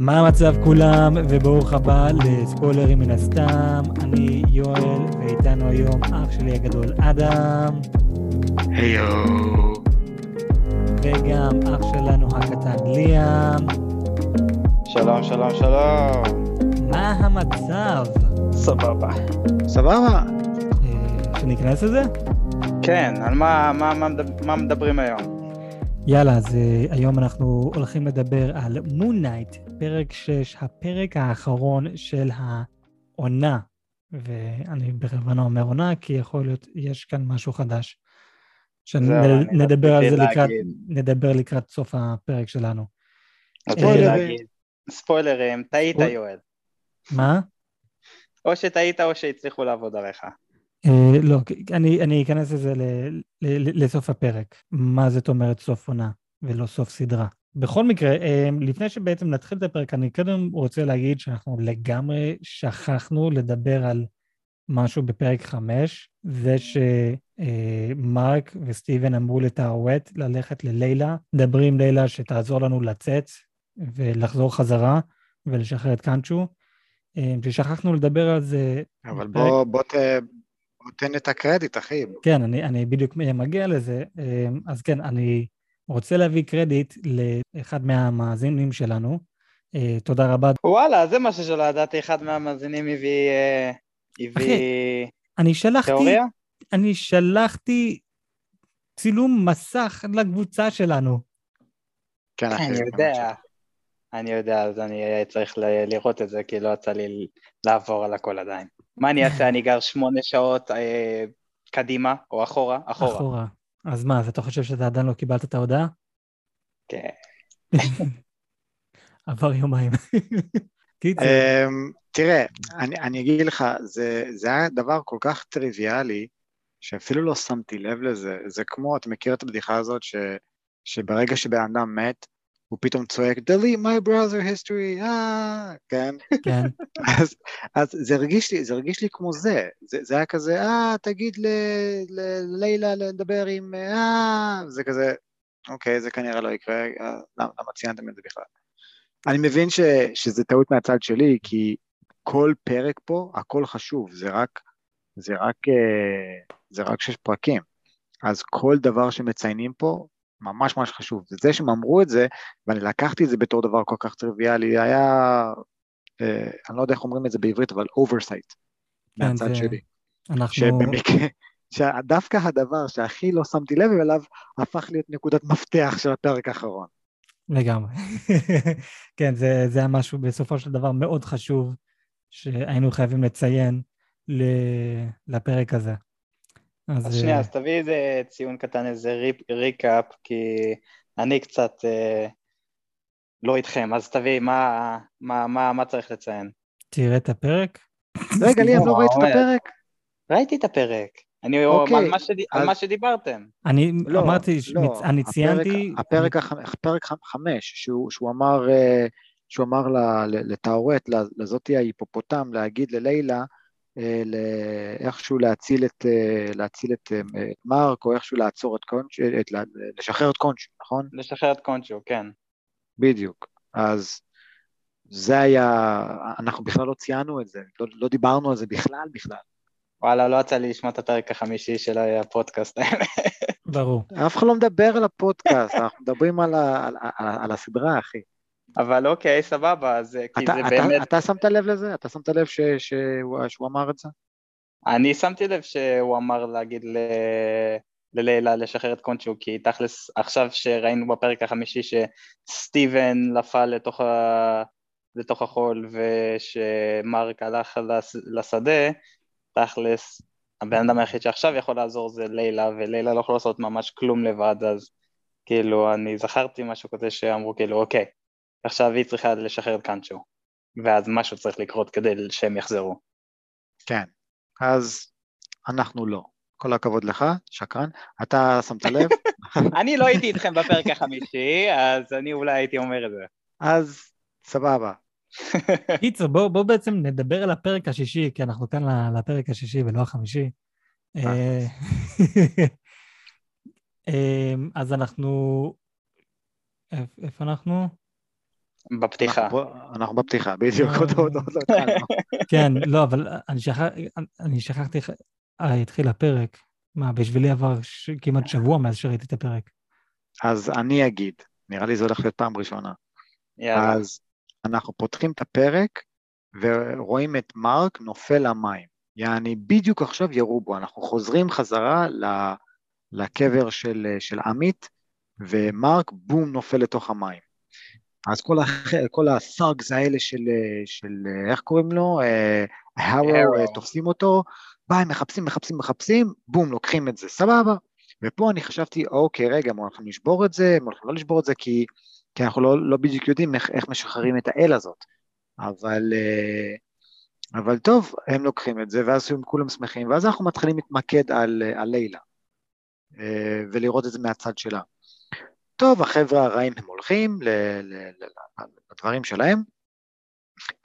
מה המצב כולם, וברוך הבא לספוילרים מן הסתם. אני יואל, ואיתנו היום אח שלי הגדול אדם. היו. וגם אח שלנו הקטן ליאם. שלום, שלום, שלום. מה המצב? סבבה. סבבה. אה, שניכנס לזה? כן, על מה, מה, מה, מדבר, מה מדברים היום? יאללה, אז uh, היום אנחנו הולכים לדבר על מון נייט, פרק 6, הפרק האחרון של העונה. ואני בכוונה אומר עונה, כי יכול להיות, יש כאן משהו חדש. שנדבר על זה לקראת, נדבר לקראת סוף הפרק שלנו. להגיד, ספוילרים, טעית יואל. מה? או שטעית או שהצליחו לעבוד עליך. Uh, לא, אני, אני אכנס לזה ל, ל, לסוף הפרק. מה זאת אומרת סוף עונה ולא סוף סדרה. בכל מקרה, uh, לפני שבעצם נתחיל את הפרק, אני קודם רוצה להגיד שאנחנו לגמרי שכחנו לדבר על משהו בפרק 5, זה שמרק uh, וסטיבן אמרו לטארוואט ללכת ללילה, מדברים עם לילה שתעזור לנו לצאת ולחזור חזרה ולשחרר את קאנצ'ו. ששכחנו לדבר על זה. אבל בוא, בוא, ת, נותן את הקרדיט, אחי. כן, אני, אני בדיוק מגיע לזה. אמ, אז כן, אני רוצה להביא קרדיט לאחד מהמאזינים שלנו. אה, תודה רבה. וואלה, זה משהו שלא ידעתי, אחד מהמאזינים הביא, אה, הביא אחי, אני שלחתי, תיאוריה? אני שלחתי צילום מסך לקבוצה שלנו. כן, אחי. אני יודע. אני יודע, אז אני צריך לראות את זה, כי לא יצא לי לעבור על הכל עדיין. מה אני אעשה? אני גר שמונה שעות אה, קדימה או אחורה? אחורה. אחורה. אז מה, אז אתה חושב שאתה עדיין לא קיבלת את ההודעה? כן. עבר יומיים. אמ, תראה, אני אגיד לך, זה היה דבר כל כך טריוויאלי, שאפילו לא שמתי לב לזה. זה כמו, אתה מכיר את הבדיחה הזאת, שברגע שבן אדם מת, הוא פתאום צועק, delete my browser history, אה, כן? כן. אז, אז זה הרגיש לי, זה הרגיש לי כמו זה, זה, זה היה כזה, אה, תגיד ללילה לדבר עם, אה, זה כזה, אוקיי, זה כנראה לא יקרה, אה, למה, למה ציינתם את זה בכלל? אני מבין ש, שזה טעות מהצד שלי, כי כל פרק פה, הכל חשוב, זה רק, זה רק, אה, זה רק שש פרקים. אז כל דבר שמציינים פה, ממש ממש חשוב. וזה שהם אמרו את זה, ואני לקחתי את זה בתור דבר כל כך טריוויאלי, היה, אה, אני לא יודע איך אומרים את זה בעברית, אבל oversight, כן, מהצד זה... שלי. אנחנו... שבמקרה, שדווקא הדבר שהכי לא שמתי לב אליו, הפך להיות נקודת מפתח של הפרק האחרון. לגמרי. כן, זה, זה היה משהו בסופו של דבר מאוד חשוב, שהיינו חייבים לציין לפרק הזה. אז, אז שנייה, אה, אז תביא איזה ציון קטן, איזה ריפ, ריקאפ, כי אני קצת אה, לא איתכם, אז תביא, מה, מה, מה, מה צריך לציין? תראה את הפרק. רגע, ליאם, לא ראית את הפרק? ראיתי את הפרק. אני אוקיי, על, מה שד... אז... על מה שדיברתם. אני לא, אמרתי, לא, אני ציינתי... הפרק, הפרק, הפרק חמש, שהוא, שהוא אמר, אה, שהוא אמר לטהורט, לזאתי ההיפופוטם, להגיד ללילה, איכשהו להציל את, אה, להציל את אה, מרק, או איכשהו לעצור את קונצ'ו, לשחרר את קונצ'ו, נכון? לשחרר את קונצ'ו, כן. בדיוק. אז זה היה, אנחנו בכלל לא ציינו את זה, לא, לא דיברנו על זה בכלל בכלל. וואלה, לא יצא לי לשמוע את הפרק החמישי של הפודקאסט האלה. ברור. אף אחד לא מדבר על הפודקאסט, אנחנו מדברים על, ה, על, על, על הסדרה, אחי. אבל אוקיי, סבבה, אז כי אתה, זה אתה, באמת... אתה שמת לב לזה? אתה שמת לב ש, שהוא, שהוא אמר את זה? אני שמתי לב שהוא אמר להגיד ל... ללילה לשחרר את קונצ'ו, כי תכלס עכשיו שראינו בפרק החמישי שסטיבן נפל לתוך, ה... לתוך החול ושמרק הלך לס... לשדה, תכלס הבן אדם היחיד שעכשיו יכול לעזור זה לילה, ולילה לא יכול לעשות ממש כלום לבד, אז כאילו אני זכרתי משהו כזה שאמרו כאילו אוקיי, עכשיו היא צריכה לשחרר את קאנצ'ו, ואז משהו צריך לקרות כדי שהם יחזרו. כן, אז אנחנו לא. כל הכבוד לך, שקרן. אתה שמת לב? אני לא הייתי איתכם בפרק החמישי, אז אני אולי הייתי אומר את זה. אז סבבה. קיצר, בואו בוא בעצם נדבר על הפרק השישי, כי אנחנו כאן לפרק השישי ולא החמישי. אה, אה, אז אנחנו... איפה אנחנו? בפתיחה. אנחנו בפתיחה, בדיוק, אה. עוד לא התחלנו. כן, לא, אבל אני שכח- אני שכחתי איך אה, התחיל הפרק. מה, בשבילי עבר ש- כמעט שבוע מאז שראיתי את הפרק. אז אני אגיד, נראה לי זה הולך להיות פעם ראשונה. יאללה. אז אנחנו פותחים את הפרק ורואים את מרק נופל למים. יעני, בדיוק עכשיו ירו בו, אנחנו חוזרים חזרה לקבר של, של עמית, ומרק בום נופל לתוך המים. אז כל, הח... כל הסאגס האלה של, של, איך קוראים לו? אה, הארו, הארו. אה, תופסים אותו, ביי, מחפשים, מחפשים, מחפשים, בום, לוקחים את זה, סבבה. ופה אני חשבתי, אוקיי, רגע, מה, אנחנו נשבור את זה, מה, אנחנו לא נשבור את זה, כי, כי אנחנו לא, לא בדיוק יודעים איך, איך משחררים את האל הזאת. אבל, אה, אבל טוב, הם לוקחים את זה, ואז הם כולם שמחים, ואז אנחנו מתחילים להתמקד על, אה, על לילה, אה, ולראות את זה מהצד שלה. טוב, החבר'ה הרעים הם הולכים לדברים שלהם.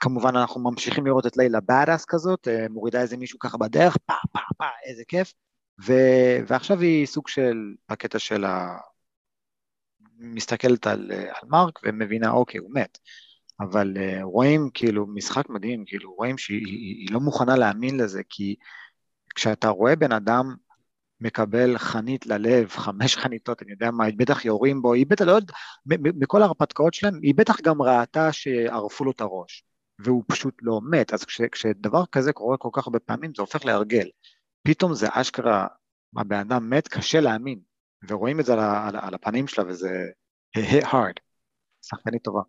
כמובן אנחנו ממשיכים לראות את לילה באדאס כזאת, אה, מורידה איזה מישהו ככה בדרך, פה, פה, פה, איזה כיף. ו... ועכשיו היא סוג של, בקטע של ה... מסתכלת על, אה, על מרק ומבינה, אוקיי, הוא מת. אבל uh, רואים כאילו משחק מדהים, כאילו רואים שהיא היא, היא לא מוכנה להאמין לזה, כי כשאתה רואה בן אדם מקבל חנית ללב, חמש חניתות, אני יודע מה, היא בטח יורים בו, היא בטח, לא יודע, מ- מ- מכל ההרפתקאות שלהם, היא בטח גם ראתה שערפו לו את הראש, והוא פשוט לא מת, אז כש, כשדבר כזה קורה כל כך הרבה פעמים, זה הופך להרגל. פתאום זה אשכרה, הבן אדם מת, קשה להאמין, ורואים את זה על, על, על הפנים שלה, וזה hit hard. שחקנית טובה.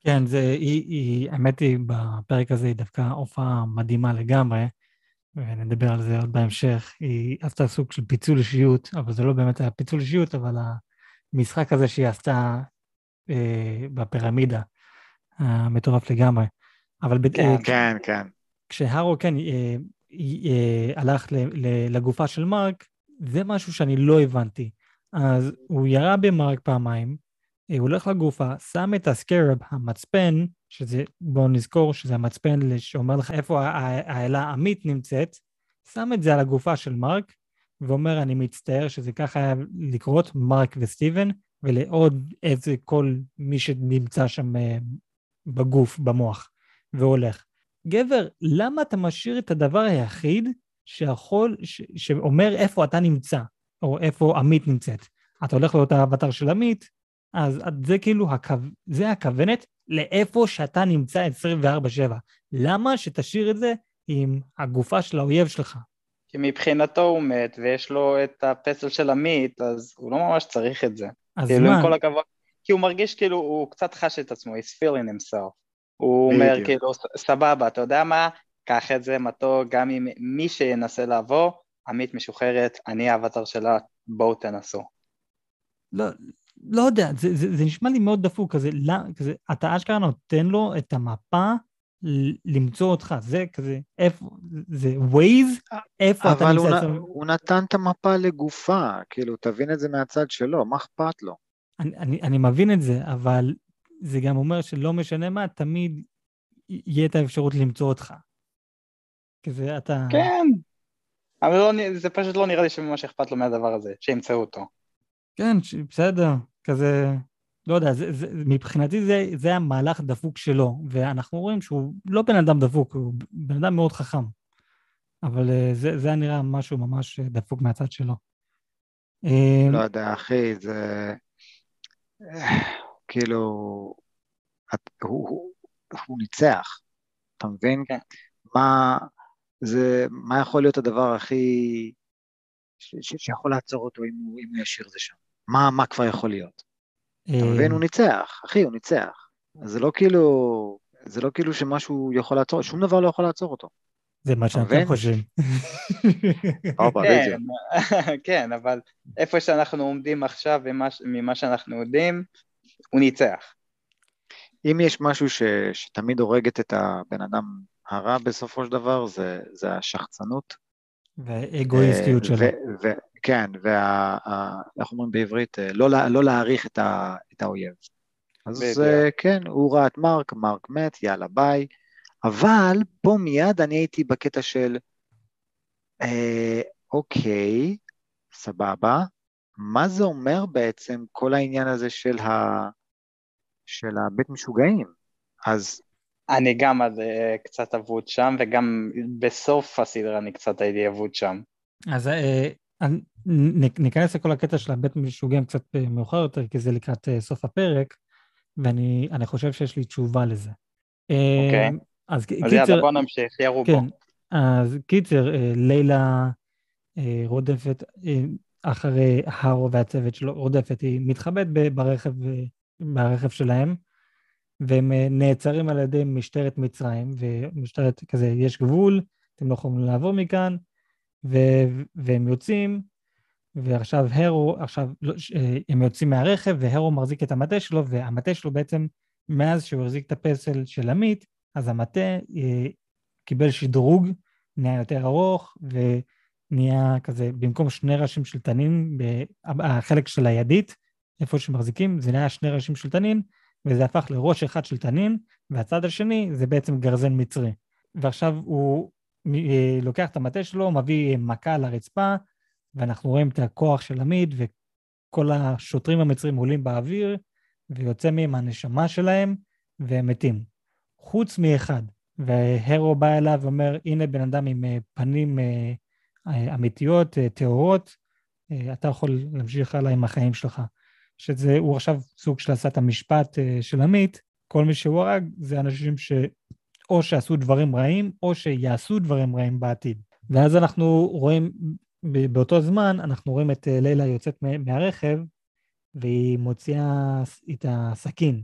כן, זה, היא, היא, האמת היא, בפרק הזה היא דווקא הופעה מדהימה לגמרי, ונדבר על זה עוד בהמשך. היא עשתה סוג של פיצול אישיות, אבל זה לא באמת היה פיצול אישיות, אבל המשחק הזה שהיא עשתה אה, בפירמידה, המטורף לגמרי. אבל ב- כן. אה, כן, כן. כשהארו, כן, אה, אה, הלך ל- ל- לגופה של מרק, זה משהו שאני לא הבנתי. אז הוא ירה במרק פעמיים, אה, הוא הולך לגופה, שם את הסקרב, המצפן, שזה, בואו נזכור שזה המצפן שאומר לך איפה האלה עמית נמצאת, שם את זה על הגופה של מרק, ואומר, אני מצטער שזה ככה היה לקרות, מרק וסטיבן, ולעוד איזה כל מי שנמצא שם אה, בגוף, במוח, והולך. גבר, למה אתה משאיר את הדבר היחיד שיכול, ש, שאומר איפה אתה נמצא, או איפה עמית נמצאת? אתה הולך לאותה האבטר של עמית, אז זה כאילו, הקו, זה הכוונת לאיפה שאתה נמצא 24/7. למה שתשאיר את זה עם הגופה של האויב שלך? כי מבחינתו הוא מת ויש לו את הפסל של עמית, אז הוא לא ממש צריך את זה. אז כאילו, עם מה? כל הכבוד, כי הוא מרגיש כאילו, הוא קצת חש את עצמו, he's feeling himself. הוא אומר בדיוק. כאילו, "ס- סבבה, אתה יודע מה, קח את זה, מתוק, גם אם מי שינסה לבוא, עמית משוחררת, אני האבטר שלה, בואו תנסו. לא, לא יודע, זה, זה, זה נשמע לי מאוד דפוק, כזה, לא, כזה, אתה אשכרה נותן לו את המפה למצוא אותך, זה כזה, איפה, זה ווייז, איפה אתה אבל נמצא. נ- הוא נתן את המפה לגופה, כאילו, תבין את זה מהצד שלו, מה אכפת לו? אני, אני, אני מבין את זה, אבל זה גם אומר שלא משנה מה, תמיד יהיה את האפשרות למצוא אותך. כזה, אתה... כן, אבל לא, זה פשוט לא נראה לי שממש אכפת לו מהדבר הזה, שימצאו אותו. כן, ש- בסדר, כזה, לא יודע, זה, זה, מבחינתי זה, זה המהלך דפוק שלו, ואנחנו רואים שהוא לא בן אדם דפוק, הוא בן אדם מאוד חכם, אבל אה, זה, זה היה נראה משהו ממש אה, דפוק מהצד שלו. אה, לא יודע, אחי, זה... כאילו, את- הוא, הוא, הוא ניצח, אתה מבין? כן. מה, זה, מה יכול להיות הדבר הכי... ש, ש, שיכול לעצור אותו אם הוא, אם הוא ישאיר את זה שם? מה, מה כבר יכול להיות? אתה אה, מבין? הוא ניצח, אחי, הוא ניצח. אז זה לא כאילו... זה לא כאילו שמשהו יכול לעצור, שום דבר לא יכול לעצור אותו. זה מה שאתם? חושבים. כן. כן, אבל איפה שאנחנו עומדים עכשיו ממה שאנחנו יודעים, הוא ניצח. אם יש משהו ש, שתמיד הורגת את הבן אדם הרע בסופו של דבר, זה, זה השחצנות. והאגואיסטיות אה, שלו. כן, איך אומרים בעברית? אה, לא, לה- לא להעריך את, ה, את האויב. אז בדיוק. אה, כן, הוא ראה את מרק, מרק מת, יאללה ביי. אבל פה מיד אני הייתי בקטע של, אה, אוקיי, סבבה, מה זה אומר בעצם כל העניין הזה של, ה, של הבית משוגעים. אז אני גם אז אה, קצת אבוד שם, וגם בסוף הסדרה אני קצת הייתי אבוד שם. אז ניכנס לכל הקטע של הבית משוגעים קצת אה, מאוחר יותר, כי זה לקראת אה, סוף הפרק, ואני אני חושב שיש לי תשובה לזה. אוקיי. אה, אז קיצר, בוא נמשיך, ירו בו. כן, אז קיצר, אה, לילה רודפת אחרי הארו והצוות שלו, רודפת, היא מתחבאת ברכב, ברכב שלהם, והם נעצרים על ידי משטרת מצרים, ומשטרת כזה, יש גבול, אתם לא יכולים לעבור מכאן, ו- והם יוצאים, ועכשיו הרו, עכשיו לא, אה, הם יוצאים מהרכב, והרו מחזיק את המטה שלו, והמטה שלו בעצם, מאז שהוא החזיק את הפסל של עמית, אז המטה אה, קיבל שדרוג, נהיה יותר ארוך, ונהיה כזה, במקום שני ראשים של תנין, החלק של הידית, איפה שמחזיקים, זה נהיה שני ראשים של תנין, וזה הפך לראש אחד של תנין, והצד השני זה בעצם גרזן מצרי. ועכשיו הוא לוקח את המטה שלו, מביא מכה לרצפה, ואנחנו רואים את הכוח של עמית, וכל השוטרים המצרים עולים באוויר, ויוצא מהם הנשמה שלהם, והם מתים. חוץ מאחד, והרו בא אליו ואומר, הנה בן אדם עם אה, פנים אה, אה, אמיתיות, אה, טהורות, אה, אתה יכול להמשיך הלאה עם החיים שלך. שזה, הוא עכשיו סוג של עשה את המשפט אה, של עמית, כל מי שהוא הרג זה אנשים ש... או שעשו דברים רעים, או שיעשו דברים רעים בעתיד. ואז אנחנו רואים, באותו זמן, אנחנו רואים את אה, לילה יוצאת מה- מהרכב, והיא מוציאה את הסכין,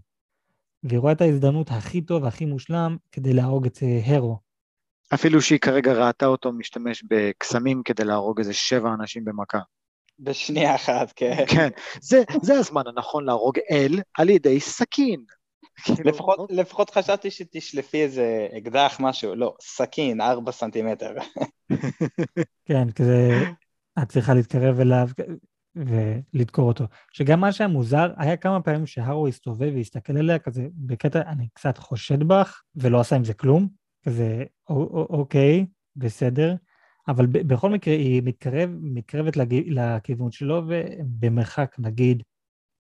והיא רואה את ההזדמנות הכי טוב והכי מושלם כדי להרוג את אה, הרו. אפילו שהיא כרגע ראתה אותו משתמש בקסמים כדי להרוג איזה שבע אנשים במכה. בשנייה אחת, כן. כן, זה, זה הזמן הנכון להרוג אל על ידי סכין. כאילו, לפחות, לפחות חשבתי שתשלפי איזה אקדח, משהו, לא, סכין, ארבע סנטימטר. כן, כזה, את צריכה להתקרב אליו ולדקור אותו. שגם מה שהיה מוזר, היה כמה פעמים שהרו הסתובב והסתכל עליה, כזה בקטע, אני קצת חושד בך, ולא עשה עם זה כלום, כזה, "א- א- אוקיי, בסדר. אבל ב- בכל מקרה היא מתקרב, מתקרבת. לכיוון שלו, ובמרחק נגיד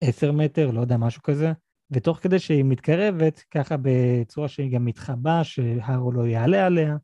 10 מטר, לא יודע, משהו כזה, ותוך כדי שהיא מתקרבת, ככה בצורה שהיא גם מתחבא, שהרו לא יעלה עליה,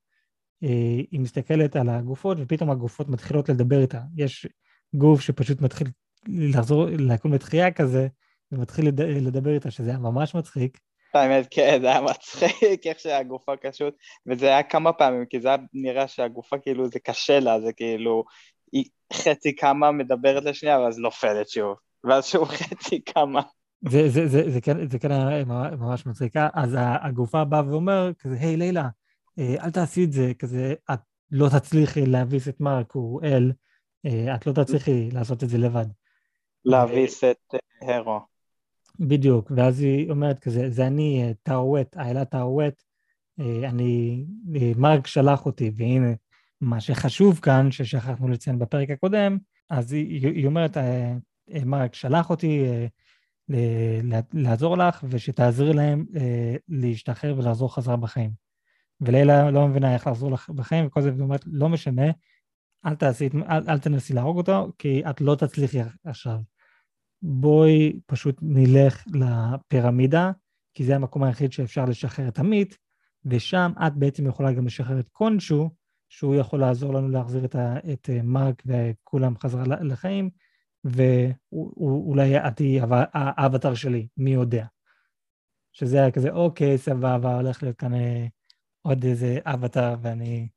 אה, היא מסתכלת על הגופות, ופתאום הגופות מתחילות לדבר איתה. יש גוף שפשוט מתחיל לחזור, לקום לתחייה כזה, ומתחיל לד- לדבר איתה, שזה היה ממש מצחיק. האמת, כן, זה היה מצחיק איך שהגופה קשות, וזה היה כמה פעמים, כי זה היה נראה שהגופה כאילו זה קשה לה, זה כאילו, היא חצי קמה, מדברת לשנייה, ואז נופלת שוב, ואז שוב חצי קמה. זה, זה, זה, זה, כן, זה כן היה ממש מצחיק. אז הגופה באה ואומר, כזה, היי לילה, אה, אל תעשי את זה, כזה, את לא תצליחי להביס את מרק, הוא אל, אה, את לא תצליחי לעשות את זה לבד. להביס את אה, הרו. בדיוק, ואז היא אומרת כזה, זה אני, אה, טאווט, האלה טאווט, אה, אני, אה, מרק שלח אותי, והנה, מה שחשוב כאן, ששכחנו לציין בפרק הקודם, אז היא, היא אומרת, אה, אה, מרק שלח אותי אה, לעזור לך, ושתעזרי להם אה, להשתחרר ולחזור חזרה בחיים. ולילה לא מבינה איך לחזור לך בחיים, וכל זה, אומרת, לא משנה, אל תעשי, אל, אל תנסי להרוג אותו, כי את לא תצליחי עכשיו. בואי פשוט נלך לפירמידה, כי זה המקום היחיד שאפשר לשחרר את עמית, ושם את בעצם יכולה גם לשחרר את קונשו, שהוא יכול לעזור לנו להחזיר את, ה, את אה, מרק וכולם חזרה לחיים, ואולי את תהיי האב- האבטר שלי, מי יודע. שזה היה כזה, אוקיי, סבבה, הולך להיות כאן אה, עוד איזה אבטר, ואני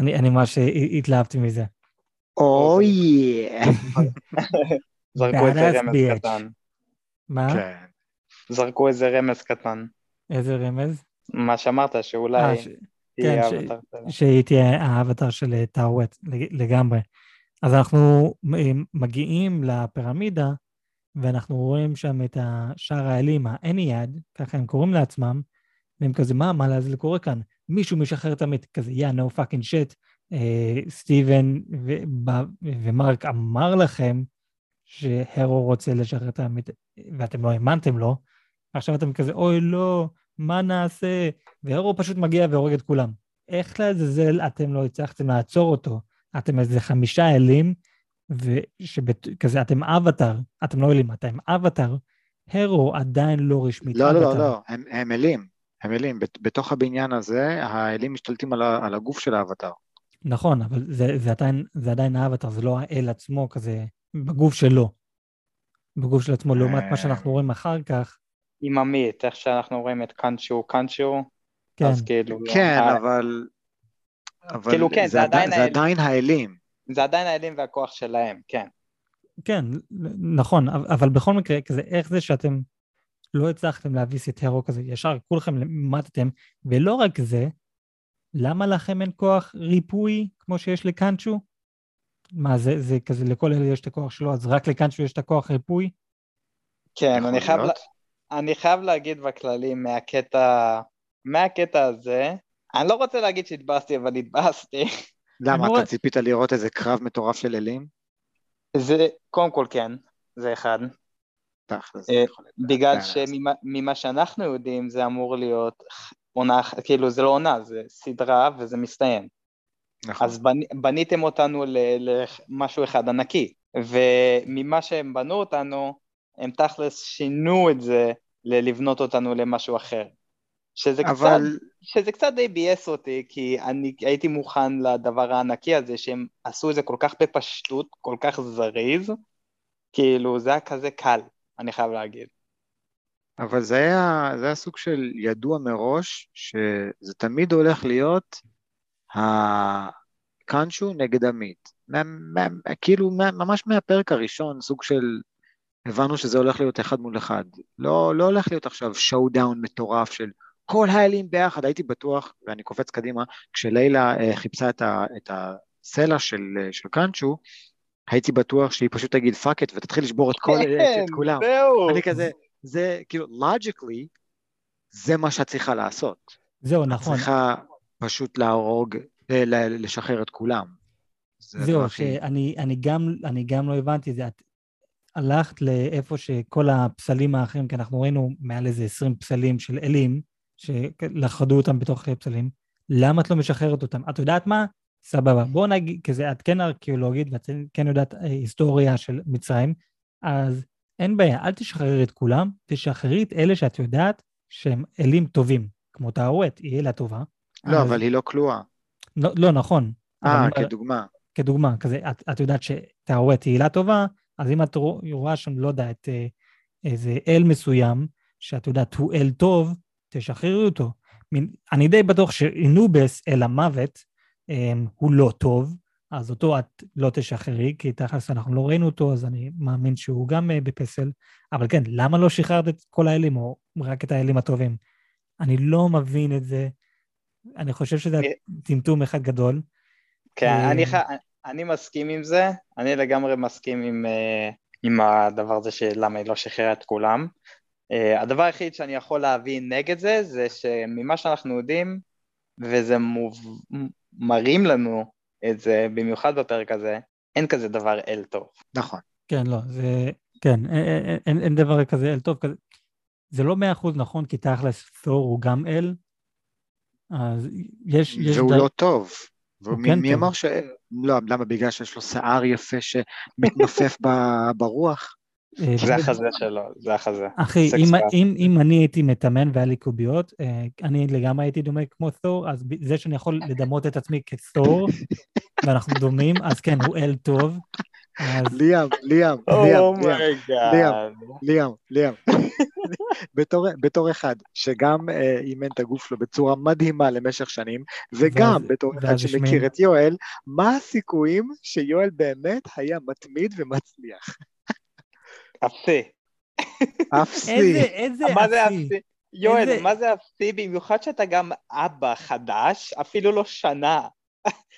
אני, אני ממש התלהבתי מזה. אוי, זרקו איזה רמז. קטן. מה? כן. זרקו איזה רמז קטן. איזה רמז? מה שאמרת, אה, שאולי תהיה כן. שהיא תהיה האבטר של אה, טאווט לגמרי. אז אנחנו אה, מגיעים לפירמידה, ואנחנו רואים שם את השער האלים, האניאד, ככה הם קוראים לעצמם, והם כזה, מה, מה לעזאזל קורה כאן? מישהו משחרר את המת, כזה, יא, fucking shit. אה, סטיבן ומרק אמר לכם שהרו רוצה לשחרר את המת, ואתם לא האמנתם לו, עכשיו אתם כזה, אוי, לא, מה נעשה? והרו פשוט מגיע והורג את כולם. איך לעזאזל אתם לא הצלחתם לעצור אותו? אתם איזה חמישה אלים, וכזה, אתם אבטר, אתם לא אלים, אתם אבטר הרו עדיין לא רשמית. לא, לא, לא, אבטאר. לא, הם הם אלים, הם אלים. בת- בתוך הבניין הזה, האלים משתלטים על ה- על הגוף של האבטר. נכון, אבל זה, זה, עדיין, זה עדיין האבטר, זה לא האל עצמו כזה בגוף שלו. בגוף של עצמו, לעומת מה שאנחנו רואים אחר כך, עם עמית, איך שאנחנו רואים את קאנצ'ו קאנצ'ו, כן, אז כאילו... כן, ה- אבל... אבל כאילו, כן, זה עדיין זה. עדיין האלים. זה עדיין האלים והכוח שלהם, כן. כן, נכון, אבל בכל מקרה, כזה, איך זה שאתם לא הצלחתם להביס את הרו כזה, ישר כולכם למטתם, ולא רק זה, למה לכם אין כוח ריפוי כמו שיש לקאנצ'ו? מה, זה, זה כזה, לכל אלה יש את הכוח שלו, אז רק לקאנצ'ו יש את הכוח ריפוי? כן, אני חייב. לה- אני חייב להגיד בכללי מהקטע, מהקטע הזה, אני לא רוצה להגיד שהתבאסתי, אבל התבאסתי. למה, אתה ציפית לראות איזה קרב מטורף של אלים? זה, קודם כל כן, זה אחד. אה. בגלל היה שממה ממה שאנחנו יודעים זה אמור להיות עונה, כאילו זה לא עונה, זה סדרה וזה מסתיים. נכון. אז בנ, בניתם אותנו למשהו אחד ענקי, וממה שהם בנו אותנו, הם תכלס שינו את זה ללבנות אותנו למשהו אחר. שזה קצת, אבל שזה קצת די ביאס אותי, כי אני הייתי מוכן לדבר הענקי הזה, שהם עשו את זה כל כך בפשטות, כל כך זריז, כאילו זה היה כזה קל, אני חייב להגיד. אבל זה היה, זה היה סוג של ידוע מראש, שזה תמיד הולך להיות הקאנצ'ו נגד עמית. מה, מה, כאילו, מה, ממש מהפרק הראשון, סוג של, הבנו שזה הולך להיות אחד מול אחד. לא, לא הולך להיות עכשיו showdown מטורף של כל האלים ביחד, הייתי בטוח, ואני קופץ קדימה, כשליילה אה, חיפשה את, ה, את הסלע של, אה, של קאנצ'ו, הייתי בטוח שהיא פשוט תגיד fuck it ותתחיל לשבור את כל, את, את כולם. כן, זהו. אני כזה, זה כאילו, logically, זה מה שאת צריכה לעשות. זהו, את נכון. צריכה פשוט להרוג, אה, ל- לשחרר את כולם. זה זהו, הכי- שאני אני גם, אני גם לא הבנתי את זה. את הלכת לאיפה שכל הפסלים האחרים, כי אנחנו ראינו מעל איזה 20 פסלים של אלים, שלכדו אותם בתוך פסלים, למה את לא משחררת אותם? את יודעת מה? סבבה. בואו נגיד, כזה, את כן ארכיאולוגית ואת כן יודעת אה, היסטוריה של מצרים, אז אין בעיה, אל תשחררי את כולם, תשחררי את אלה שאת יודעת שהם אלים טובים, כמו טהרואט, היא אלה טובה. לא, אז- אבל היא לא כלואה. לא, לא נכון. אה, כדוגמה. כדוגמה, כזה, את, את יודעת שטהרואט היא עילה טובה, אז אם את רוא- רואה שם, לא יודע, את אה, איזה אל מסוים, שאת יודעת הוא אל טוב, תשחררי אותו. אני די בטוח שאינובס, אל המוות, אה, הוא לא טוב, אז אותו את לא תשחררי, כי תכלס אנחנו לא ראינו אותו, אז אני מאמין שהוא גם אה, בפסל. אבל כן, למה לא שחררת את כל האלים, או רק את האלים הטובים? אני לא מבין את זה. אני חושב שזה אה, טמטום אחד גדול. כן, אה, אני. אני מסכים עם זה, אני לגמרי מסכים עם, עם הדבר הזה שלמה היא לא שחררה את כולם. אה, הדבר היחיד שאני יכול להבין נגד זה, זה שממה שאנחנו יודעים, וזה מוב... מראים לנו את זה, במיוחד בפרק הזה, אין כזה דבר אל טוב. נכון. כן, לא, זה... כן, אין, אין, אין, אין דבר כזה אל טוב כזה. זה לא מאה אחוז נכון, כי תכלס תור הוא גם אל. אז יש... יש והוא דר- לא טוב. ומי כן מי טוב. אמר ש... לא, למה? בגלל שיש לו שיער יפה שמתנופף ב- ברוח? אה, זה החזה שלו, זה החזה. אחי, אם. אם, אם אני הייתי מתאמן והיה לי קוביות, אה, אני לגמרי הייתי דומה כמו תור, אז זה שאני יכול לדמות את עצמי כתור, ואנחנו דומים, אז כן, הוא אל טוב. אז ליאם, ליאם, Oh ליאם, ליאם. ליאם, ליאם. בתור, בתור אחד שגם אה, אימן את הגוף שלו בצורה מדהימה למשך שנים, וגם ואז- בתור אחד ואז שמכיר השמין. את יואל, מה הסיכויים שיואל באמת היה מתמיד ומצליח? אפסי. אפסי. איזה, איזה מה זה אפסי. יואל, מה זה אפסי? במיוחד שאתה גם אבא חדש, אפילו לא שנה.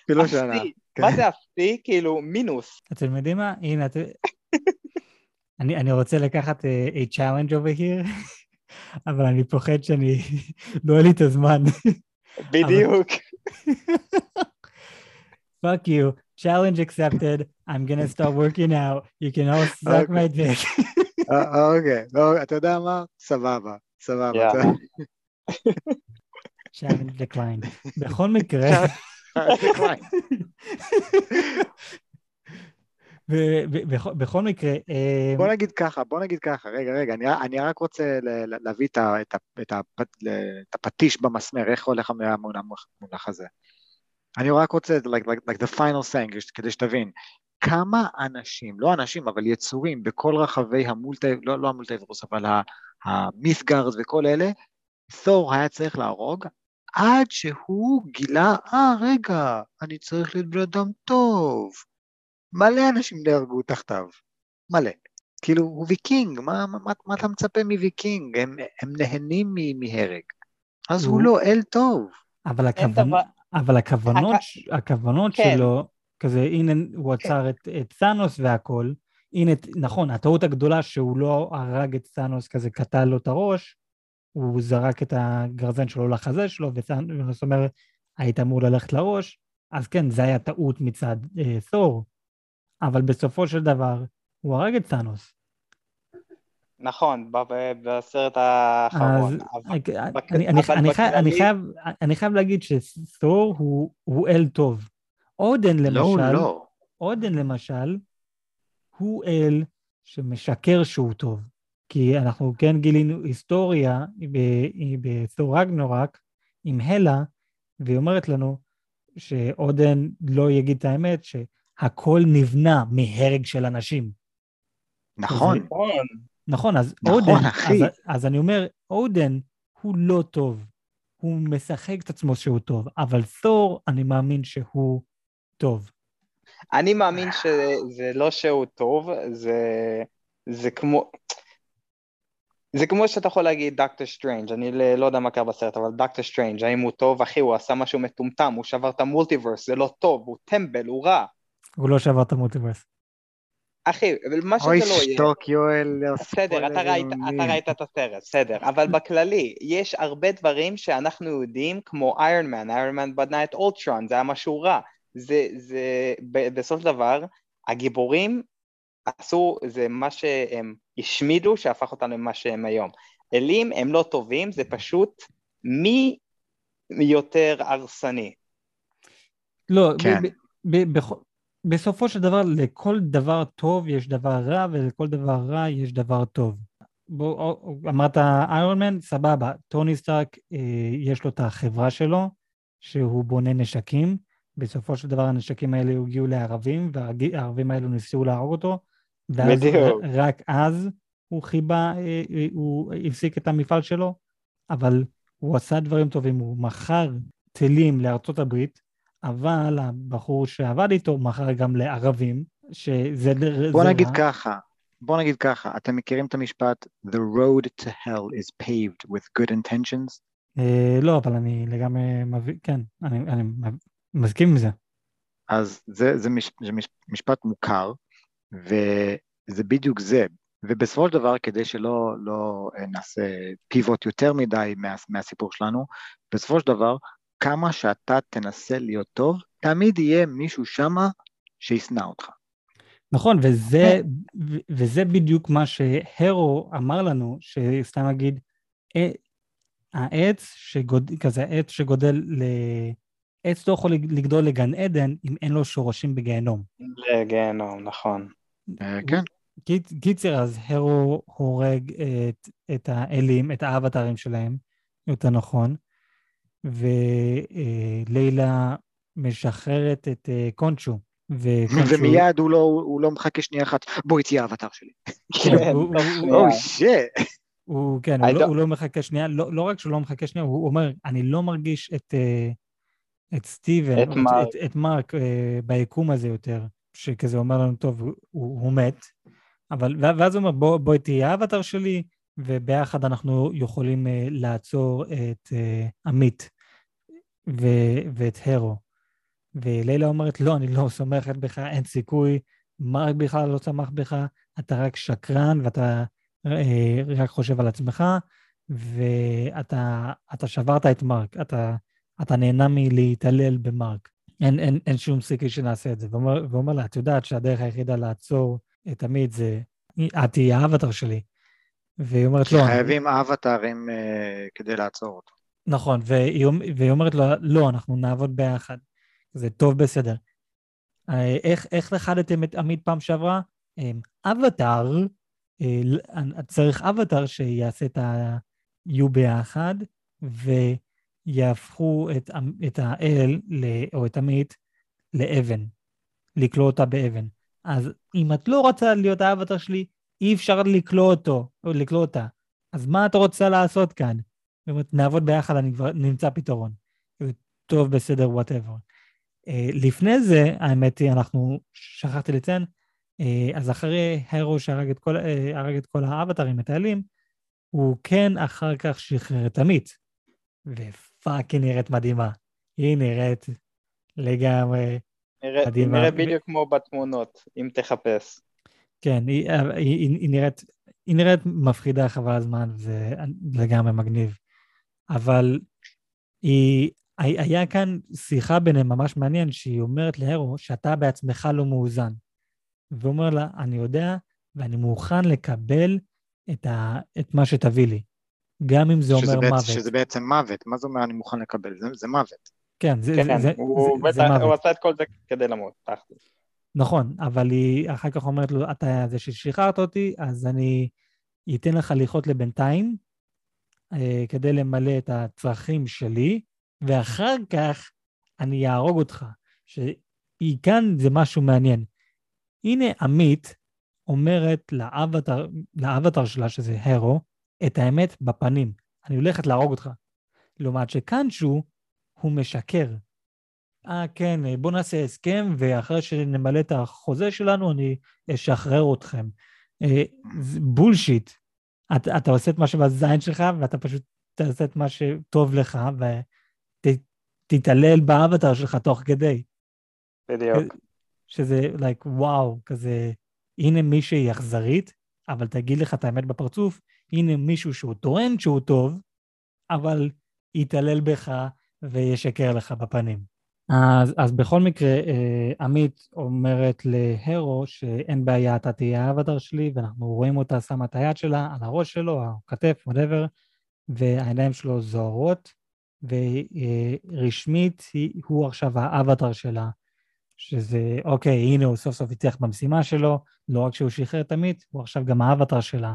אפילו אפסי. שנה. כן. מה זה אפסי? כאילו, מינוס. אתם יודעים מה? הנה, את... אני, אני רוצה לקחת uh, a challenge over here, אבל אני פוחד שאני... לא יהיה לי את הזמן. בדיוק. Fuck you. Challenge accepted. I'm gonna start working out. You can all suck Okay. my dick. אה, אוקיי, לא, אתה יודע מה? סבבה, סבבה. Challenge declined. בכל מקרה, בכל מקרה... אה, בוא נגיד ככה, בוא נגיד ככה, רגע, רגע, אני, אני רק רוצה להביא את, ה, את, ה, את, ה, את הפטיש במסמר, איך הולך המונח הזה. אני רק רוצה, like, like, like the final thing, כדי שתבין, כמה אנשים, לא אנשים, אבל יצורים בכל רחבי המולטי, לא, לא המולטיברוס, אבל המית'גארד וכל אלה, תור היה צריך להרוג עד שהוא גילה, אה, רגע, אני צריך להיות בן אדם טוב. מלא אנשים נהרגו תחתיו, מלא. כאילו, הוא ויקינג, מה, מה, מה אתה מצפה מוויקינג? הם, הם נהנים מהרג. אז הוא, הוא לא אל טוב. אבל, הכוונ... אבל הכוונות, הכ... הכוונות כן. שלו, כזה, הנה, הוא כן. עצר את, את תאנוס והכל, הנה, נכון, הטעות הגדולה שהוא לא הרג את סאנוס, כזה קטע לו את הראש, הוא זרק את הגרזן שלו לחזה שלו, וסאנוס אומר, היית אמור ללכת לראש, אז כן, זה היה טעות מצד אה, תור, אבל בסופו של דבר, הוא הרג את סאנוס. נכון, בסרט האחרון. אני חייב להגיד שתור הוא, אל טוב. אודן לא, למשל, לא, לא. אודן למשל, הוא אל שמשקר שהוא טוב. כי אנחנו כן גילינו היסטוריה בתור רגנורק עם הלה, והיא אומרת לנו שאודן לא יגיד את האמת, שהכל נבנה מהרג של אנשים. נכון. נכון. אז נכון, אודן, אחי. אז, אז אני אומר, אודן הוא לא טוב. הוא משחק את עצמו שהוא טוב, אבל תור, אני מאמין שהוא טוב. אני מאמין שזה לא שהוא טוב, זה, זה כמו... זה כמו שאתה יכול להגיד דוקטור סטרנג', אני לא יודע מה קרה בסרט, אבל דוקטור סטרנג', האם הוא טוב? אחי, הוא עשה משהו מטומטם, הוא שבר את ה multiverse, זה לא טוב, הוא טמבל, הוא רע. הוא לא שבר את ה multiverse. אחי, מה שזה לא יהיה... אוי, שתוק, יואל. בסדר, אתה ראית, אתה ראית את הסרט, בסדר, אבל בכללי, יש הרבה דברים שאנחנו יודעים, כמו איירון מן, איירון מן בנה את אולטרון, זה היה משהו רע. זה, זה, בסוף דבר, הגיבורים עשו, זה מה שהם השמידו, שהפך אותנו למה שהם היום. אלים הם לא טובים, זה פשוט מי יותר הרסני. לא, כן. בסופו של דבר, לכל דבר טוב יש דבר רע, ולכל דבר רע יש דבר טוב. בוא, אמרת איירון מן, סבבה, טוני סטארק, אה, יש לו את החברה שלו, שהוא בונה נשקים, בסופו של דבר הנשקים האלה הגיעו לערבים, והערבים האלו ניסו להרוג אותו, ואז בדיוק. רק אז הוא חיבה, אה, אה, הוא הפסיק את המפעל שלו, אבל הוא עשה דברים טובים, הוא מכר טילים לארצות הברית, אבל הבחור שעבד איתו מכר גם לערבים, שזה... בוא נגיד רע. ככה, בוא נגיד ככה, אתם מכירים את המשפט The road to hell is paved with good intentions? אה, לא, אבל אני לגמרי מבין, כן, אני, אני מסכים עם זה. אז זה, זה, מש, זה מש, משפט מוכר, וזה בדיוק זה. ובסופו של דבר, כדי שלא לא נעשה פיבוט יותר מדי מה, מהסיפור שלנו, בסופו של דבר, כמה שאתה תנסה להיות טוב, תמיד יהיה מישהו שמה שישנא אותך. נכון, וזה, וזה בדיוק מה שהרו אמר לנו, שסתם אגיד, אה, העץ שגוד, כזה עץ שגודל ל... עץ לא יכול לגדול לגן עדן אם אין לו שורשים בגיהנום. לגיהנום, נכון. אה, כן. קיצר, אז הרו הורג את, את האלים, את האבטרים שלהם, יותר נכון, ולילה משחררת את אה, קונצ'ו. ומיד הוא לא, הוא לא מחכה שנייה אחת, בואי תהיה האבטר שלי. כן, אוי שיט. הוא, כן, הוא לא, הוא לא מחכה שנייה, לא, לא רק שהוא לא מחכה שנייה, הוא אומר, אני לא מרגיש את, אה, את סטיבן, את, מרק, את, את מרק אה, ביקום הזה יותר, שכזה אומר לנו, טוב, הוא, הוא מת, אבל, ואז הוא אומר, בוא, בואי תהיה האבטר שלי, וביחד אנחנו יכולים uh, לעצור את uh, עמית ו, ואת הרו. ולילה אומרת, לא, אני לא סומכת בך, אין סיכוי, מרק בכלל לא צמח בך, אתה רק שקרן ואתה uh, רק חושב על עצמך, ואתה שברת את מרק, אתה, אתה נהנה מלהתעלל במרק. אין, אין, אין שום סיכוי שנעשה את זה. ואומר, ואומר לה, את יודעת שהדרך היחידה לעצור את עמית זה, את תהיי האבטר שלי. והיא אומרת לא. חייבים אבטרים uh, כדי לעצור אותו. נכון, והיא, והיא אומרת לו, לא, אנחנו נעבוד ביחד. זה טוב בסדר. אה, איך, איך לכדתם את עמית פעם שעברה? אה, אבטאר, אה, צריך אבטאר שיעשה את ה-U ביחד, ויהפכו את, את האל, או את עמית, לאבן, לכלוא אותה באבן. אז אם את לא רוצה להיות האבטר שלי, אי אפשר לכלוא אותו, או לכלוא אותה. אז מה את רוצה לעשות כאן? נעבוד ביחד, אני כבר נמצא פתרון. טוב, בסדר, whatever. אה, לפני זה, האמת היא, אנחנו, שכחתי לציין, אה, אז אחרי הרו שהרג את כל, אה, את כל האבטרים, את האלים, הוא כן אחר כך שחרר את עמית. ופאק, היא נראית מדהימה. היא נראית לגמרי נראה, מדהימה. היא נראית בדיוק כמו בתמונות, אם תחפש. כן, היא, היא, היא, היא, נראית, היא נראית מפחידה חבל הזמן, זה לגמרי מגניב. אבל היא, היה כאן שיחה ביניהם ממש מעניין, שהיא אומרת להרו שאתה בעצמך לא מאוזן. והוא אומר לה, אני יודע ואני מוכן לקבל את, ה, את מה שתביא לי, גם אם זה אומר בעצ, מוות. שזה בעצם מוות, מה זה אומר אני מוכן לקבל? זה, זה מוות. כן, זה, כן, זה, הוא, זה, זה, זה מוות. הוא עשה את כל זה כדי למות, תכל'ס. נכון, אבל היא אחר כך אומרת לו, אתה זה ששחררת אותי, אז אני אתן לך לחיות לבינתיים, אה, כדי למלא את הצרכים שלי, ואחר כך אני אהרוג אותך. שהיא כאן זה משהו מעניין. הנה עמית אומרת לאבטר, לאבטר שלה, שזה הרו, את האמת בפנים. אני הולכת להרוג אותך. לעומת שקאנצ'ו, הוא משקר. אה, כן, בוא נעשה הסכם, ואחרי שנמלא את החוזה שלנו, אני אשחרר אתכם. אה, בולשיט. אתה, אתה עושה את מה שבזין שלך, ואתה פשוט תעשה את מה שטוב לך, ותתעלל באבטר שלך תוך כדי. בדיוק. שזה, like, וואו, כזה, הנה מישהי אכזרית, אבל תגיד לך את האמת בפרצוף, הנה מישהו שהוא טוען שהוא טוב, אבל יתעלל בך וישקר לך בפנים. אז, אז בכל מקרה, אה, עמית אומרת להרו שאין בעיה, אתה תהיה האבטר שלי, ואנחנו רואים אותה שמה את היד שלה על הראש שלו, הכתף, whatever, והעיניים שלו זוהרות, ורשמית הוא עכשיו האבטר שלה, שזה, אוקיי, הנה הוא סוף סוף הצליח במשימה שלו, לא רק שהוא שחרר את עמית, הוא עכשיו גם האבטר שלה.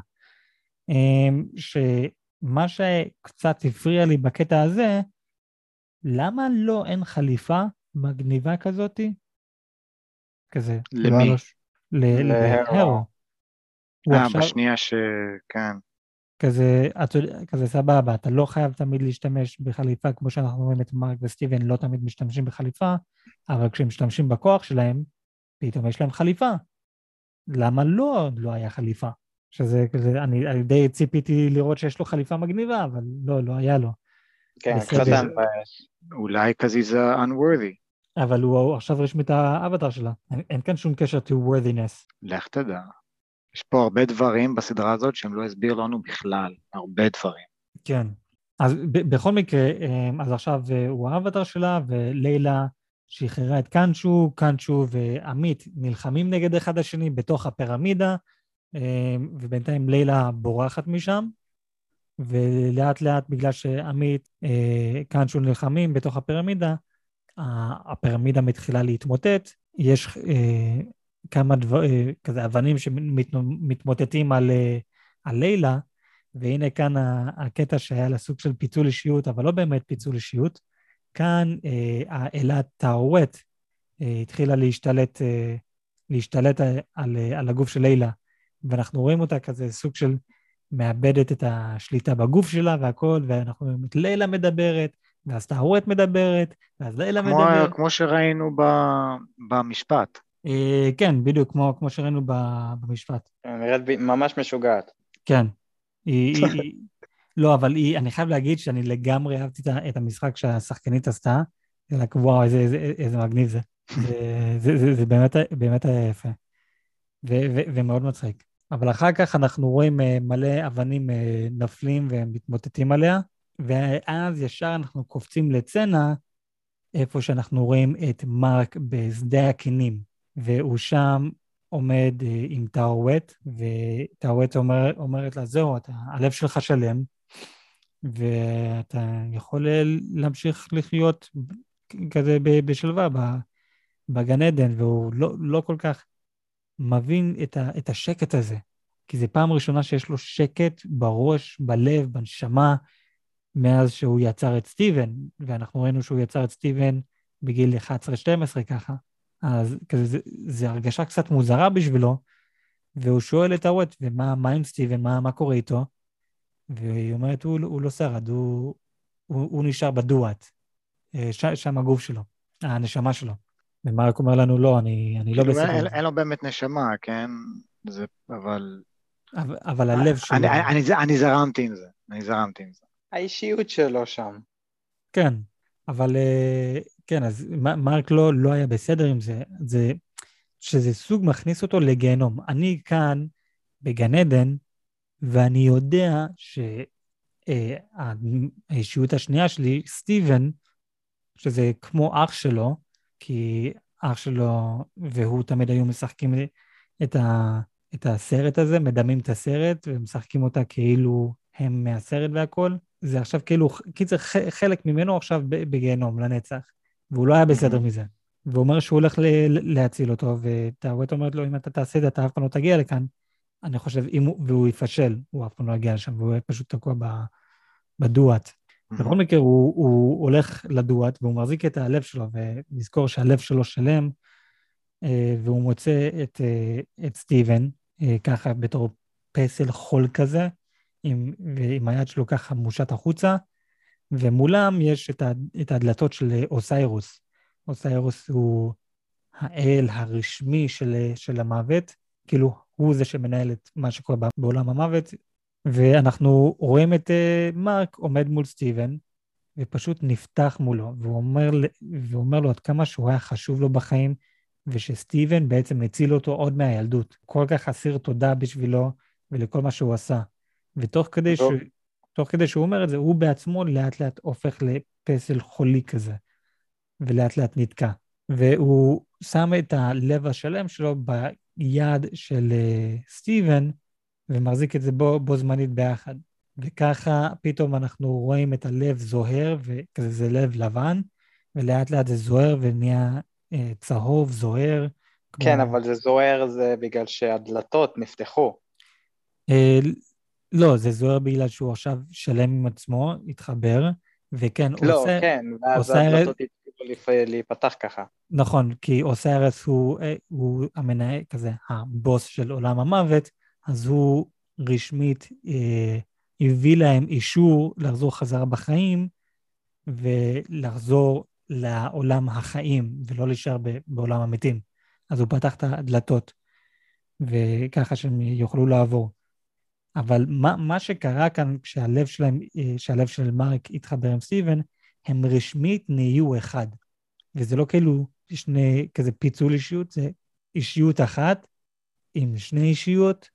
אה, שמה שקצת הפריע לי בקטע הזה, למה לא אין חליפה מגניבה כזאתי? כזה. למי? להרו. אה, בשנייה ש... כן. כזה, את, כזה סבבה, אתה לא חייב תמיד להשתמש בחליפה, כמו שאנחנו רואים את מרק וסטיבן לא תמיד משתמשים בחליפה, אבל כשהם משתמשים בכוח שלהם, פתאום יש להם חליפה. למה לא לא היה חליפה? שזה כזה, אני, אני די ציפיתי לראות שיש לו חליפה מגניבה, אבל לא, לא היה לו. כן, קצת מבאס. אולי קזיזה unworthy. אבל הוא עכשיו רשמי את האבטר שלה. אין, אין כאן שום קשר to worthiness. לך תדע. יש פה הרבה דברים בסדרה הזאת שהם לא הסביר לנו בכלל, הרבה דברים. כן. אז ב- בכל מקרה, אמ, אז עכשיו אה, הוא האבטר שלה, ולילה שחררה את קאנצ'ו, קאנצ'ו ועמית נלחמים נגד אחד השני בתוך הפירמידה, ובינתיים לילה בורחת משם. ולאט לאט בגלל שעמית, אה, קאנצ'ו נלחמים בתוך הפירמידה, הפירמידה מתחילה להתמוטט, יש אה, כמה דבר, אה, כזה אבנים שמתמוטטים על, אה, על לילה, והנה כאן הקטע שהיה לה סוג של פיצול אישיות, אבל לא באמת פיצול אישיות. כאן אה, האלה טאורט אה, התחילה להשתלט, אה, להשתלט על, על, על הגוף של לילה, ואנחנו רואים אותה כזה סוג של מאבדת את השליטה בגוף שלה והכל, ואנחנו רואים את לילה מדברת, ואז טהורת מדברת, ואז לילה כמו, מדברת. כמו שראינו ב, במשפט. אה, כן, בדיוק, כמו, כמו שראינו ב, במשפט. נראית ממש משוגעת. כן. היא, היא, היא, לא, אבל היא, אני חייב להגיד שאני לגמרי אהבתי את המשחק שהשחקנית עשתה. רק וואו, איזה, איזה, איזה מגניב זה. זה, זה, זה, זה באמת, באמת היה יפה. ו, ו, ומאוד מצחיק. אבל אחר כך אנחנו רואים אה, מלא אבנים אה, נופלים ומתמוטטים עליה, ואז ישר אנחנו קופצים לצנע, איפה שאנחנו רואים את מרק בשדה הכנים, והוא שם עומד אה, עם טאורוט, וטאורוט אומר, אומרת לה, זהו, אתה, הלב שלך שלם, ואתה יכול להמשיך לחיות כזה בשלווה בגן עדן, והוא לא, לא כל כך מבין את, ה, את השקט הזה. כי זו פעם ראשונה שיש לו שקט בראש, בלב, בנשמה, מאז שהוא יצר את סטיבן, ואנחנו ראינו שהוא יצר את סטיבן בגיל 11-12 ככה. אז כזה, זה, זה הרגשה קצת מוזרה בשבילו, והוא שואל את הוואט, ומה מה עם סטיבן, מה, מה קורה איתו? והיא אומרת, הוא, הוא לא שרד, הוא, הוא, הוא נשאר בדואט, אה, שם הגוף שלו, הנשמה שלו. ומרק אומר לנו, לא, אני, אני לא כאילו, בסדר. אין, אין לו באמת נשמה, כן? זה, אבל... אבל, אבל הלב שלו... אני, אני, אני, אני זרמתי עם זה, אני זרמתי עם זה. האישיות שלו שם. כן, אבל אה, כן, אז מרק לא, לא היה בסדר עם זה. זה שזה סוג מכניס אותו לגיהנום. אני כאן בגן עדן, ואני יודע שהאישיות השנייה שלי, סטיבן, שזה כמו אח שלו, כי אח שלו והוא תמיד היו משחקים את, ה, את הסרט הזה, מדמים את הסרט ומשחקים אותה כאילו הם מהסרט והכל. זה עכשיו כאילו, קיצר, חלק ממנו עכשיו בגיהנום לנצח, והוא לא היה בסדר מזה. והוא אומר שהוא הולך להציל אותו, וטאווט אומרת לו, אם אתה תעשה את זה, אתה אף פעם לא תגיע לכאן. אני חושב, אם הוא, והוא יפשל, הוא אף פעם לא יגיע לשם, והוא יהיה פשוט תקוע בדואט. בכל מקרה, הוא, הוא הולך לדואט, והוא מחזיק את הלב שלו, ונזכור שהלב שלו שלם, אה, והוא מוצא את, אה, את סטיבן, אה, ככה בתור פסל חול כזה, עם, ועם היד שלו ככה מושט החוצה, ומולם יש את, את הדלתות של אוסיירוס. אוסיירוס הוא האל הרשמי של, של המוות, כאילו הוא זה שמנהל את מה שקורה בעולם המוות, ואנחנו רואים את uh, מרק עומד מול סטיבן, ופשוט נפתח מולו, והוא אומר, והוא אומר לו עד כמה שהוא היה חשוב לו בחיים, ושסטיבן בעצם הציל אותו עוד מהילדות. כל כך אסיר תודה בשבילו ולכל מה שהוא עשה. ותוך כדי, ש... תוך כדי שהוא אומר את זה, הוא בעצמו לאט לאט הופך לפסל חולי כזה, ולאט לאט נתקע. והוא שם את הלב השלם שלו ביד של uh, סטיבן, ומחזיק את זה בו, בו זמנית ביחד. וככה פתאום אנחנו רואים את הלב זוהר, וכזה זה לב לבן, ולאט לאט זה זוהר ונהיה אה, צהוב, זוהר. כן, כמו... אבל זה זוהר זה בגלל שהדלתות נפתחו. אה, לא, זה זוהר בגלל שהוא עכשיו שלם עם עצמו, התחבר, וכן, לא, עושה... לא, כן, ואז הדלתות התחילו להיפתח ככה. נכון, כי אוסיירס הוא, אה, הוא המנהל, כזה, הבוס של עולם המוות, אז הוא רשמית אה, הביא להם אישור לחזור חזרה בחיים ולחזור לעולם החיים ולא להישאר בעולם המתים. אז הוא פתח את הדלתות, וככה שהם יוכלו לעבור. אבל מה, מה שקרה כאן כשהלב שלהם, אה, שהלב של מרק התחבר עם סטיבן, הם רשמית נהיו אחד. וזה לא כאילו שני, כזה פיצול אישיות, זה אישיות אחת עם שני אישיות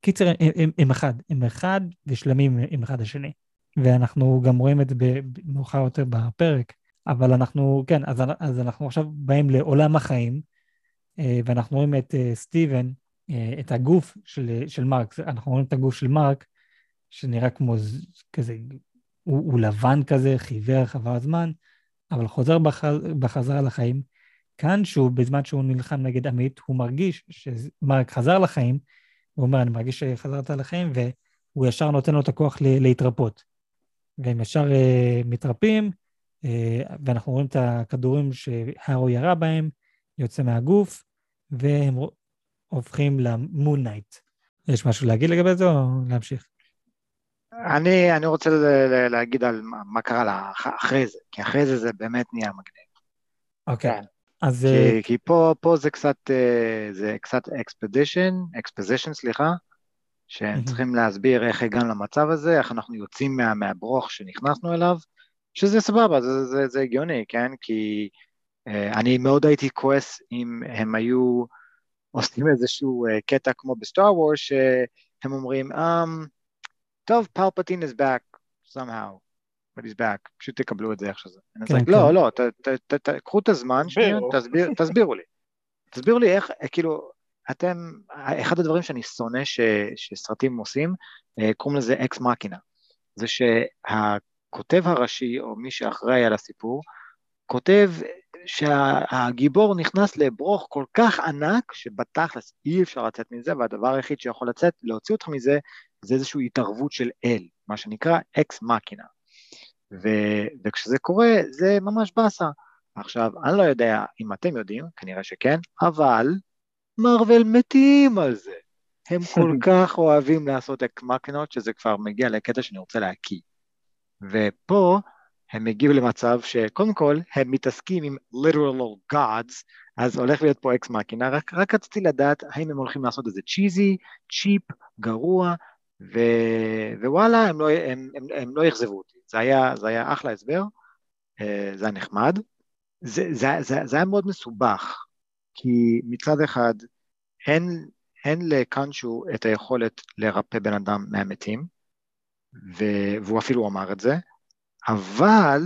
קיצר, הם, הם, הם אחד, הם אחד ושלמים עם אחד השני. ואנחנו גם רואים את זה מאוחר יותר בפרק, אבל אנחנו, כן, אז, אז אנחנו עכשיו באים לעולם החיים, אה, ואנחנו רואים את אה, סטיבן, אה, את הגוף של, של מרק, אנחנו רואים את הגוף של מרק, שנראה כמו כזה, הוא, הוא לבן כזה, חיוור, חבר הזמן, אבל חוזר בחז, בחזרה לחיים. כאן, שהוא, בזמן שהוא נלחם נגד עמית, הוא מרגיש שמרק חזר לחיים, הוא אומר, אני מרגיש שחזרת לחיים, והוא ישר נותן לו את הכוח להתרפות. והם ישר אה, מתרפים, אה, ואנחנו רואים את הכדורים שהארו ירה בהם, יוצא מהגוף, והם הופכים למון נייט. יש משהו להגיד לגבי זה או להמשיך? אני, אני רוצה להגיד על מה, קרה לה אחרי זה, כי אחרי זה זה באמת נהיה מגניב. אוקיי. אוקיי. כן. אז... כי, אה, כי פה, פה זה קצת, אה, זה קצת expedition, exposition, סליחה, שהם צריכים להסביר איך הגענו למצב הזה, איך אנחנו יוצאים מה, מהברוך שנכנסנו אליו, שזה סבבה, זה, זה, זה הגיוני, כן? כי אה, אני מאוד הייתי כועס אם הם היו עושים איזשהו אה, קטע כמו בסטאר וורס, שהם אומרים, אמ, טוב, פלפטין is back somehow. But he's back, פשוט תקבלו את זה איך שזה. כן, כן. לא, לא, קחו את הזמן, שנייה, תסבירו לי. תסבירו לי איך, כאילו, אתם, אחד הדברים שאני שונא שסרטים עושים, אה, קוראים לזה אקס מקינה. זה שהכותב הראשי, או מי שאחראי על הסיפור, כותב שהגיבור נכנס לברוך כל כך ענק, שבתכלס אי אפשר לצאת מזה, והדבר היחיד שיכול לצאת, להוציא אותך מזה, זה איזושהי התערבות של אל, מה שנקרא ex machina. ו- וכשזה קורה, זה ממש באסה. עכשיו, אני לא יודע אם אתם יודעים, כנראה שכן, אבל מארוול מתים על זה. הם כל כך אוהבים לעשות אקס מקינות, שזה כבר מגיע לקטע שאני רוצה להקיא. ופה הם הגיעו למצב שקודם כל הם מתעסקים עם literal gods, אז הולך להיות פה ex machina, רק, רק רציתי לדעת האם הם הולכים לעשות את זה cheesy, צ'יפ, גרוע, ו... ווואלה, הם לא, הם, הם, הם לא אכזבו אותי. זה היה, זה היה אחלה הסבר, אה, זה היה נחמד. זה, זה, זה, זה היה מאוד מסובך, כי מצד אחד אין, אין לקאנצ'ו את היכולת לרפא בן אדם מהמתים, והוא אפילו אמר את זה, אבל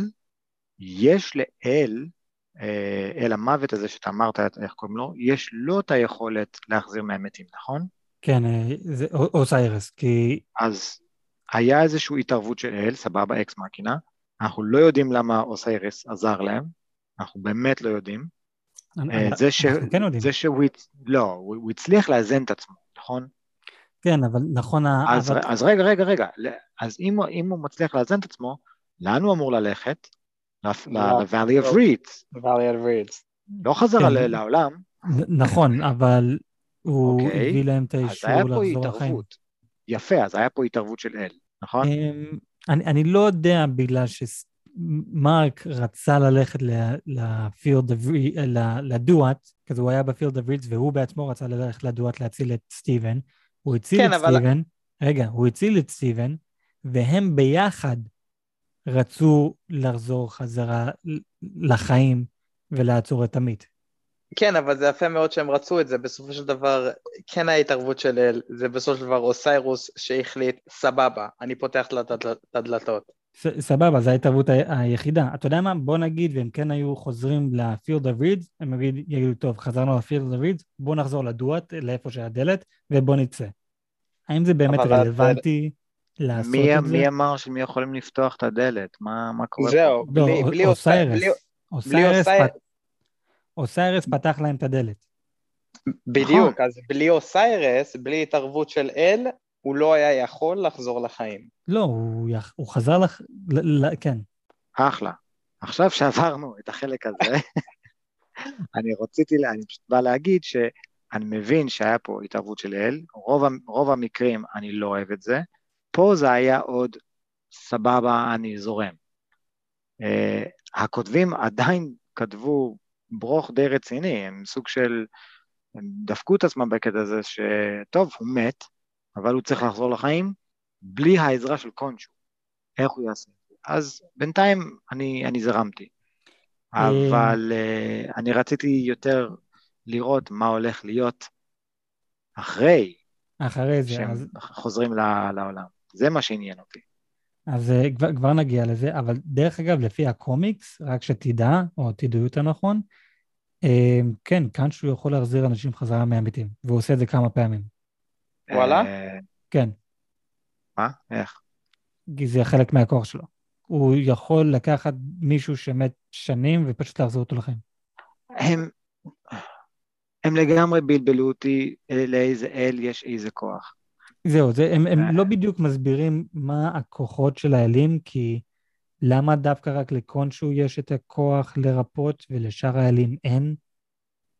יש לאל, אה, אל המוות הזה שאתה אמרת, איך קוראים לו, יש לו את היכולת להחזיר מהמתים, נכון? כן, אה, זה אוסיירס, כי... אז היה איזושהי התערבות של אל, סבבה, אקס מקינה, אנחנו לא יודעים למה אוסיירס עזר להם, אנחנו באמת לא יודעים. אה, זה, ש... כן יודעים. זה שהוא, לא, הוא הצליח לאזן את עצמו, נכון? כן, אבל נכון... אז, אבל... אז רגע, רגע, רגע, אז אם, אם הוא מצליח לאזן את עצמו, לאן הוא אמור ללכת? ל-Valley of Reeds. Valley of Reeds. לא חזר כן. לעולם. נכון, אבל הוא אוקיי. הביא להם את אז האישור היה פה לחזור לחיים. התערבות. יפה, אז היה פה התערבות של אל, נכון? אמ, אני, אני לא יודע בגלל שמרק רצה ללכת לפילד, לדואט, כזה הוא היה בפילד רידס והוא בעצמו רצה ללכת לדואט להציל את סטיבן. הוא הציל כן, את אבל- סטיבן, רגע, הוא הציל את סטיבן, והם ביחד רצו לחזור חזרה לחיים ולעצור את עמית. כן, אבל זה יפה מאוד שהם רצו את זה, בסופו של דבר כן ההתערבות של אל, זה בסופו של דבר אוסיירוס שהחליט, סבבה, אני פותח את הדל- את הדלתות. סבבה, זו ההתערבות היחידה. אתה יודע מה? בוא נגיד, והם כן היו חוזרים ל Field of Reeds, הם יגיד- יגידו, טוב, חזרנו ל Field of Reeds, בוא נחזור לדואט, לאיפה שהדלת, ובוא נצא. האם זה באמת רלוונטי לעשות מי, את זה? מי אמר שמי יכולים לפתוח את הדלת? מה, מה קורה? זהו, לא, בלי- א- בלי אוסי- אוסיירס. אוסיירס אוסי- פת- אוסיירס פתח להם את הדלת. בדיוק, אז בלי אוסיירס, בלי התערבות של אל, הוא לא היה יכול לחזור לחיים. לא, הוא, יח... הוא חזר לך... ל... ל... כן. אחלה. עכשיו שעברנו את החלק הזה, אני רציתי, לה- אני פשוט בא להגיד שאני מבין שהיה פה התערבות של אל, רוב, רוב המקרים אני לא אוהב את זה, פה זה היה עוד סבבה, אני זורם. Uh, הכותבים עדיין כתבו ברוך די רציני, הם סוג של, הם דפקו את עצמם בקטע הזה שטוב, הוא מת, אבל הוא צריך לחזור לחיים בלי העזרה של קונצ'ו. איך הוא יעשה את זה? אז בינתיים אני, אני זרמתי. אבל uh, אני רציתי יותר לראות מה הולך להיות אחרי אחרי זה, שהם אז, חוזרים ל- לעולם. זה מה שעניין אותי. אז אה, כבר, כבר נגיע לזה, אבל דרך אגב, לפי הקומיקס, רק שתדע, או תדעו יותר נכון, אה, כן, קאנצ'ו יכול להחזיר אנשים חזרה מהמתים, והוא עושה את זה כמה פעמים. וואלה? אה, כן, מה? איך? כי זה חלק מהכוח שלו. הוא יכול לקחת מישהו שמת שנים ופשוט להחזיר אותו לחיים. הם, הם לגמרי בלבלו אותי לאיזה אל יש איזה כוח. זהו, זה, הם, הם אה. לא בדיוק מסבירים מה הכוחות של האלים, כי למה דווקא רק לקונשו יש את הכוח לרפות ולשאר האלים אין?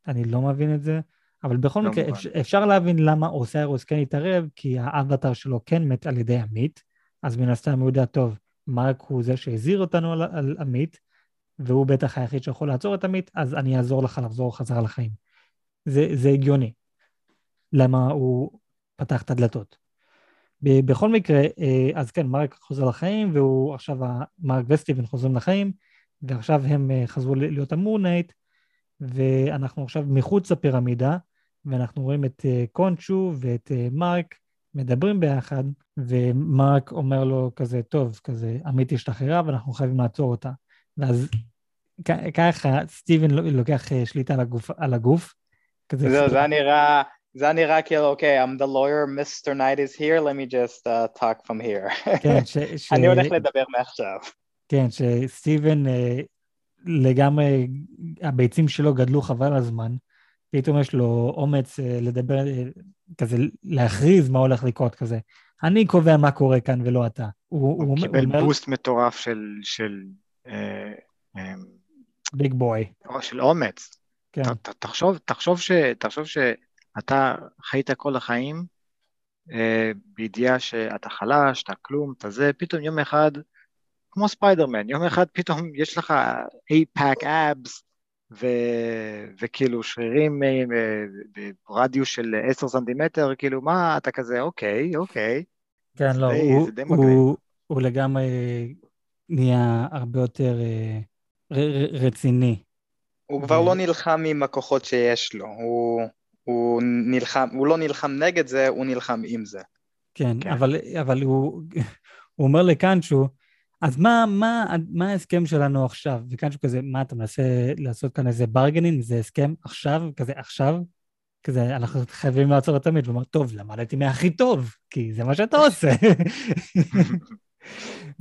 אני לא מבין את זה. אבל בכל לא מקרה. אפשר, אפשר להבין למה אוסיירוס כן התערב, כי האבטר שלו כן מת על ידי עמית, אז מן הסתם הוא יודע, טוב, מרק הוא זה שהזהיר אותנו על, על עמית, והוא בטח היחיד שיכול לעצור את עמית, אז אני אעזור לך לחזור חזרה לחיים. זה, זה הגיוני. למה הוא פתח את הדלתות. בכל מקרה, אה, אז כן, מרק חוזר לחיים, והוא עכשיו, מרק וסטיבן חוזרים לחיים, ועכשיו הם אה, חזרו להיות המורנייט, ואנחנו עכשיו מחוץ לפירמידה, ואנחנו רואים את אה, קונצ'ו ואת מרק מדברים ביחד, ומרק אומר לו כזה, טוב, כזה, עמית השתחררה ואנחנו חייבים לעצור אותה. ואז ככה סטיבן לוקח שליטה על הגוף, על הגוף. כזה, זהו, זה היה נראה, זה היה נראה כאילו, אוקיי, I'm the lawyer, Mr. Knight is here, let me just uh, talk from here. כן, ש, ש... אני הולך לדבר מעכשיו. כן, שסטיבן אה, לגמרי, הביצים שלו גדלו חבל הזמן, פתאום יש לו אומץ אה, לדבר, אה, כזה להכריז מה הולך לקרות כזה. אני קובע מה קורה כאן ולא אתה. הוא, הוא, הוא קיבל אומר... בוסט מטורף של, של אה, אה, big boy. של אומץ. כן. ת, ת, תחשוב, תחשוב, ש, תחשוב שאתה חיית כל החיים אה, בידיעה שאתה חלש, אתה כלום, אתה זה, פתאום יום אחד, כמו ספיידרמן, יום אחד פתאום יש לך 8-pack abs, ו, וכאילו שרירים אה, ברדיוס של 10 סנטימטר, כאילו מה, אתה כזה, אוקיי, אוקיי. כן, לא, די, הוא, הוא, הוא לגמרי נהיה הרבה יותר אה, ר, רציני. הוא כבר לא נלחם עם הכוחות שיש לו, הוא, הוא, נלחם, הוא לא נלחם נגד זה, הוא נלחם עם זה. כן, כן. אבל, אבל הוא, הוא אומר לקאנצ'ו, אז מה, מה, מה ההסכם שלנו עכשיו? וקאנצ'ו כזה, מה אתה מנסה לעשות כאן איזה ברגנינג, זה הסכם עכשיו, כזה עכשיו? כזה, אנחנו חייבים לעצור את תמיד, ואומר, טוב, למדתי מהכי טוב, כי זה מה שאתה עושה.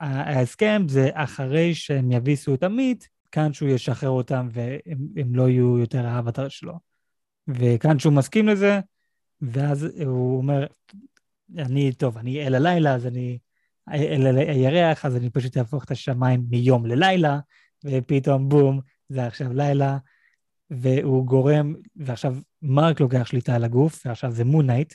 וההסכם זה אחרי שהם יביסו את עמית, כאן שהוא ישחרר אותם והם לא יהיו יותר האבטר שלו. וכאן שהוא מסכים לזה, ואז הוא אומר, אני, טוב, אני אל הלילה, אז אני אל הירח, אז אני פשוט אהפוך את השמיים מיום ללילה, ופתאום בום, זה עכשיו לילה, והוא גורם, ועכשיו מרק לוקח שליטה על הגוף, ועכשיו זה מונייט,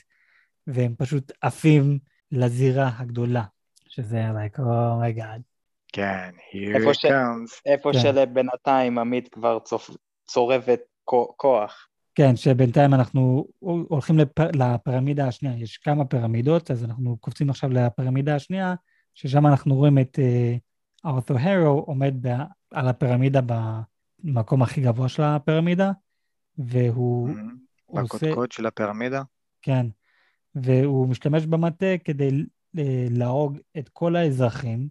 והם פשוט עפים לזירה הגדולה, שזה like, oh my god. כן, here it ש... comes. איפה כן. שלבינתיים עמית כבר צופ... צורבת כוח. כן, שבינתיים אנחנו הולכים לפ... לפירמידה השנייה, יש כמה פירמידות, אז אנחנו קופצים עכשיו לפירמידה השנייה, ששם אנחנו רואים את ארת'ור uh, הרו עומד ב... על הפירמידה במקום הכי גבוה של הפירמידה, והוא mm-hmm. בקודקוד של הפירמידה? כן, והוא משתמש במטה כדי אה, להרוג את כל האזרחים,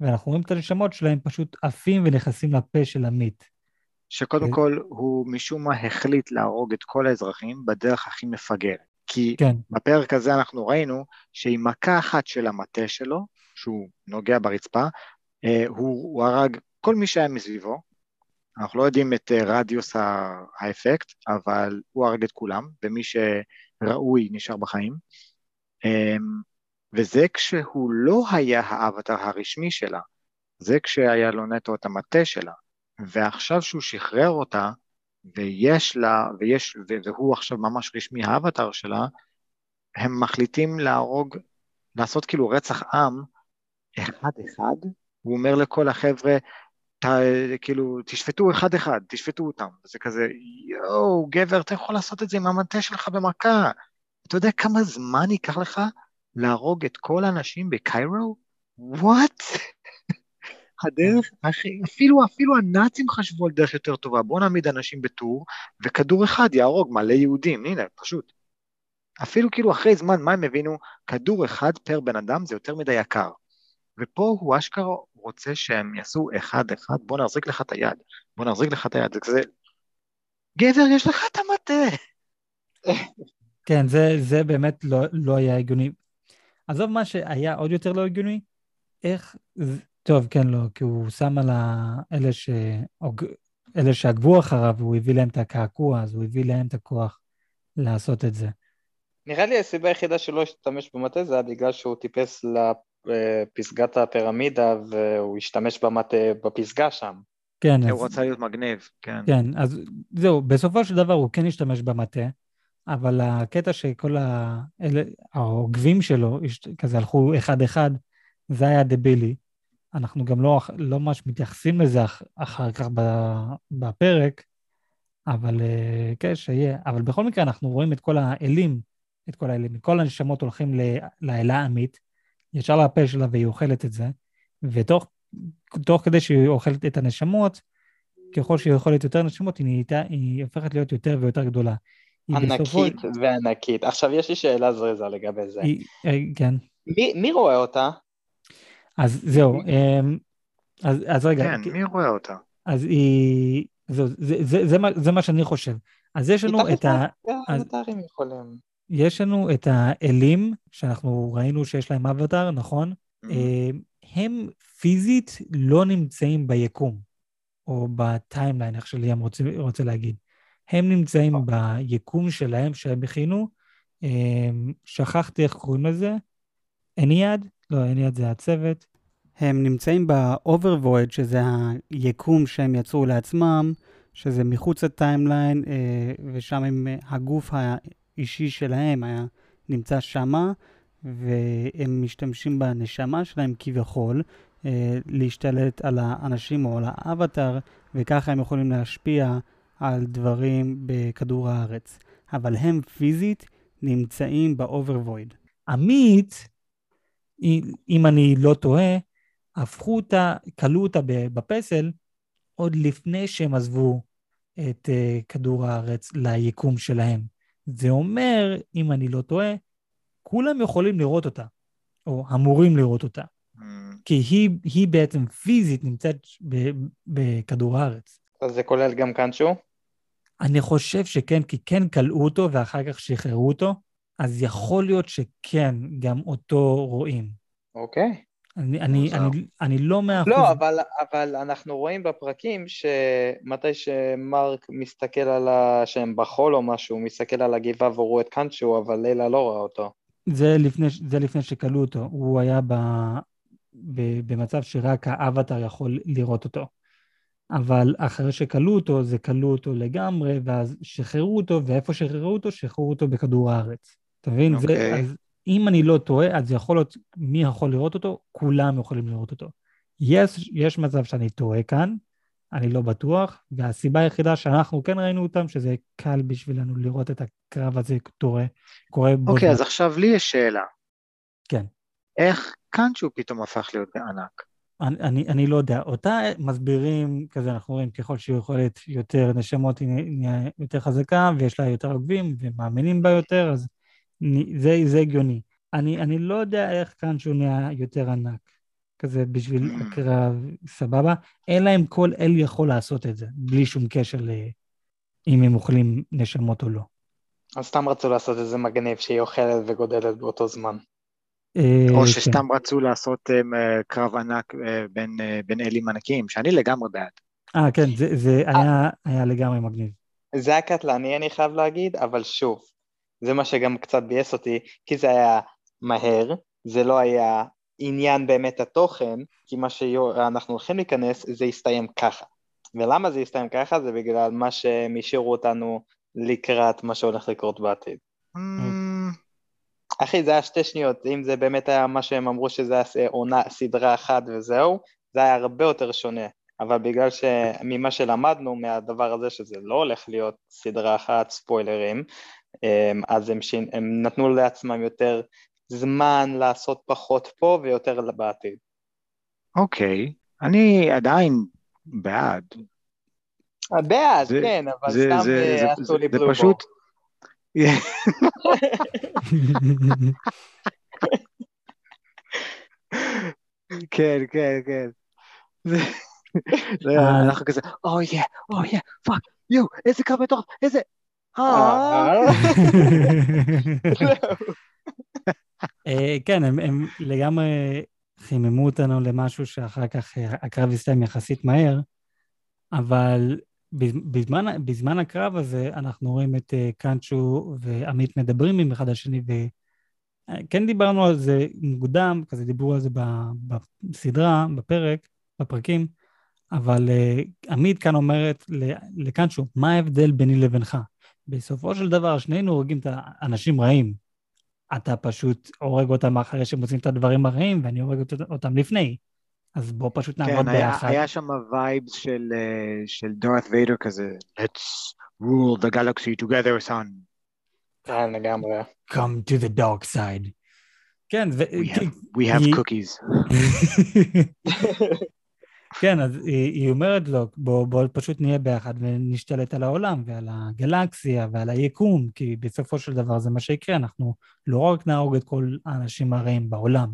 ואנחנו רואים את הנשמות שלהם פשוט עפים ונכנסים לפה של עמית. שקודם כל הוא משום מה החליט להרוג את כל האזרחים בדרך הכי מפגרת. כי כן. בפרק הזה אנחנו ראינו שעם מכה אחת של המטה שלו, שהוא נוגע ברצפה, אה, הוא, הוא הרג כל מי שהיה מסביבו, אנחנו לא יודעים את אה, רדיוס האפקט, אבל הוא הרג את כולם, ומי שראוי נשאר בחיים. וזה כשהוא לא היה האבטר הרשמי שלה, זה כשהיה לו נטו את המטה שלה. ועכשיו שהוא שחרר אותה, ויש לה, ויש, והוא עכשיו ממש רשמי האבטר שלה, הם מחליטים להרוג, לעשות כאילו רצח עם, אחד-אחד, הוא אומר לכל החבר'ה, ת, כאילו, תשפטו אחד-אחד, תשפטו אותם. זה כזה, יואו, גבר, אתה יכול לעשות את זה עם המטה שלך במכה. אתה יודע כמה זמן ייקח לך להרוג את כל האנשים בקיירו? וואט? הדרך, אפילו, אפילו הנאצים חשבו על דרך יותר טובה, בואו נעמיד אנשים בטור, וכדור אחד יהרוג מלא יהודים, הנה, פשוט. אפילו כאילו אחרי זמן, מה הם הבינו? כדור אחד פר בן אדם זה יותר מדי יקר. ופה הוא אשכרה רוצה שהם יעשו אחד-אחד, בוא נחזיק לך את היד, בוא נחזיק לך את היד, זה כזה, גבר, יש לך את המטה. כן, זה, זה באמת לא, לא היה הגיוני. עזוב מה שהיה עוד יותר לא הגיוני, איך, טוב, כן, לא, כי הוא שם על אלה, ש... אלה שעקבו אחריו, והוא הביא להם את הקעקוע, אז הוא הביא להם את הכוח לעשות את זה. נראה לי הסיבה היחידה שלא השתמש במטה זה היה בגלל שהוא טיפס לפסגת הפירמידה והוא השתמש במטה בפסגה שם. כן. הוא אז... רצה להיות מגניב, כן. כן, אז זהו, בסופו של דבר הוא כן השתמש במטה, אבל הקטע שכל העוקבים שלו, כזה הלכו אחד-אחד, זה היה דבילי. אנחנו גם לא, לא ממש מתייחסים לזה אח, אחר כך בפרק, אבל אה, כן, שיהיה. אבל בכל מקרה, אנחנו רואים את כל האלים, את כל האלים, כל הנשמות הולכים לאלה עמית, ישר לפה שלה והיא אוכלת את זה, ותוך כדי שהיא אוכלת את הנשמות, ככל שהיא אוכלת יותר נשמות, היא, נהייתה, היא הופכת להיות יותר ויותר גדולה. ענקית בסופו... וענקית. עכשיו, יש לי שאלה זריזה לגבי זה. היא, אה, כן. מי, מי רואה אותה? אז זהו, אמ, אז, אז רגע. כן, מי רואה אותה? אז היא... זהו, זה, זה, זה, זה, מה, זה מה שאני חושב. אז יש לנו את ה... אז... יכולים. יש לנו את האלים, שאנחנו ראינו שיש להם אבטר, נכון? Mm. אה, הם פיזית לא נמצאים ביקום, או ב timeline, איך שליאם רוצה, רוצה להגיד. הם נמצאים ביקום שלהם, שהם הכינו. אה, שכחתי איך קוראים לזה. אניאד? לא, אניאד זה הצוות. הם נמצאים ב-overvoid, שזה היקום שהם יצרו לעצמם, שזה מחוץ ל timeline, אה, ושם הם, הגוף האישי שלהם היה נמצא שמה, והם משתמשים בנשמה שלהם כביכול, אה, להשתלט על האנשים או על האבטאר, וככה הם יכולים להשפיע על דברים בכדור הארץ. אבל הם פיזית נמצאים ב-overvoid. עמית, אם אני לא טועה, הפכו אותה, כלו אותה בפסל עוד לפני שהם עזבו את uh, כדור הארץ ליקום שלהם. זה אומר, אם אני לא טועה, כולם יכולים לראות אותה, או אמורים לראות אותה. Mm. כי היא, היא בעצם פיזית נמצאת בכדור הארץ. אז זה כולל גם קאנצ'ו? אני חושב שכן, כי כן כלאו אותו ואחר כך שחררו אותו, אז יכול להיות שכן, גם אותו רואים. אוקיי. אני, אני, אני, אני לא מאה אחוז... לא, אבל, אבל אנחנו רואים בפרקים שמתי שמרק מסתכל על ה... שהם בחול או משהו, הוא מסתכל על הגבעה והוא רואה את קאנצ'ו, אבל לילה לא רואה אותו. זה לפני, זה לפני שכלו אותו, הוא היה ב, ב, במצב שרק האבטר יכול לראות אותו. אבל אחרי שכלו אותו, זה כלו אותו לגמרי, ואז שחררו אותו, ואיפה שחררו אותו, שחררו אותו בכדור הארץ. אתה מבין? Okay. זה, אוקיי. אז אם אני לא טועה, אז יכול להיות, מי יכול לראות אותו? כולם יכולים לראות אותו. יש, יש מצב שאני טועה כאן, אני לא בטוח, והסיבה היחידה שאנחנו כן ראינו אותם, שזה קל בשבילנו לראות את הקרב הזה קורה, קורה בו. אוקיי, okay, אז עכשיו לי יש שאלה. כן. איך קאנצ'ו פתאום הפך להיות ענק? אני, אני, אני לא יודע. אותה מסבירים, כזה אנחנו רואים, ככל שהיא יכולת יותר נשמות, היא נהיה יותר חזקה, ויש לה יותר עוקבים, ומאמינים בה יותר, אז זה, זה הגיוני. אני, אני לא יודע איך כאן שהוא נהיה יותר ענק, כזה בשביל Mm. הקרב, סבבה, אלא אם כל אל יכול לעשות את זה, בלי שום קשר לאם הם אוכלים נשמות או לא. אז סתם רצו לעשות איזה מגניב שהיא אוכלת וגודלת באותו זמן. אה, או כן. שסתם רצו לעשות uh, קרב ענק uh, בין, בין אלים ענקיים, שאני לגמרי בעד. אה, כן, זה, זה היה, היה לגמרי מגניב. זה היה קטלני, אני חייב להגיד, אבל שוב, זה מה שגם קצת ביאס אותי, כי זה היה מהר, זה לא היה עניין באמת התוכן, כי מה שאנחנו הולכים להיכנס, זה יסתיים ככה. ולמה זה יסתיים ככה? זה בגלל מה שהם השאירו אותנו לקראת מה שהולך לקרות בעתיד. Mm, אחי, זה היה שתי שניות, אם זה באמת היה מה שהם אמרו שזה היה עונה, סדרה אחת וזהו, זה היה הרבה יותר שונה. אבל בגלל שממה שלמדנו מהדבר הזה שזה לא הולך להיות סדרה אחת, ספוילרים, אמ, אז הם, שין, הם נתנו לעצמם יותר זמן לעשות פחות פה ויותר בעתיד. אוקיי, אני עדיין בעד. בעד, זה- כן, אבל זה- סתם זה- אה, זה- עשו זה- לי זה בלובו. כן, כן, כן. זה- אה. אנחנו כזה, אוי אוי פאק, יואו, איזה קרב מטורף, איזה... אה, אה, כן, הם, לגמרי חיממו אותנו למשהו שאחר כך הקרב הסתיים יחסית מהר, אבל בזמן, בזמן הקרב הזה אנחנו רואים את אה, קאנצ'ו ועמית מדברים עם אחד השני, וכן דיברנו על זה מוקדם, כזה דיברו על זה בסדרה, בפרק, בפרקים, אבל אה, עמית כאן אומרת לקאנצ'ו, מה ההבדל ביני לבינך? בסופו של דבר שנינו הורגים את האנשים רעים. אתה פשוט הורג אותם אחרי שהם עושים את הדברים הרעים, ואני הורג אות- אותם לפני. אז בוא פשוט נעבוד כן, ביחד. היה שם וייבס של, אה, של דורת ויידר כזה, let's rule the galaxy together, son. כן, לגמרי. Come to the dark side. כן, ו... We have, we have היא- cookies. כן, אז היא, היא אומרת לו, בוא, בוא פשוט נהיה ביחד ונשתלט על העולם ועל הגלקסיה ועל היקום, כי בסופו של דבר זה מה שיקרה, אנחנו לא רק נהרוג את כל האנשים הרעים בעולם,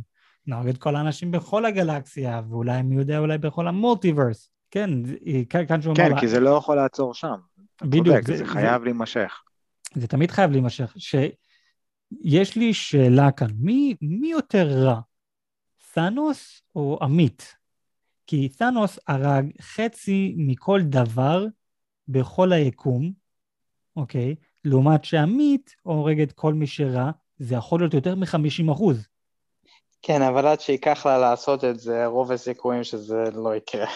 נהרוג את כל האנשים בכל הגלקסיה, ואולי מי יודע, אולי בכל המולטיברס. כן, כאן שהוא כן, אמר, כי זה לא יכול לעצור שם. בדיוק, צודק, זה חייב להימשך. זה תמיד חייב להימשך. שיש לי שאלה כאן, מי, מי יותר רע? תאנוס או עמית? כי תאנוס הרג חצי מכל דבר בכל היקום, אוקיי? לעומת שעמית הורג את כל מי שרע, זה יכול להיות יותר מ-50 אחוז. כן, אבל עד שייקח לה לעשות את זה, רוב הסיכויים שזה לא יקרה.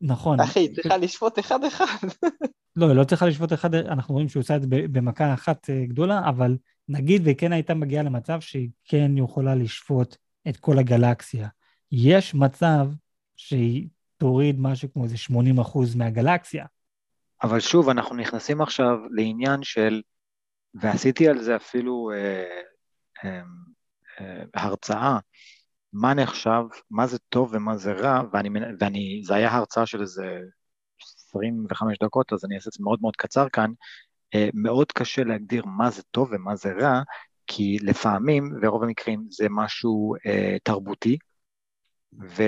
נכון. אחי, היא צריכה לשפוט אחד-אחד. לא, היא לא צריכה לשפוט אחד, אנחנו רואים שהוא עושה את זה במכה אחת אה, גדולה, אבל נגיד וכן הייתה מגיעה למצב שהיא כן יכולה לשפוט את כל הגלקסיה. יש מצב שהיא תוריד משהו כמו איזה 80 אחוז מהגלקסיה. אבל שוב, אנחנו נכנסים עכשיו לעניין של, ועשיתי על זה אפילו אה, אה, הרצאה, מה נחשב, מה זה טוב ומה זה רע, ואני, ואני, זה היה הרצאה של איזה 25 דקות, אז אני אעשה את זה מאוד מאוד קצר כאן, אה, מאוד קשה להגדיר מה זה טוב ומה זה רע, כי לפעמים, ורוב המקרים, זה משהו אה, תרבותי, ו,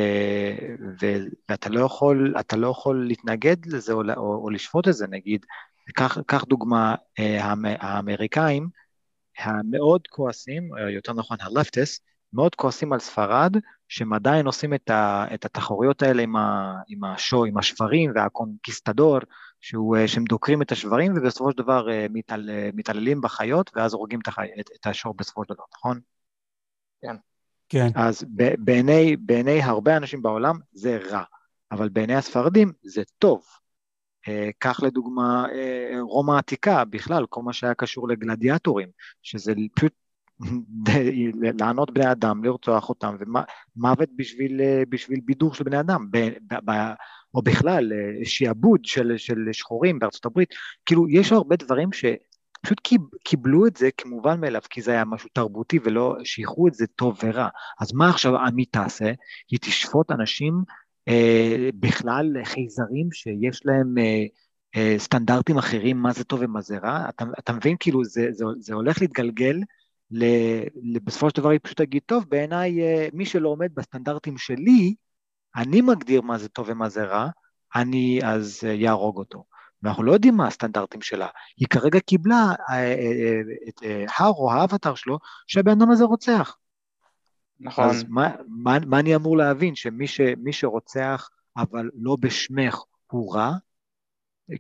ו, ואתה לא יכול, לא יכול להתנגד לזה או, או, או לשפוט את זה, נגיד, קח דוגמה, אה, האמריקאים המאוד כועסים, יותר נכון הלפטס, מאוד כועסים על ספרד, שהם עדיין עושים את, ה, את התחרויות האלה עם, ה, עם השו, עם השברים והקונקיסטדור, שהוא, אה, שהם דוקרים את השברים ובסופו של דבר אה, מתעל, אה, מתעללים בחיות ואז הורגים את, החי, את, את השור בסופו של דבר, נכון? כן. כן. אז בעיני, בעיני הרבה אנשים בעולם זה רע, אבל בעיני הספרדים זה טוב. קח לדוגמה רומא העתיקה, בכלל, כל מה שהיה קשור לגלדיאטורים, שזה פשוט לענות בני אדם, לרצוח אותם, ומוות בשביל, בשביל בידור של בני אדם, ב, ב, ב, או בכלל שיעבוד של, של שחורים בארצות הברית, כאילו יש הרבה דברים שפשוט קיבלו את זה כמובן מאליו, כי זה היה משהו תרבותי ולא שייכו את זה טוב ורע. אז מה עכשיו עמית תעשה? היא תשפוט אנשים אה, בכלל חייזרים שיש להם אה, אה, סטנדרטים אחרים, מה זה טוב ומה זה רע, אתה, אתה מבין כאילו זה, זה, זה הולך להתגלגל בסופו של דבר היא פשוט תגיד, טוב, בעיניי אה, מי שלא עומד בסטנדרטים שלי, אני מגדיר מה זה טוב ומה זה רע, אני אז יהרוג אה, אותו. ואנחנו לא יודעים מה הסטנדרטים שלה. היא כרגע קיבלה אה, את הארו, האבטר שלו, שהבן אדם הזה רוצח. נכון. אז מה, מה, מה אני אמור להבין? שמי ש, שרוצח, אבל לא בשמך, הוא רע?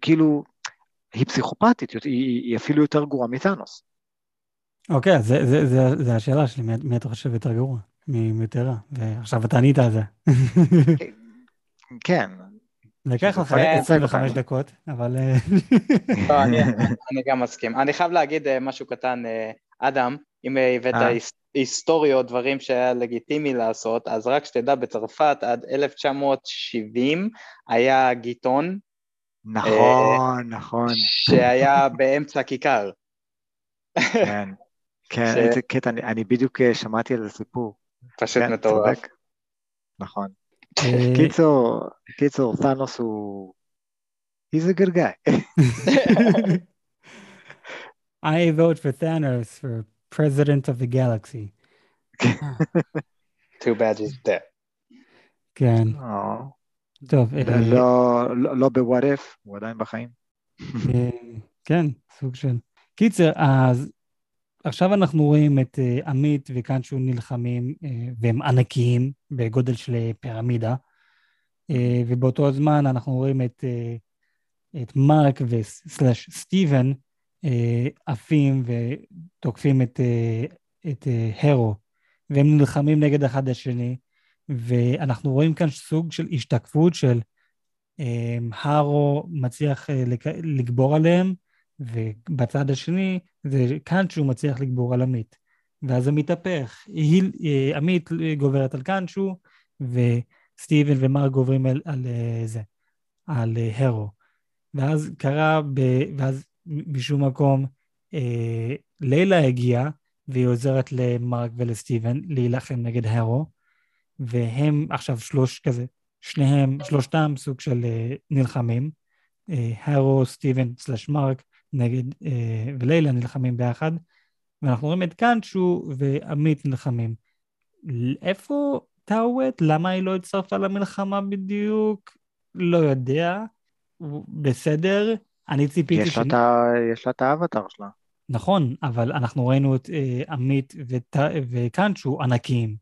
כאילו, היא פסיכופתית, היא, היא אפילו יותר גרועה מתאנוס. אוקיי, אז זה, זה, זה, זה השאלה שלי, מי, מי אתה חושב יותר גרוע? מי יותר רע? ועכשיו אתה ענית על זה. כן. לקח לך 25 דקות, אבל... אה, לא, אני גם מסכים. אני חייב להגיד אה, משהו קטן, אה, אדם, אם הבאת היסטוריות, דברים שהיה לגיטימי לעשות, אז רק שתדע, בצרפת עד 1970 היה גיטון. נכון, נכון. שהיה באמצע כיכר. כן. כן, ש... איזה קטע, אני, אני בדיוק אה, שמעתי על זה סיפור. פשוט כן, מטורף. נכון. אה, קיצור, קיצור, תאנוס הוא... he's a good guy. I vote for Thanos for president of the galaxy. Too bad he's dead. כן. טוב. אה, לא, לא, לא ב-what if, הוא עדיין בחיים. כן, סוג של... קיצר, אז עכשיו אנחנו רואים את uh, עמית וקאנצ'ו נלחמים, uh, והם ענקיים, בגודל של פירמידה, uh, ובאותו זמן אנחנו רואים את, את מרק וסלאש סטיבן עפים ותוקפים את, uh, את uh, הרו, והם נלחמים נגד אחד השני, ואנחנו רואים כאן סוג של השתקפות של uh, הרו מצליח uh, לגבור עליהם, ובצד השני זה קאנצ'ו מצליח לגבור על עמית. ואז זה מתהפך. אה, עמית גוברת על קאנצ'ו, וסטיבן ומר גוברים על, על אה, זה, על אה, הרו. ואז קרה, ב, ואז משום מקום, אה, לילה הגיעה, והיא עוזרת למרק ולסטיבן להילחם נגד הרו, והם עכשיו שלוש כזה, שניהם, שלושתם סוג של אה, נלחמים, אה, הרו, סטיבן סלש מרק, נגד, אה, ולילה נלחמים ביחד, ואנחנו רואים את קאנצ'ו ועמית נלחמים. איפה טאווט? למה היא לא הצטרפה למלחמה בדיוק? לא יודע. בסדר, אני ציפיתי... יש, ש... יש לה את האבטר שלה. נכון, אבל אנחנו ראינו את אה, עמית ות... וקאנצ'ו ענקיים.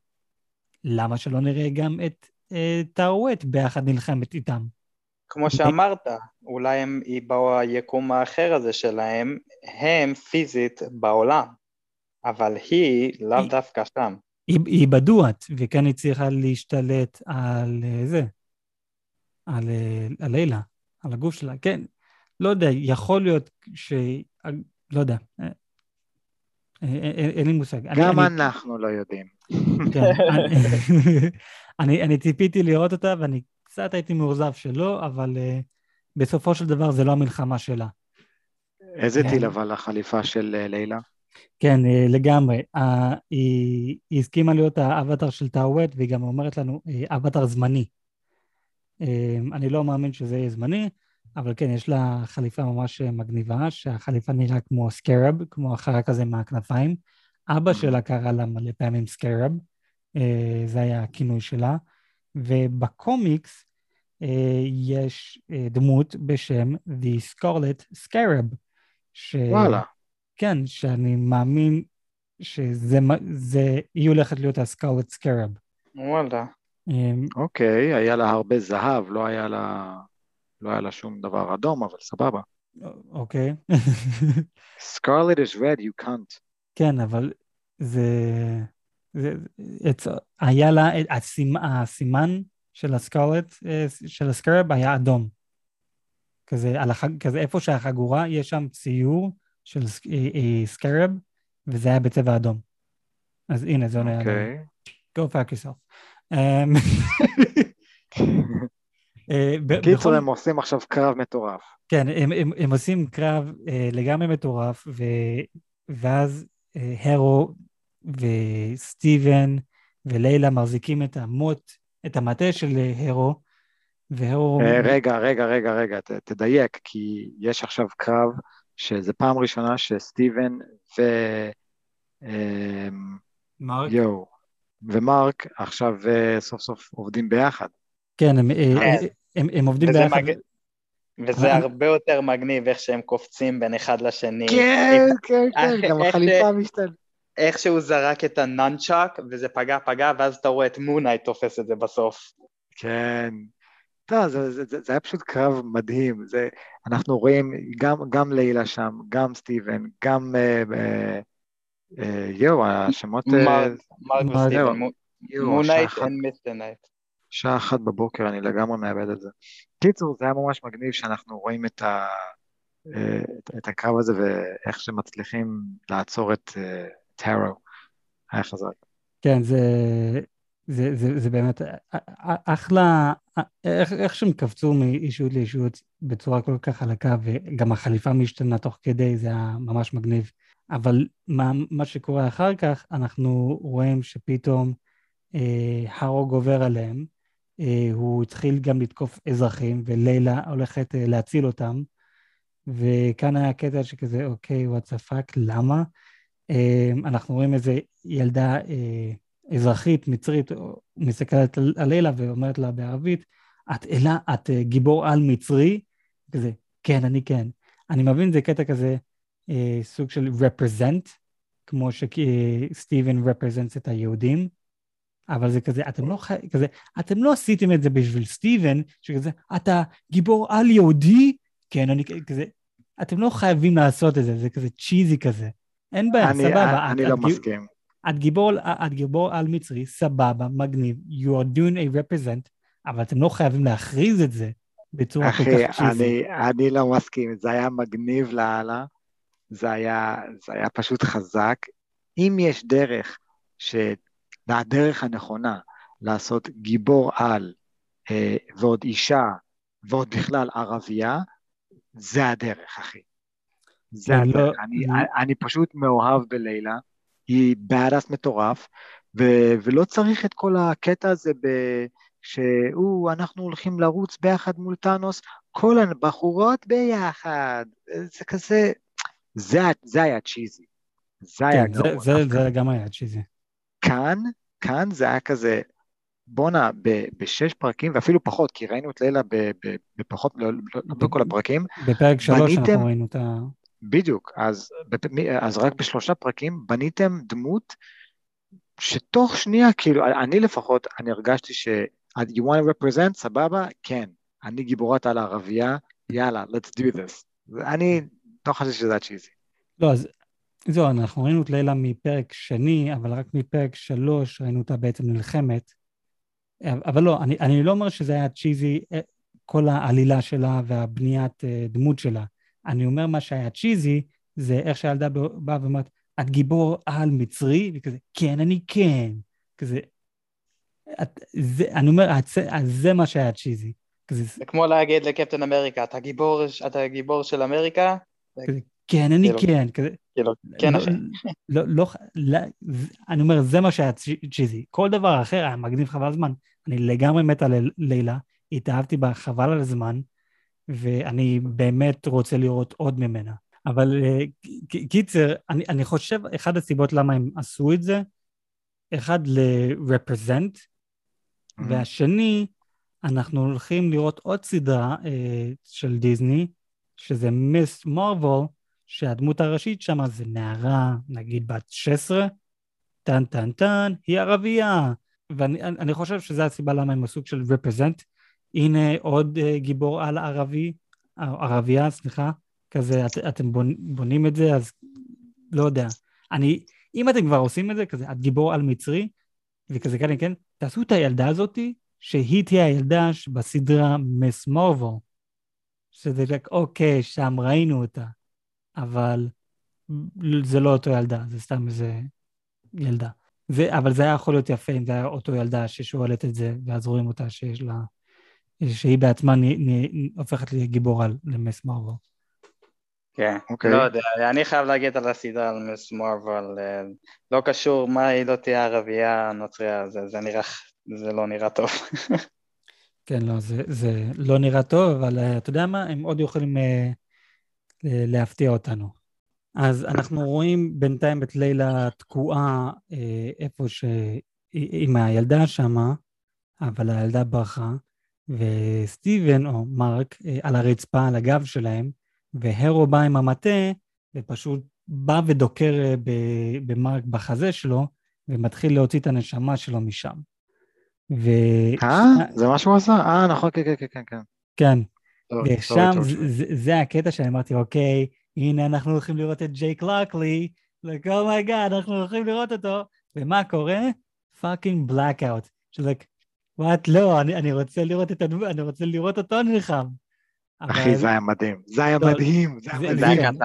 למה שלא נראה גם את אה, טאווט ביחד נלחמת איתם? כמו שאמרת, אולי הם באו היקום האחר הזה שלהם, הם פיזית בעולם, אבל היא לאו היא- דווקא שם. היא, היא בדואט, וכאן היא צריכה להשתלט על אה, זה, על, אה, על לילה, על הגוף שלה. כן, לא יודע, יכול להיות ש... לא יודע, אה, אה, אה, אין לי מושג. גם אני- אנחנו לא יודעים. כן, אני- ציפיתי לראות אותה, ואני קצת הייתי מאוכזב שלא, אבל uh, בסופו של דבר זה לא המלחמה שלה. איזה כן. טיל אבל החליפה של אה, לילה? כן, לגמרי. היא, היא הסכימה להיות האבטר של טאווט, והיא גם אומרת לנו, אבטר זמני. אני לא מאמין שזה יהיה זמני, אבל כן, יש לה חליפה ממש אה, מגניבה, שהחליפה נראה כמו סקרב, כמו החרק הזה מהכנפיים. אבא שלה קרא לה מלא פעמים סקרב, uh, זה היה הכינוי שלה. ובקומיקס אה, יש אה, דמות בשם The Scarlet Scarab. ש... וואלה. כן, שאני מאמין שזה, זה, היא הולכת להיות ה-Scarlet Scarab. וואלה. אה, אוקיי, היה לה הרבה זהב, לא היה לה... לא היה לה שום דבר אדום, אבל סבבה. אוקיי. Scarlet is red, you can't. כן, אבל זה... זה את, היה לה, הסימ, הסימן של הסקרלט, אה, של הסקרב היה אדום. כזה, החג, כזה איפה שהחגורה, יש שם ציור של סק- אה, אה, סקרב, וזה היה בצבע אדום. אז הנה, זה עונה. אוקיי. Go fuck yourself. אה, קיצור, הם עושים עכשיו קרב מטורף. כן, הם, הם, הם עושים קרב אה, לגמרי מטורף, ו, ואז אה, הרו וסטיבן ולילה מחזיקים את המוט, את המטה של הרו, והרו... רגע, רגע, רגע, רגע, ת- תדייק, כי יש עכשיו קרב שזה פעם ראשונה שסטיבן ו... מרק? יואו, ומרק עכשיו סוף סוף עובדים ביחד. כן, הם. הם, הם עובדים וזה ביחד. מג- וזה אבל- הרבה יותר מגניב איך שהם קופצים בין אחד לשני. כן, כן, כן, איך- גם איך החליפה משתנה. איך שהוא זרק את הנאנצ'אק וזה פגע פגע ואז אתה רואה את מונייט תופס את זה בסוף. כן. לא, זה, זה, זה, זה היה פשוט קרב מדהים. זה, אנחנו רואים גם, גם לילה שם, גם סטיבן, גם... אה, אה, אה, יואו, השמות... אה, מרק וסטיבן, מונייט and. שעה אחת בבוקר, אני לגמרי מאבד את זה. קיצור, זה היה ממש מגניב שאנחנו רואים את, ה, אה, את, את הקרב הזה ואיך שמצליחים לעצור את אה, טארו. היה חזק. כן, זה, זה, זה, זה באמת אחלה, איך, איך שהם קפצו מאישות לאישות בצורה כל כך חלקה, וגם החליפה משתנה תוך כדי, זה היה ממש מגניב. אבל מה, מה שקורה אחר כך, אנחנו רואים שפתאום אה, הרוג עובר עליהם, אה, הוא התחיל גם לתקוף אזרחים, ולילה הולכת אה, להציל אותם, וכאן היה קטע שכזה, אוקיי, וואטס הפאק, למה? אה, אנחנו רואים איזה ילדה אה, אזרחית, מצרית, מסתכלת על לילה ואומרת לה בערבית, את אלה, את אה, גיבור על מצרי? כזה, כן, אני כן. אני מבין, זה קטע כזה, אה, סוג של represent, כמו שסטיבן represents את היהודים, אבל זה כזה, אתם לא. כזה, אתם לא עשיתם את זה בשביל סטיבן, שכזה, אתה גיבור על יהודי? כן, אני כזה, אתם לא חייבים לעשות את זה, זה כזה צ'יזי כזה. אין בעיה, אני, סבבה. אני את, לא את, מסכים. את גיבור, את גיבור על מצרי, סבבה, מגניב, you are doing a represent, אבל אתם לא חייבים להכריז את זה בצורה כל אחי, כך צ'יזי. אני, אני לא מסכים, זה היה מגניב לאללה, זה היה, זה היה פשוט חזק. אם יש דרך, ש... הדרך הנכונה לעשות גיבור על אה, ועוד אישה ועוד בכלל ערבייה, זה הדרך, אחי. זה כן, הדרך. לא- אני, לא- אני פשוט מאוהב בלילה, היא badass מטורף, ו, ולא צריך את כל הקטע הזה ב... שהוא, אנחנו הולכים לרוץ ביחד מול טאנוס, כל הבחורות ביחד. זה כזה, זה, זה היה צ'יזי. זה היה כן, זה, גרוע. זה, דווקא. זה גם היה צ'יזי. כאן, כאן זה היה כזה, בואנה, בשש פרקים, ואפילו פחות, כי ראינו את לילה בפחות, לא, לא, לא בכל הפרקים, בפרק שלוש אנחנו ראינו את ה... בדיוק, אז, אז רק בשלושה פרקים בניתם דמות שתוך שנייה, כאילו, אני לפחות, אני הרגשתי ש... you want to represent, סבבה? כן. אני גיבורת על הערבייה, יאללה, let's do this. אני לא חושב שזה הצ'יזי. לא, אז זהו, אנחנו ראינו את לילה מפרק שני, אבל רק מפרק שלוש ראינו אותה בעצם נלחמת. אבל לא, אני, אני לא אומר שזה היה צ'יזי, אה, כל העלילה שלה והבניית אה, דמות שלה. אני אומר מה שהיה צ'יזי, זה איך שהילדה באה ואומרת, את גיבור על מצרי, וכזה, כן, אני כן. כזה, את, זה, אני אומר, את, זה מה שהיה צ'יזי. כזה, זה כמו להגיד לקפטן אמריקה, אתה גיבור, אתה גיבור של אמריקה? כזה, כן, אני כאילו, כן. כאילו, כן, אחי. לא, לא, לא, אני אומר, זה מה שהיה צ'יזי. כל דבר אחר היה מגניב חבל הזמן. אני לגמרי מת על לילה, התאהבתי בה חבל על הזמן, ואני באמת רוצה לראות עוד ממנה. אבל אה, קיצר, אני, אני חושב, אחת הסיבות למה הם עשו את זה, אחד ל-represent, mm-hmm. והשני, אנחנו הולכים לראות עוד סדרה אה, של דיסני, שזה מיס מרוויל, שהדמות הראשית שם זה נערה, נגיד בת 16, טן טן טן, היא ערבייה. ואני חושב שזו הסיבה למה הם עשו של represent. הנה עוד uh, גיבור על ערבי, ערבייה, סליחה, כזה, את, אתם בונים את זה, אז לא יודע. אני, אם אתם כבר עושים את זה, כזה, את גיבור על מצרי, וכזה כן, כן, תעשו את הילדה הזאתי, שהיא תהיה הילדה בסדרה מס מורבו. שזה רק, אוקיי, שם ראינו אותה, אבל זה לא אותו ילדה, זה סתם איזה ילדה. זה, אבל זה היה יכול להיות יפה אם זה היה אותו ילדה ששואלת את זה, ואז רואים אותה שיש לה, שהיא בעצמה נ, נ, הופכת לגיבור על למס מרוויל. כן, okay. אוקיי. לא יודע, אני חייב להגיד על הסדרה על מס מרוויל, אה, לא קשור מה היא לא תהיה ערבייה, נוצריה, זה, זה נראה, זה לא נראה טוב. כן, לא, זה, זה לא נראה טוב, אבל uh, אתה יודע מה, הם עוד יכולים uh, להפתיע אותנו. אז אנחנו רואים בינתיים את לילה תקועה אה, איפה ש... עם הילדה שמה, אבל הילדה ברחה, וסטיבן או מרק אה, על הרצפה, על הגב שלהם, והרו בא עם המטה, ופשוט בא ודוקר אה, במרק בחזה שלו, ומתחיל להוציא את הנשמה שלו משם. ו... אה? זה מה שהוא עשה? אה, נכון, כן, כן, כן, כן. כן. ושם זה, זה הקטע שאני אמרתי, אוקיי, הנה אנחנו הולכים לראות את ג'ייק לוקלי, like, oh my God, אנחנו הולכים לראות אותו, ומה קורה? fucking blackout. What, לא, אני, אני רוצה לראות את הדמות, אני רוצה לראות אותו נלחם. אחי, זה היה מדהים, זה היה לא, מדהים, זה היה מדהים.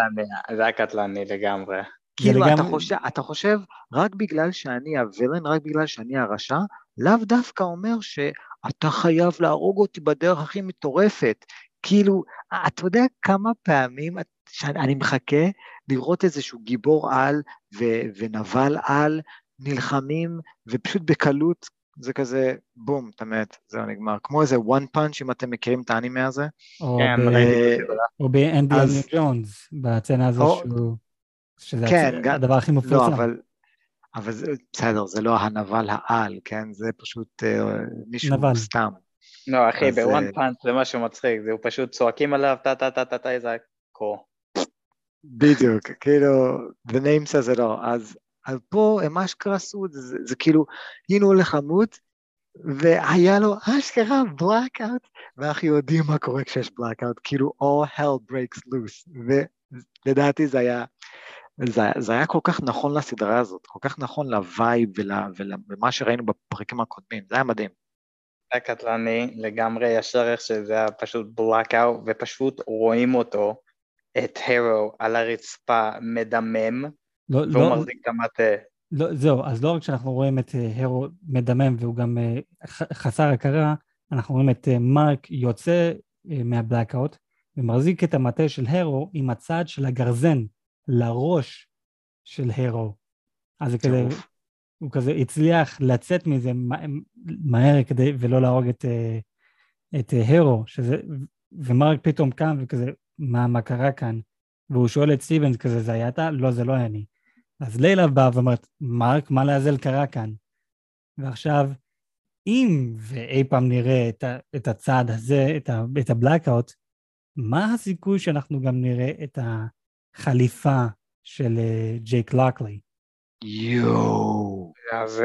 זה היה קטלני לגמרי. כאילו, אתה חושב, אתה חושב, רק בגלל שאני הווילן, רק בגלל שאני הרשע, לאו דווקא אומר שאתה חייב להרוג אותי בדרך הכי מטורפת. כאילו, אתה יודע כמה פעמים שאני מחכה לראות איזשהו גיבור על ו- ונבל על נלחמים, ופשוט בקלות זה כזה, בום, אתה מת, זהו נגמר. כמו איזה one punch, אם אתם מכירים את האנימה הזה. או באנדיאן ג'ונס, בצנה הזו שהוא... שזה כן, הדבר הכי לא, מפורסם. לא, אבל, אבל זה, בסדר, זה לא הנבל העל, כן? זה פשוט uh, מישהו נבל. סתם. לא, אחי, בוואן פאנץ' זה משהו מצחיק, זה פשוט צועקים עליו, טה טה טה טה טה, זה קור. בדיוק, כאילו, the name says it all, אז, פה הם אשכרה עשו את זה, זה, כאילו, הנה הולך למות, והיה לו אשכרה blackout, ואנחנו יודעים מה קורה כשיש blackout, כאילו all hell breaks loose, ולדעתי זה היה, זה, זה היה כל כך נכון לסדרה הזאת, כל כך נכון לווייב ולמה שראינו בפרקים הקודמים, זה היה מדהים. היה קטלני לגמרי, ישר איך שזה היה פשוט blackout, ופשוט רואים אותו, את הרו על הרצפה מדמם, לא, והוא לא, מחזיק את המטה. לא, זהו, אז לא רק שאנחנו רואים את הרו מדמם והוא גם חסר הכרה, אנחנו רואים את מרק יוצא מהבלאקאוט ומחזיק את המטה של הרו עם הצד של הגרזן לראש של הרו. אז זה כזה, הוא כזה הצליח לצאת מזה מהר כדי ולא להרוג את, את הרו, שזה, ומרק פתאום קם וכזה, מה, מה קרה כאן? והוא שואל את סטיבנס כזה, זה היה אתה? לא, זה לא היה אני. אז לילה באה ואומרת, מרק, מה לעזל קרה כאן? ועכשיו, אם אי פעם נראה את, ה, את הצעד הזה, את, את ה blackout, מה הסיכוי שאנחנו גם נראה את החליפה של אה, ג'ייק לוקלי? יואו. אז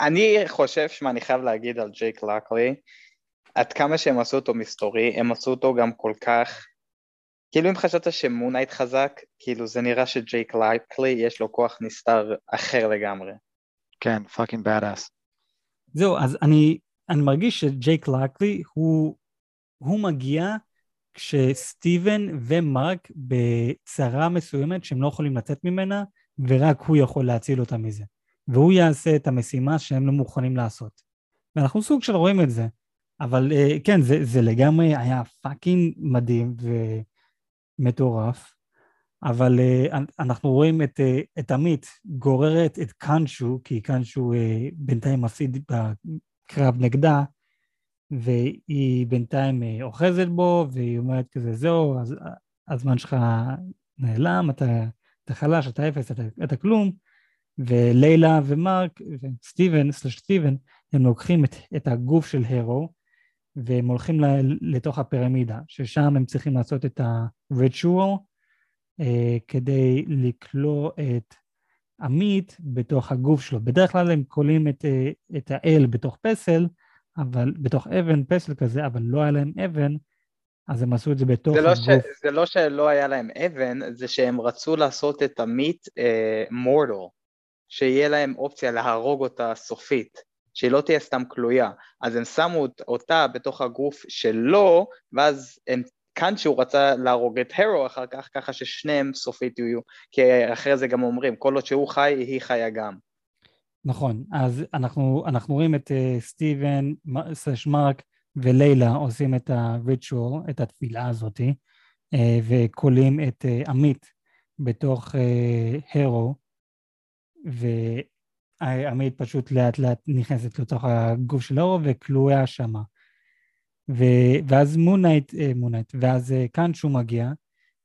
אני חושב, שמע, אני חייב להגיד על ג'ייק לקלי, עד כמה שהם עשו אותו מסתורי, הם עשו אותו גם כל כך, כאילו אם חשבת שמון נייט חזק, כאילו זה נראה שג'ייק לקלי יש לו כוח נסתר אחר לגמרי. כן, fucking bad ass. זהו, אז אני, אני מרגיש שג'ייק לקלי הוא, הוא מגיע כשסטיבן ומרק בצרה מסוימת שהם לא יכולים לצאת ממנה, ורק הוא יכול להציל אותם מזה. והוא יעשה את המשימה שהם לא מוכנים לעשות. ואנחנו סוג של רואים את זה. אבל אה, כן, זה, זה לגמרי היה fucking מדהים ומטורף. אבל אה, אנחנו רואים את, אה, את עמית גוררת את קאנשו, כי קאנשו אה, בינתיים מפסיד בקרב נגדה, והיא בינתיים אה, אוחזת בו, והיא אומרת כזה, זהו, אז, הזמן שלך נעלם, אתה, אתה חלש, אתה אפס, אתה, אתה כלום. ולילה ומרק, וסטיבן, slash סטיבן, הם לוקחים את, את הגוף של הרו, והם הולכים לתוך הפירמידה, ששם הם צריכים לעשות את ה-ritual, אה, כדי לקלוא את עמית בתוך הגוף שלו. בדרך כלל הם כולאים את, אה, את האל בתוך פסל, אבל בתוך אבן, פסל כזה, אבל לא היה להם אבן, אז הם עשו את זה בתוך זה לא הגוף. ש, זה לא שלא היה להם אבן, זה שהם רצו לעשות את עמית מורטל. Uh, שיהיה להם אופציה להרוג אותה סופית, שהיא לא תהיה סתם כלואה. אז הם שמו אותה בתוך הגוף שלו, ואז הם, כאן שהוא רצה להרוג את הרו אחר כך, ככה ששניהם סופית יהיו, כי אחרי זה גם אומרים, כל עוד שהוא חי, היא חיה גם. נכון, אז אנחנו, אנחנו רואים את uh, סטיבן, סלש מרק ולילה עושים את הריטואל, את התפילה הזאתי, uh, וכולאים את uh, עמית בתוך הרו, ועמית פשוט לאט לאט נכנסת לתוך הגוף של אורו וכלואה שמה. ו- ואז מונייט, אה, מונייט, ואז אה, כאן שהוא מגיע,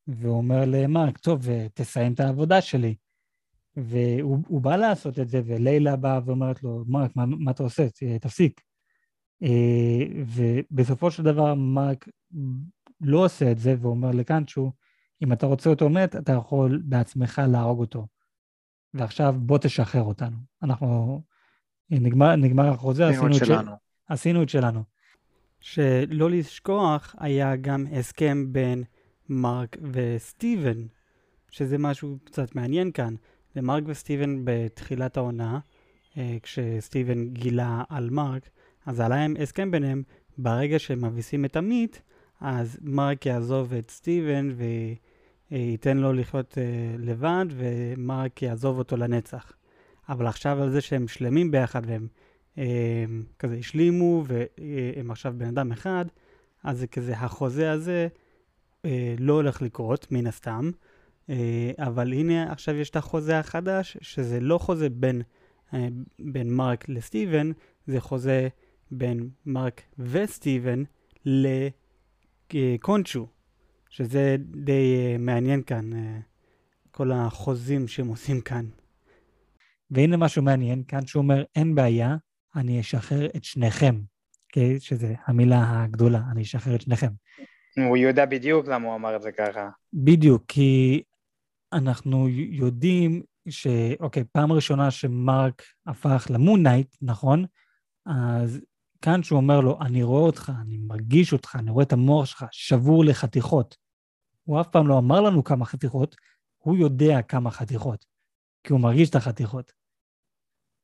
והוא אומר למרק, טוב, אה, תסיים את העבודה שלי. והוא בא לעשות את זה, ולילה באה ואומרת לו, מרק, מה, מה אתה עושה? תפסיק. ובסופו של דבר מרק לא עושה את זה, ואומר לקאנצ'ו, אם אתה רוצה אותו מת, אתה יכול בעצמך להרוג אותו. ועכשיו בוא תשחרר אותנו. אנחנו, נגמר, נגמר החוזה, עשינו את שלנו. עשינו את שלנו. שלא לשכוח, היה גם הסכם בין מרק וסטיבן, שזה משהו קצת מעניין כאן. למרק וסטיבן בתחילת העונה, אה, כשסטיבן גילה על מרק, אז היה להם הסכם ביניהם, ברגע שהם מביסים את עמית, אז מרק יעזוב את סטיבן ו... אה, ייתן לו לחיות אה, לבד, ומרק יעזוב אותו לנצח. אבל עכשיו על זה שהם שלמים ביחד והם אה, כזה השלימו והם עכשיו בן אדם אחד, אז זה כזה, החוזה הזה לא הולך לקרות, מן הסתם. אבל הנה עכשיו יש את החוזה החדש, שזה לא חוזה בין, בין מרק לסטיבן, זה חוזה בין מרק וסטיבן לקונצ'ו. שזה די uh, מעניין כאן, uh, כל החוזים שהם עושים כאן. והנה משהו מעניין כאן, שהוא אומר, אין בעיה, אני אשחרר את שניכם, okay? אוקיי? שזה המילה הגדולה, אני אשחרר את שניכם. הוא יודע בדיוק למה הוא אמר את זה ככה. בדיוק, כי אנחנו יודעים ש... אוקיי, פעם ראשונה שמרק הפך למונייט, נכון? אז כאן שהוא אומר לו, אני רואה אותך, אני מרגיש אותך, אני רואה את המוח שלך שבור לחתיכות. הוא אף פעם לא אמר לנו כמה חתיכות, הוא יודע כמה חתיכות, כי הוא מרגיש את החתיכות.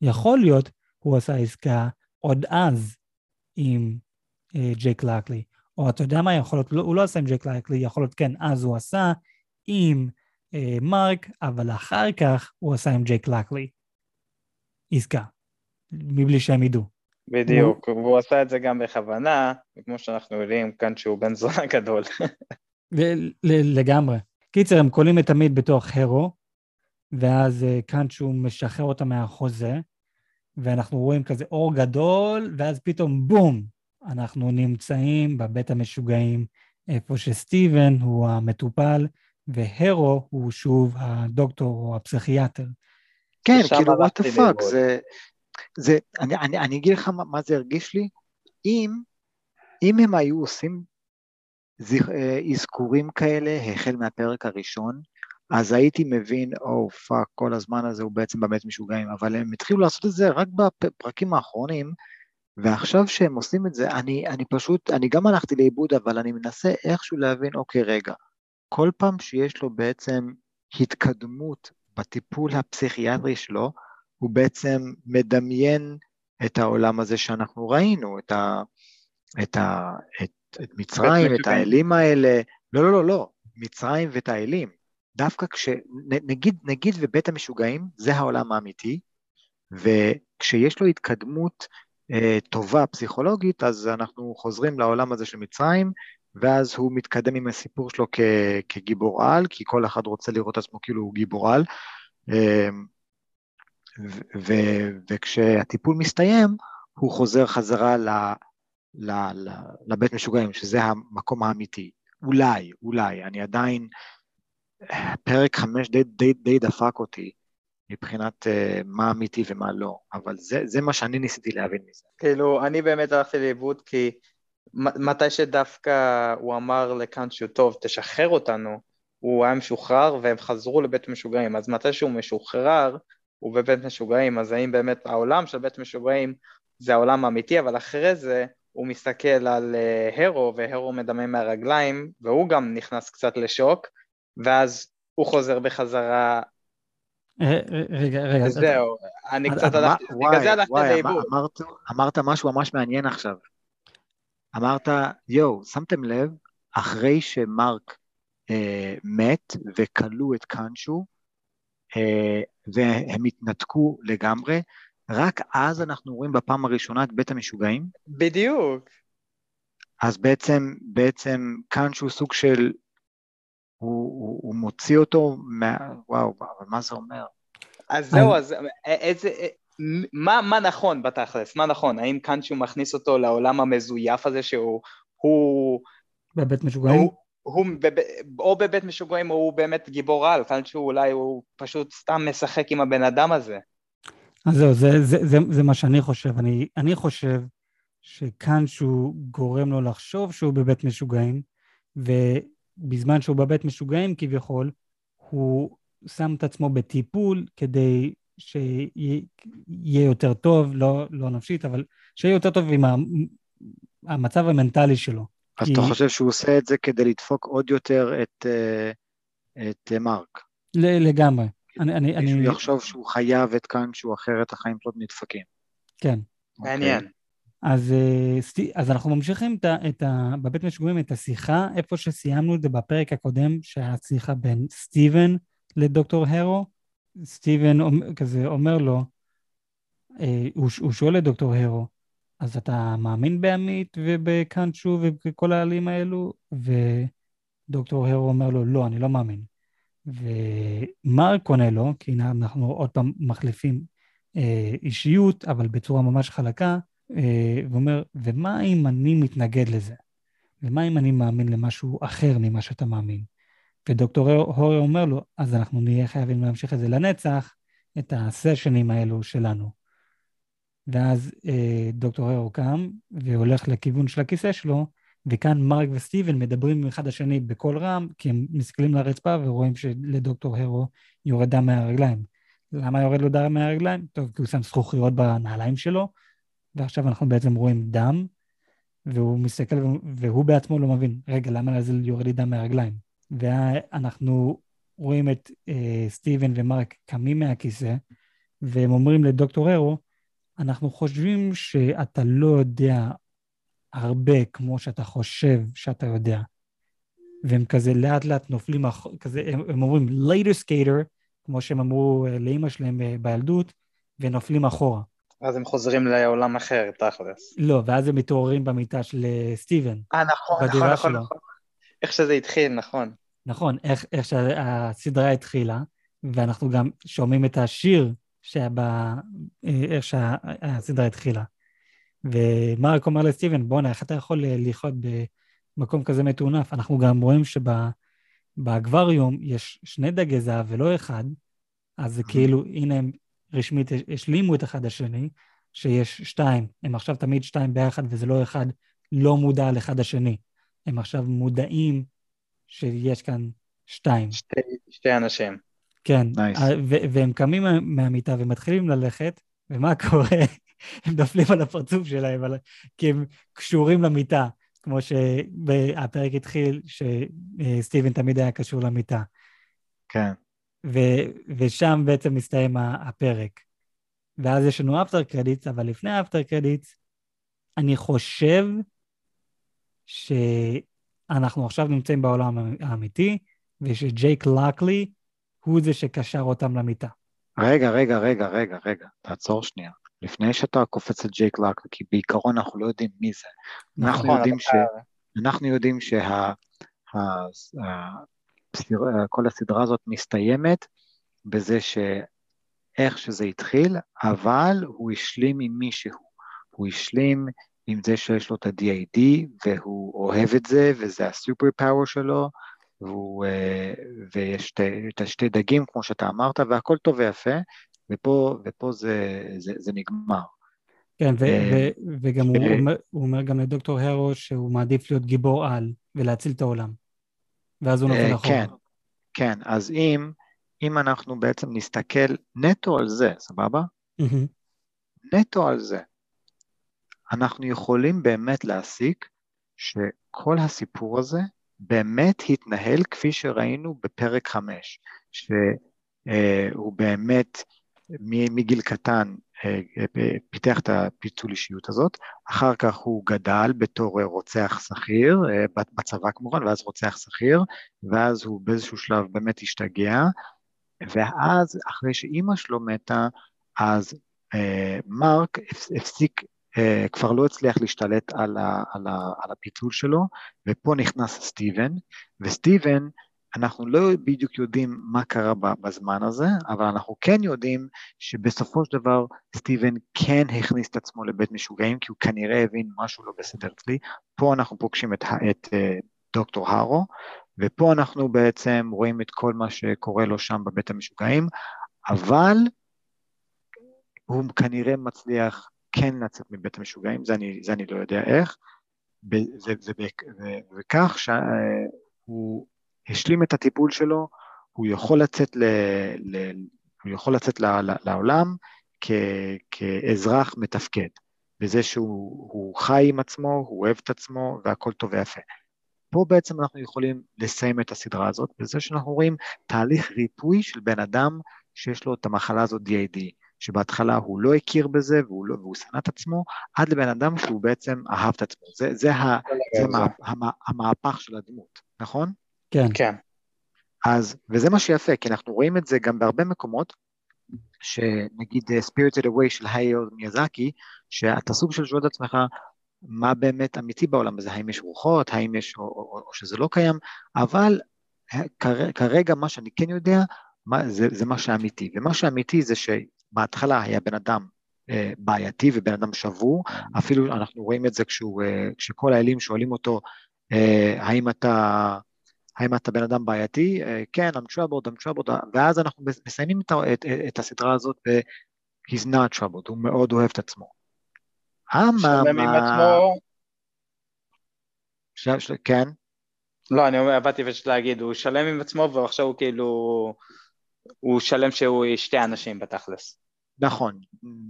יכול להיות, הוא עשה עסקה עוד אז עם אה, ג'ייק לקלי, או אתה יודע מה יכול להיות, לא, הוא לא עשה עם ג'ייק לקלי, יכול להיות כן, אז הוא עשה עם אה, מרק, אבל אחר כך הוא עשה עם ג'ייק לקלי עסקה, מבלי שהם ידעו. בדיוק, הוא... והוא עשה את זה גם בכוונה, וכמו שאנחנו יודעים כאן שהוא בן זונה גדול. לגמרי. קיצר, הם קולים את עמית בתוך הרו, ואז אה, כאן שהוא משחרר אותה מהחוזה, ואנחנו רואים כזה אור גדול, ואז פתאום בום, אנחנו נמצאים בבית המשוגעים, איפה שסטיבן הוא המטופל, והרו הוא שוב הדוקטור או הפסיכיאטר. כן, כאילו, what the fuck, זה, זה, אני, אני, אני אגיד לך מה, מה זה הרגיש לי, אם, אם הם היו עושים אה, אזכורים כאלה החל מהפרק הראשון, אז הייתי מבין, או oh, fuck, כל הזמן הזה הוא בעצם בבית משוגעים, אבל הם התחילו לעשות את זה רק בפרקים האחרונים, ועכשיו שהם עושים את זה, אני, אני פשוט, אני גם הלכתי לאיבוד, אבל אני מנסה איכשהו להבין, אוקיי, רגע, כל פעם שיש לו בעצם התקדמות בטיפול הפסיכיאטרי שלו, הוא בעצם מדמיין את העולם הזה שאנחנו ראינו, את, ה, את, ה, את, את מצרים, את האלים האלה, לא, לא, לא, לא, מצרים ואת האלים. דווקא כש... נגיד, נגיד ובית המשוגעים זה העולם האמיתי, וכשיש לו התקדמות אה, טובה פסיכולוגית, אז אנחנו חוזרים לעולם הזה של מצרים, ואז הוא מתקדם עם הסיפור שלו כ, כגיבור על, כי כל אחד רוצה לראות עצמו כאילו הוא גיבור על, אה, ו, וכשהטיפול מסתיים, הוא חוזר חזרה ל, ל, ל, לבית משוגעים, שזה המקום האמיתי. אולי, אולי, אני עדיין, פרק חמש די, די, די דפק אותי מבחינת uh, מה אמיתי ומה לא, אבל זה, זה מה שאני ניסיתי להבין מזה. כאילו, אני באמת הלכתי לאיבוד כי מתי שדווקא הוא אמר לכאן שהוא טוב, תשחרר אותנו, הוא היה משוחרר והם חזרו לבית משוגעים, אז מתי שהוא משוחרר, הוא בבית משוגעים, אז האם באמת העולם של בית משוגעים זה העולם האמיתי, אבל אחרי זה הוא מסתכל על uh, הרו, והרו מדמם מהרגליים, והוא גם נכנס קצת לשוק, ואז הוא חוזר בחזרה. אה, רגע, רגע. זהו, אני קצת הלכתי, בגלל זה הלכתי לאיבוד. אמרת משהו ממש מעניין עכשיו. אמרת, יואו, שמתם לב, אחרי שמרק אה, מת וכלו את קאנצ'ו, אה, והם התנתקו לגמרי, רק אז אנחנו רואים בפעם הראשונה את בית המשוגעים. בדיוק. אז בעצם, בעצם כאן שהוא סוג של, הוא, הוא, הוא מוציא אותו, מה, וואו, אבל מה זה אומר? אז זהו, אז איזה, מה, מה נכון בתכלס? מה נכון? האם כאן שהוא מכניס אותו לעולם המזויף הזה שהוא... הוא, בבית משוגעים? הוא, הוא בב, או בבית משוגעים או הוא באמת גיבור על, כאן שהוא אולי הוא פשוט סתם משחק עם הבן אדם הזה. אז זהו, זה, זה, זה, זה מה שאני חושב. אני, אני חושב שכאן שהוא גורם לו לחשוב שהוא בבית משוגעים, ובזמן שהוא בבית משוגעים כביכול, הוא שם את עצמו בטיפול כדי שיהיה יותר טוב, לא, לא נפשית, אבל שיהיה יותר טוב עם המצב המנטלי שלו. אז כי... אתה חושב שהוא עושה את זה כדי לדפוק עוד יותר את, אה, את מרק? לגמרי. אני, אני, אני... שהוא יחשוב שהוא חייב את כאן, שהוא אחרת החיים שלו נדפקים. כן. מעניין. Okay. אז, אה, אז אנחנו ממשיכים את ה, את ה, בבית משגורים את השיחה, איפה שסיימנו את זה בפרק הקודם, שהיה שיחה בין סטיבן לדוקטור הרו. סטיבן כזה אומר לו, אה, הוא, הוא שואל את דוקטור הרו, אז אתה מאמין בעמית ובקאנצ'ו ובכל העלים האלו? ודוקטור הרו אומר לו, לא, אני לא מאמין. ומרק עונה לו, כי הנה אנחנו עוד פעם מחליפים אה, אישיות, אבל בצורה ממש חלקה, אה, ואומר, ומה אם אני מתנגד לזה? ומה אם אני מאמין למשהו אחר ממה שאתה מאמין? ודוקטור הורי אומר לו, אז אנחנו נהיה חייבים להמשיך את זה לנצח, את הסשנים האלו שלנו. ואז אה, דוקטור הרו קם והולך לכיוון של הכיסא שלו, וכאן מרק וסטיבן מדברים אחד השני בקול רם, כי הם מסתכלים לרצפה ורואים שלדוקטור הרו יורד דם מהרגליים. למה יורד לו דם מהרגליים? טוב, כי הוא שם זכוכיות בנעליים שלו, ועכשיו אנחנו בעצם רואים דם, והוא מסתכל, והוא בעצמו לא מבין, רגע, למה לזה יורד לי דם מהרגליים? ואנחנו רואים את אה, סטיבן ומרק קמים מהכיסא, והם אומרים לדוקטור הרו, אנחנו חושבים שאתה לא יודע הרבה כמו שאתה חושב שאתה יודע. והם כזה לאט לאט נופלים, כזה, הם, הם אומרים later skater, כמו שהם אמרו אה, לאימא שלהם אה, בילדות, ונופלים אחורה. אז הם חוזרים לעולם אחר, תכלס. לא, ואז הם מתעוררים במיטה של אה, סטיבן. אה, נכון, נכון, נכון, נכון. איך שזה התחיל, נכון. נכון, איך, איך שהסדרה התחילה, ואנחנו גם שומעים את השיר שהיה ב... איך שהסדרה התחילה. ומרק אומר לסטיבן, בואנה, איך אתה יכול לחיות במקום כזה מטונף? אנחנו גם רואים שבאקווריום יש שני דגי זהב ולא אחד, אז זה כאילו, הנה הם רשמית השלימו את אחד השני, שיש שתיים, הם עכשיו תמיד שתיים ביחד וזה לא אחד לא מודע על אחד השני. הם עכשיו מודעים שיש כאן שתיים. שתי, שתי אנשים. כן, Nice. אה, והם קמים מה- מהמיטה ומתחילים ללכת, ומה קורה? הם נופלים על הפרצוף שלהם, על... כי הם קשורים למיטה, כמו שהפרק התחיל, שסטיבן תמיד היה קשור למיטה. כן. ו- ושם בעצם מסתיים הפרק. ואז יש לנו אפטר קרדיטס, אבל לפני האפטר קרדיטס, אני חושב שאנחנו עכשיו נמצאים בעולם האמיתי, ושג'ייק לקלי הוא זה שקשר אותם למיטה. רגע, רגע, רגע, רגע, רגע, תעצור שנייה. לפני שאתה קופץ את לקלי, כי בעיקרון אנחנו לא יודעים מי זה. אנחנו נכון, יודעים ש... אנחנו יודעים שה... כל הסדרה הזאת מסתיימת בזה שאיך שזה התחיל, אבל הוא השלים עם מישהו. הוא השלים עם זה שיש לו את ה-DAD, והוא אוהב את זה, וזה הסופר פאוור שלו, והוא, אה, ויש את השתי דגים, כמו שאתה אמרת, והכל טוב ויפה, ופה, ופה זה, זה, זה נגמר. כן, ו- אה, ו- וגם הוא אה, אומר, הוא אומר גם לדוקטור הרו שהוא מעדיף להיות גיבור על ולהציל את העולם. ואז הוא נופל אה, אחורה. כן, כן, אז אם, אם אנחנו בעצם נסתכל נטו על זה, סבבה? נטו על זה, אנחנו יכולים באמת להסיק שכל הסיפור הזה באמת התנהל כפי שראינו בפרק 5, שהוא באמת מגיל קטן אה, אה, פיתח את הפיצול אישיות הזאת, אחר כך הוא גדל בתור רוצח שכיר, אה, בצבא כמובן, ואז רוצח שכיר, ואז הוא באיזשהו שלב באמת השתגע, ואז אחרי שאימא שלו מתה, אז מרק הפ- הפסיק, כבר לא הצליח להשתלט על, ה, על, ה, על הפיצול שלו, ופה נכנס סטיבן, וסטיבן, אנחנו לא בדיוק יודעים מה קרה בזמן הזה, אבל אנחנו כן יודעים שבסופו של דבר סטיבן כן הכניס את עצמו לבית משוגעים, כי הוא כנראה הבין משהו לא בסדר אצלי. פה אנחנו פוגשים את, את אה, דוקטור הרו, ופה אנחנו בעצם רואים את כל מה שקורה לו שם בבית המשוגעים, אבל הוא כנראה מצליח כן לצאת מבית המשוגעים, זה אני, זה אני לא יודע איך, וכך שהוא השלים את הטיפול שלו, הוא יכול לצאת, ל, ל, הוא יכול לצאת ל, ל, לעולם כ, כאזרח מתפקד, בזה שהוא הוא חי עם עצמו, הוא אוהב את עצמו והכל טוב ויפה. פה בעצם אנחנו יכולים לסיים את הסדרה הזאת, בזה שאנחנו רואים תהליך ריפוי של בן אדם שיש לו את המחלה הזאת DAD, שבהתחלה הוא לא הכיר בזה והוא, לא, והוא שנא את עצמו, עד לבן אדם שהוא בעצם אהב את עצמו. זה, זה, ה, זה מה, המה, המהפך של הדמות, נכון? כן, כן. אז, וזה מה שיפה, כי אנחנו רואים את זה גם בהרבה מקומות, שנגיד uh, Spirited Away של הייו מיאזקי, שאתה סוג של שואל את עצמך, מה באמת אמיתי בעולם הזה, האם יש רוחות, האם יש, או, או, או שזה לא קיים, אבל כר, כרגע מה שאני כן יודע, מה, זה, זה מה שאמיתי, ומה שאמיתי זה שבהתחלה היה בן אדם אה, בעייתי ובן אדם שבור, אפילו אנחנו רואים את זה כשהוא, אה, כשכל האלים שואלים אותו, אה, האם אתה... האם אתה בן אדם בעייתי? כן, I'm troubled, I'm troubled, ואז אנחנו מסיימים את, את, את הסדרה הזאת ב- he's not troubled, הוא מאוד אוהב את עצמו. עצמו, ש, ש, כן, לא, אני אומר, באתי פשוט להגיד, הוא שלם עם עצמו ועכשיו הוא כאילו, הוא שלם שהוא שתי אנשים בתכלס. נכון,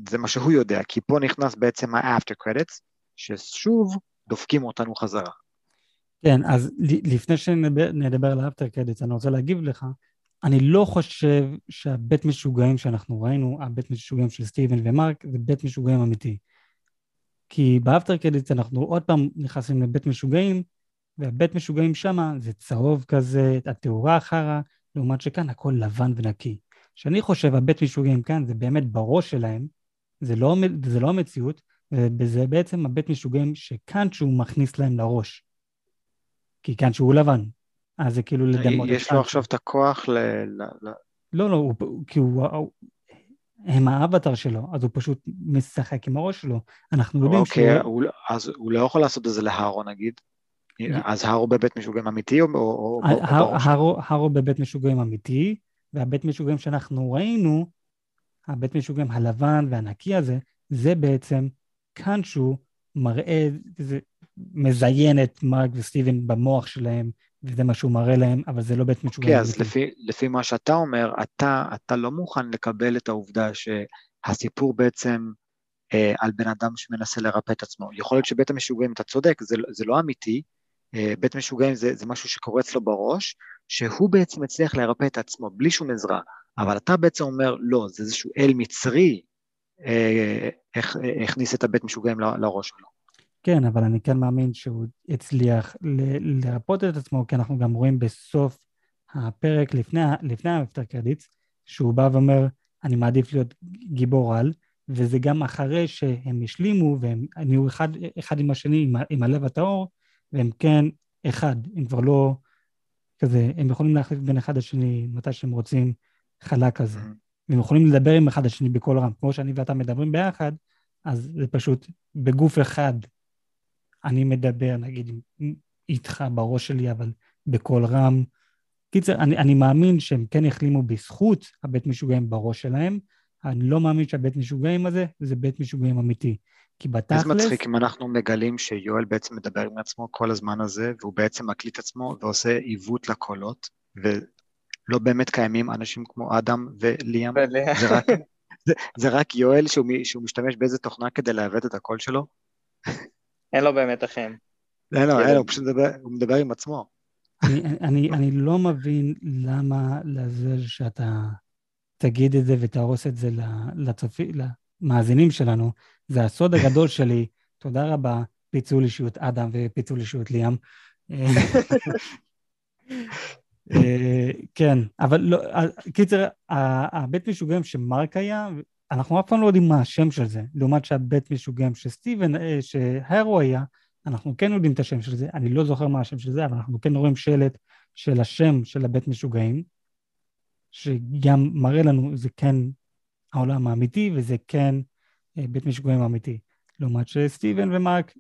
זה מה שהוא יודע, כי פה נכנס בעצם ה-after credits, ששוב דופקים אותנו חזרה. כן, אז לפני שנדבר על ה after credits, אני רוצה להגיב לך. אני לא חושב שהבית משוגעים שאנחנו ראינו, הבית משוגעים של סטיבן ומרק, זה בית משוגעים אמיתי. כי ב after credits אנחנו עוד פעם נכנסים לבית משוגעים, והבית משוגעים שמה זה צהוב כזה, התאורה חרא, לעומת שכאן הכל לבן ונקי. שאני חושב הבית משוגעים כאן זה באמת בראש שלהם, זה לא, זה לא המציאות, וזה בעצם הבית משוגעים שכאן שהוא מכניס להם לראש. כי כאן שהוא לבן. אז זה כאילו לדמות... יש לו עכשיו את הכוח ל... לא, לא, הוא, כי הוא... הם האבטר שלו, אז הוא פשוט משחק עם הראש שלו. אנחנו יודעים אוקיי, שהוא... אוקיי, אז הוא לא יכול לעשות את זה להרו נגיד? אז הרו בבית משוגעים אמיתי או, הרו בבית משוגעים אמיתי, והבית משוגעים שאנחנו ראינו, הבית משוגעים הלבן והנקי הזה, זה בעצם שהוא מראה, זה מזיין את מרק וסטיבן במוח שלהם, וזה מה שהוא מראה להם, אבל זה לא בית משוגעים. כן, אז לפי, לפי מה שאתה אומר, אתה, אתה לא מוכן לקבל את העובדה שהסיפור בעצם אה, על בן אדם שמנסה לרפא את עצמו. יכול להיות שבית המשוגעים, אתה צודק, זה, זה לא אמיתי, אה, בית המשוגעים זה, זה משהו שקורה אצלו בראש, שהוא בעצם הצליח לרפא את עצמו בלי שום עזרה, אבל אתה בעצם אומר, לא, זה איזשהו אל מצרי אה, הכניס את הבית משוגעים לראש שלו. כן, אבל אני כן מאמין שהוא הצליח לרפות את עצמו, כי אנחנו גם רואים בסוף הפרק, לפני, לפני האפטר קרדיטס, שהוא בא ואומר, אני מעדיף להיות גיבור על, וזה גם אחרי שהם השלימו והם נהיו אחד, אחד עם השני, עם, עם הלב הטהור, והם כן אחד, הם כבר לא כזה, הם יכולים להחליף בין אחד לשני מתי שהם רוצים, חלק כזה. והם יכולים לדבר עם אחד השני בקול רם, כמו שאני ואתה מדברים ביחד, אז זה פשוט בגוף אחד אני מדבר, נגיד, איתך בראש שלי, אבל בקול רם. קיצר, אני, אני מאמין שהם כן החלימו בזכות הבית משוגעים בראש שלהם, אני לא מאמין שהבית משוגעים הזה זה בית משוגעים אמיתי. כי בתכלס... איזה מצחיק אם אנחנו מגלים שיואל בעצם מדבר עם עצמו כל הזמן הזה, והוא בעצם מקליט עצמו ועושה עיוות לקולות, ולא באמת קיימים אנשים כמו אדם וליאם, זה רק, זה, זה רק יואל שהוא, שהוא משתמש באיזה תוכנה כדי לעוות את הקול שלו. אין לו באמת אחים. אין לו, אין לו, הוא פשוט מדבר, הוא מדבר עם עצמו. אני, אני, אני לא מבין למה לזה שאתה תגיד את זה ותהרוס את זה לצופי, למאזינים שלנו. זה הסוד הגדול שלי. תודה רבה, פיצול אישיות אדם ופיצול אישיות ליאם. אה, כן, אבל לא, קיצר, הבית משוגעים שמרק היה, אנחנו אף פעם לא יודעים מה השם של זה, לעומת שהבית משוגעים שסטיבן, אה, שהרו היה, אנחנו כן יודעים את השם של זה, אני לא זוכר מה השם של זה, אבל אנחנו כן רואים שלט של השם של הבית משוגעים, שגם מראה לנו זה כן העולם האמיתי וזה כן אה, בית משוגעים אמיתי. לעומת שסטיבן ומרק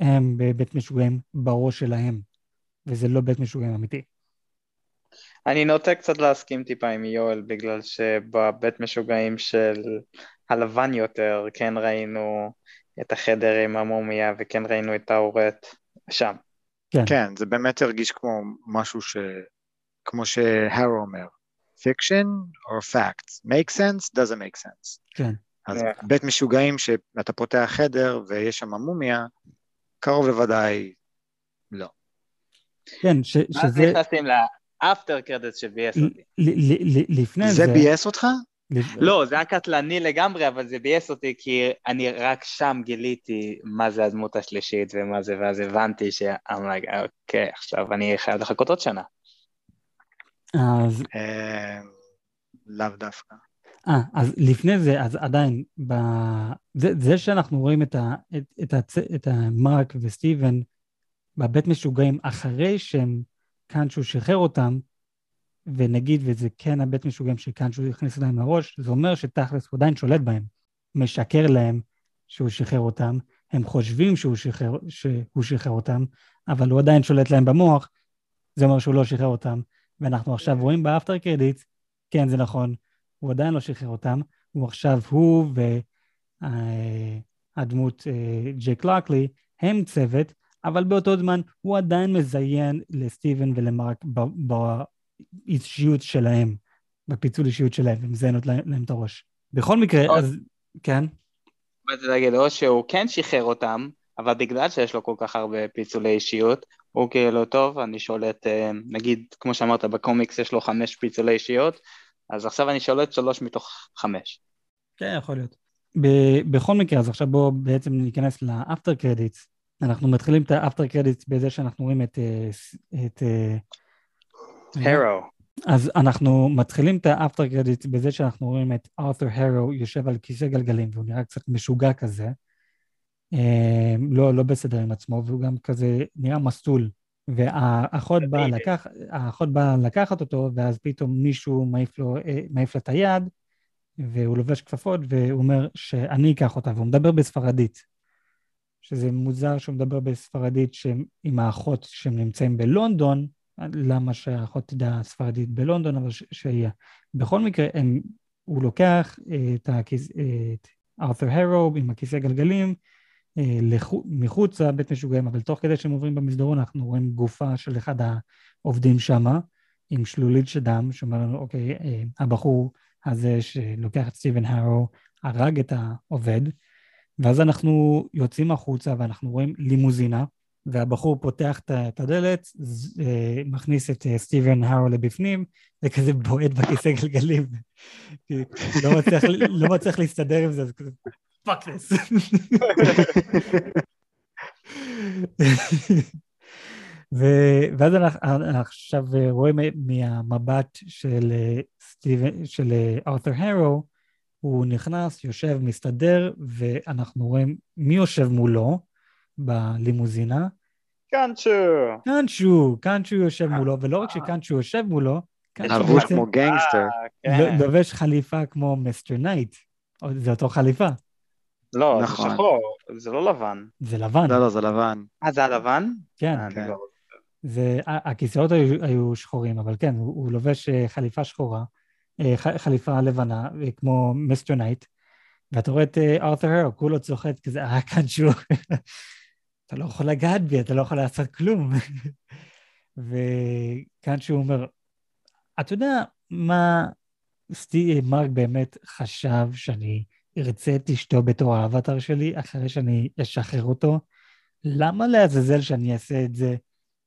הם בבית משוגעים בראש שלהם, וזה לא בית משוגעים אמיתי. אני נוטה קצת להסכים טיפה עם יואל, בגלל שבבית משוגעים של הלבן יותר, כן ראינו את החדר עם המומיה וכן ראינו את האורט שם. כן. כן, זה באמת הרגיש כמו משהו ש... כמו שהרו אומר, fiction or facts, make sense, doesn't make sense. כן. אז yeah. בית משוגעים שאתה פותח חדר ויש שם מומיה, קרוב לוודאי לא. כן, ש, שזה... אז נכנסים לאפטר קרדיט שביאס אותי. לפני זה... זה ביאס אותך? לא, זה היה קטלני לגמרי, אבל זה ביאס אותי כי אני רק שם גיליתי מה זה הדמות השלישית ומה זה, ואז הבנתי ש... אוקיי, עכשיו אני חייב לחכות עוד שנה. אז... אה, לאו דווקא. אה, אז לפני זה, אז עדיין, ב... זה, זה שאנחנו רואים את, ה, את, את, הצ... את המרק וסטיבן בבית משוגעים אחרי שהם, שהוא שחרר אותם, ונגיד, וזה כן הבית משוגעים שהוא הכניס להם לראש, זה אומר שתכלס הוא עדיין שולט בהם, משקר להם שהוא שחרר אותם, הם חושבים שהוא שחרר, שהוא שחרר אותם, אבל הוא עדיין שולט להם במוח, זה אומר שהוא לא שחרר אותם, ואנחנו עכשיו רואים באפטר קרדיט, כן, זה נכון, הוא עדיין לא שחרר אותם, הוא עכשיו, הוא והדמות אה, ג'ק לוקלי, הם צוות, אבל באותו זמן הוא עדיין מזיין לסטיבן ולמרק באישיות שלהם, בפיצול אישיות שלהם, ומזיין להם את הראש. בכל מקרה, או... אז כן. באתי להגיד, או שהוא כן שחרר אותם, אבל בגלל שיש לו כל כך הרבה פיצולי אישיות, הוא כאילו, טוב, אני שולט, אה, נגיד, כמו שאמרת, בקומיקס יש לו חמש פיצולי אישיות, אז עכשיו אני שולט שלוש מתוך חמש. כן, יכול להיות. ב- בכל מקרה, אז עכשיו בואו בעצם ניכנס לאפטר קרדיטס. אנחנו מתחילים את האפטר קרדיטס בזה שאנחנו רואים את... אה, את הרו. אה, אז אנחנו מתחילים את האפטר קרדיטס בזה שאנחנו רואים את ארת'ר הרו יושב על כיסא גלגלים, והוא נראה קצת משוגע כזה. לא, לא בסדר עם עצמו, והוא גם כזה נראה מסטול. והאחות באה, לקח, באה לקחת אותו, ואז פתאום מישהו מעיף לו, אה, מעיף לה את היד, והוא לובש כפפות, והוא אומר שאני אקח אותה, והוא מדבר בספרדית. שזה מוזר שהוא מדבר בספרדית עם האחות שהם נמצאים בלונדון, למה שהאחות תדע ספרדית בלונדון, אבל שיהיה. בכל מקרה, הם, הוא לוקח את, הכיס, את ארת'ר הרו עם הכיסא גלגלים, אה, מחוץ לבית משוגעים, אבל תוך כדי שהם עוברים במסדרון, אנחנו רואים גופה של אחד העובדים שם, עם שלולית של דם, שאומר לנו, אוקיי, אה, הבחור הזה שלוקח את סטיבן הארו, הרג את העובד, ואז אנחנו יוצאים החוצה ואנחנו רואים לימוזינה, והבחור פותח את הדלת, אה, מכניס את אה, סטיבן הארו לבפנים, וכזה בועט בכיסא גלגלים. לא לא מצליח להסתדר עם זה, אז כזה, fuck this. ו- ואז אנחנו אנחנו עכשיו רואים מהמבט של אה, סטיבן, של אה, ארת'ר הרו, הוא נכנס, יושב, מסתדר, ואנחנו רואים מי יושב מולו בלימוזינה. קאנצ'ו. קאנצ'ו, קאנצ'ו יושב מולו, ולא רק שקאנצ'ו יושב מולו, קאנצ'ו לבוש כמו גנגסטר. כן. לובש חליפה כמו מיסטר נייט. זה אותו חליפה, לא, זה נכון. שחור, זה לא לבן. זה לבן, לא, לא, זה לבן. אה, זה הלבן? כן. אה, כן. לא- זה, הכיסאות היו, היו שחורים, אבל כן, הוא, הוא לובש אה, חליפה שחורה, אה, חליפה לבנה, כמו מיסטר נייט, ואתה רואה את ארת'ר הרו, כולו צוחק כזה, אה, קאנצ'ו, אתה לא יכול לגעת בי, אתה לא יכול לעשות כלום. וקאנצ'ו אומר, אתה יודע מה סטי, מרק באמת חשב שאני ארצה את אשתו בתור האווטאר שלי אחרי שאני אשחרר אותו? למה לעזאזל שאני אעשה את זה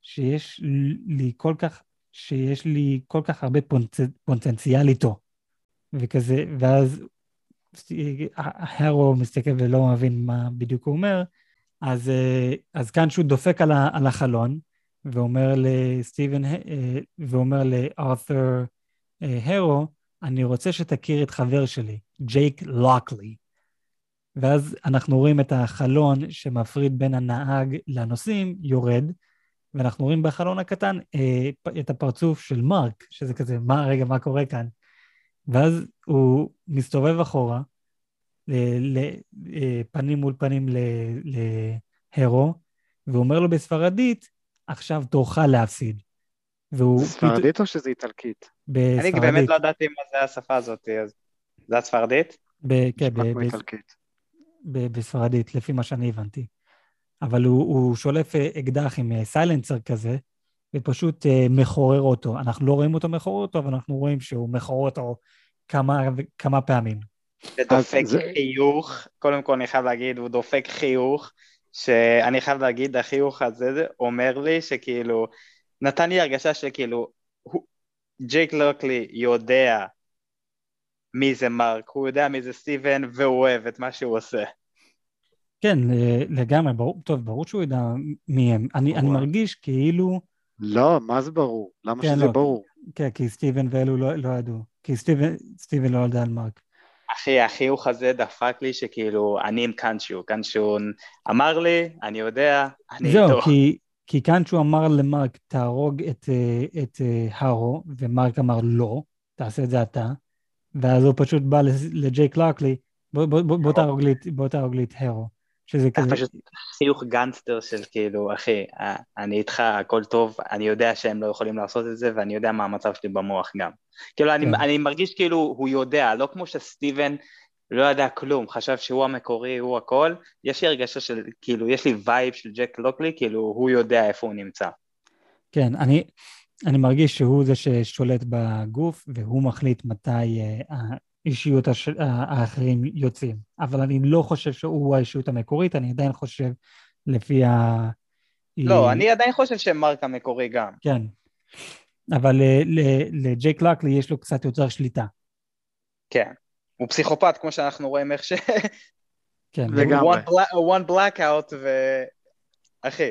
שיש לי כל כך, שיש לי כל כך הרבה. פוטנציאל איתו? וכזה, ואז הרו מסתכל ולא מבין מה בדיוק הוא אומר, אז, אה, אז כאן שהוא דופק על, ה, על החלון, ואומר לסטיבן, אה, ואומר לארת'ר הרו, אני רוצה שתכיר את חבר שלי, ג'ייק לוקלי. ואז אנחנו רואים את החלון שמפריד בין הנהג לנוסעים, יורד, ואנחנו רואים בחלון הקטן אה, את הפרצוף של מרק, שזה כזה, מה, רגע, מה קורה כאן? ואז הוא מסתובב אחורה, אה, פנים מול פנים להרו, והוא אומר לו בספרדית, עכשיו תורך להפסיד. והוא... ספרדית או שזה איטלקית? אני בספרדית. באמת לא ידעתי מה זה השפה הזאת, אז... זה הספרדית? ב- כן, ב- ב-. ב- בספרדית, לפי מה שאני הבנתי. אבל הוא, הוא שולף אה, אקדח עם אה, סיילנסר כזה, ופשוט אה, מחורר אותו. אנחנו לא רואים אותו מחורר אותו, אבל אנחנו רואים שהוא מחורר אותו כמה, כמה פעמים. זה דופק זה- חיוך, קודם כל אני חייב להגיד, הוא דופק חיוך, שאני חייב להגיד, החיוך הזה אומר לי שכאילו, נתן לי הרגשה שכאילו, הוא- ג'ייק לוקלי יודע מי זה מרק, הוא יודע מי זה סטיבן, והוא אוהב את מה שהוא עושה. כן, לגמרי, ברור, טוב, ברור שהוא ידע מי הם. אני, אני. מרגיש כאילו, לא, מה זה ברור? למה כן, שזה לא. ברור? כן, כי סטיבן ואלו לא, לא ידעו. כי סטיבן, סטיבן לא ידע על מרק. אחי, החיוך הזה דפק לי שכאילו, אני עם קאנצ'ו, קאנצ'ו אמר לי, אני יודע, אני זהו, איתו. כי, כי כאן שהוא אמר למרק, תהרוג את, אה, את אה, הארו, ומרק אמר לא, תעשה את זה אתה, ואז הוא פשוט בא לג'ייק לוקלי, בוא, בוא, בוא, בוא תהרוג לי בוא תהרוג לי את הארו. שזה זה כזה, פשוט חיוך גנגסטר של כאילו, אחי, אה, אני איתך, הכל טוב, אני יודע שהם לא יכולים לעשות את זה, ואני יודע מה המצב שלי במוח גם. כאילו, אני, כן. אני מרגיש כאילו הוא יודע, לא כמו שסטיבן לא ידע כלום, חשב שהוא המקורי, הוא הכל, יש לי הרגשה של, כאילו, יש לי vibe של ג'ק לוקלי, כאילו, הוא יודע איפה הוא נמצא. כן, אני, אני מרגיש שהוא זה ששולט בגוף, והוא מחליט מתי אה, האישיות הש... האחרים יוצאים. אבל אני לא חושב שהוא האישיות המקורית, אני עדיין חושב לפי ה... לא, אני עדיין חושב שמרק המקורי גם. כן. אבל ל- לג'ייק לקלי יש לו קצת יותר שליטה. כן. הוא פסיכופת, כמו שאנחנו רואים איך ש... כן, לגמרי. one, bla- one blackout ו... אחי,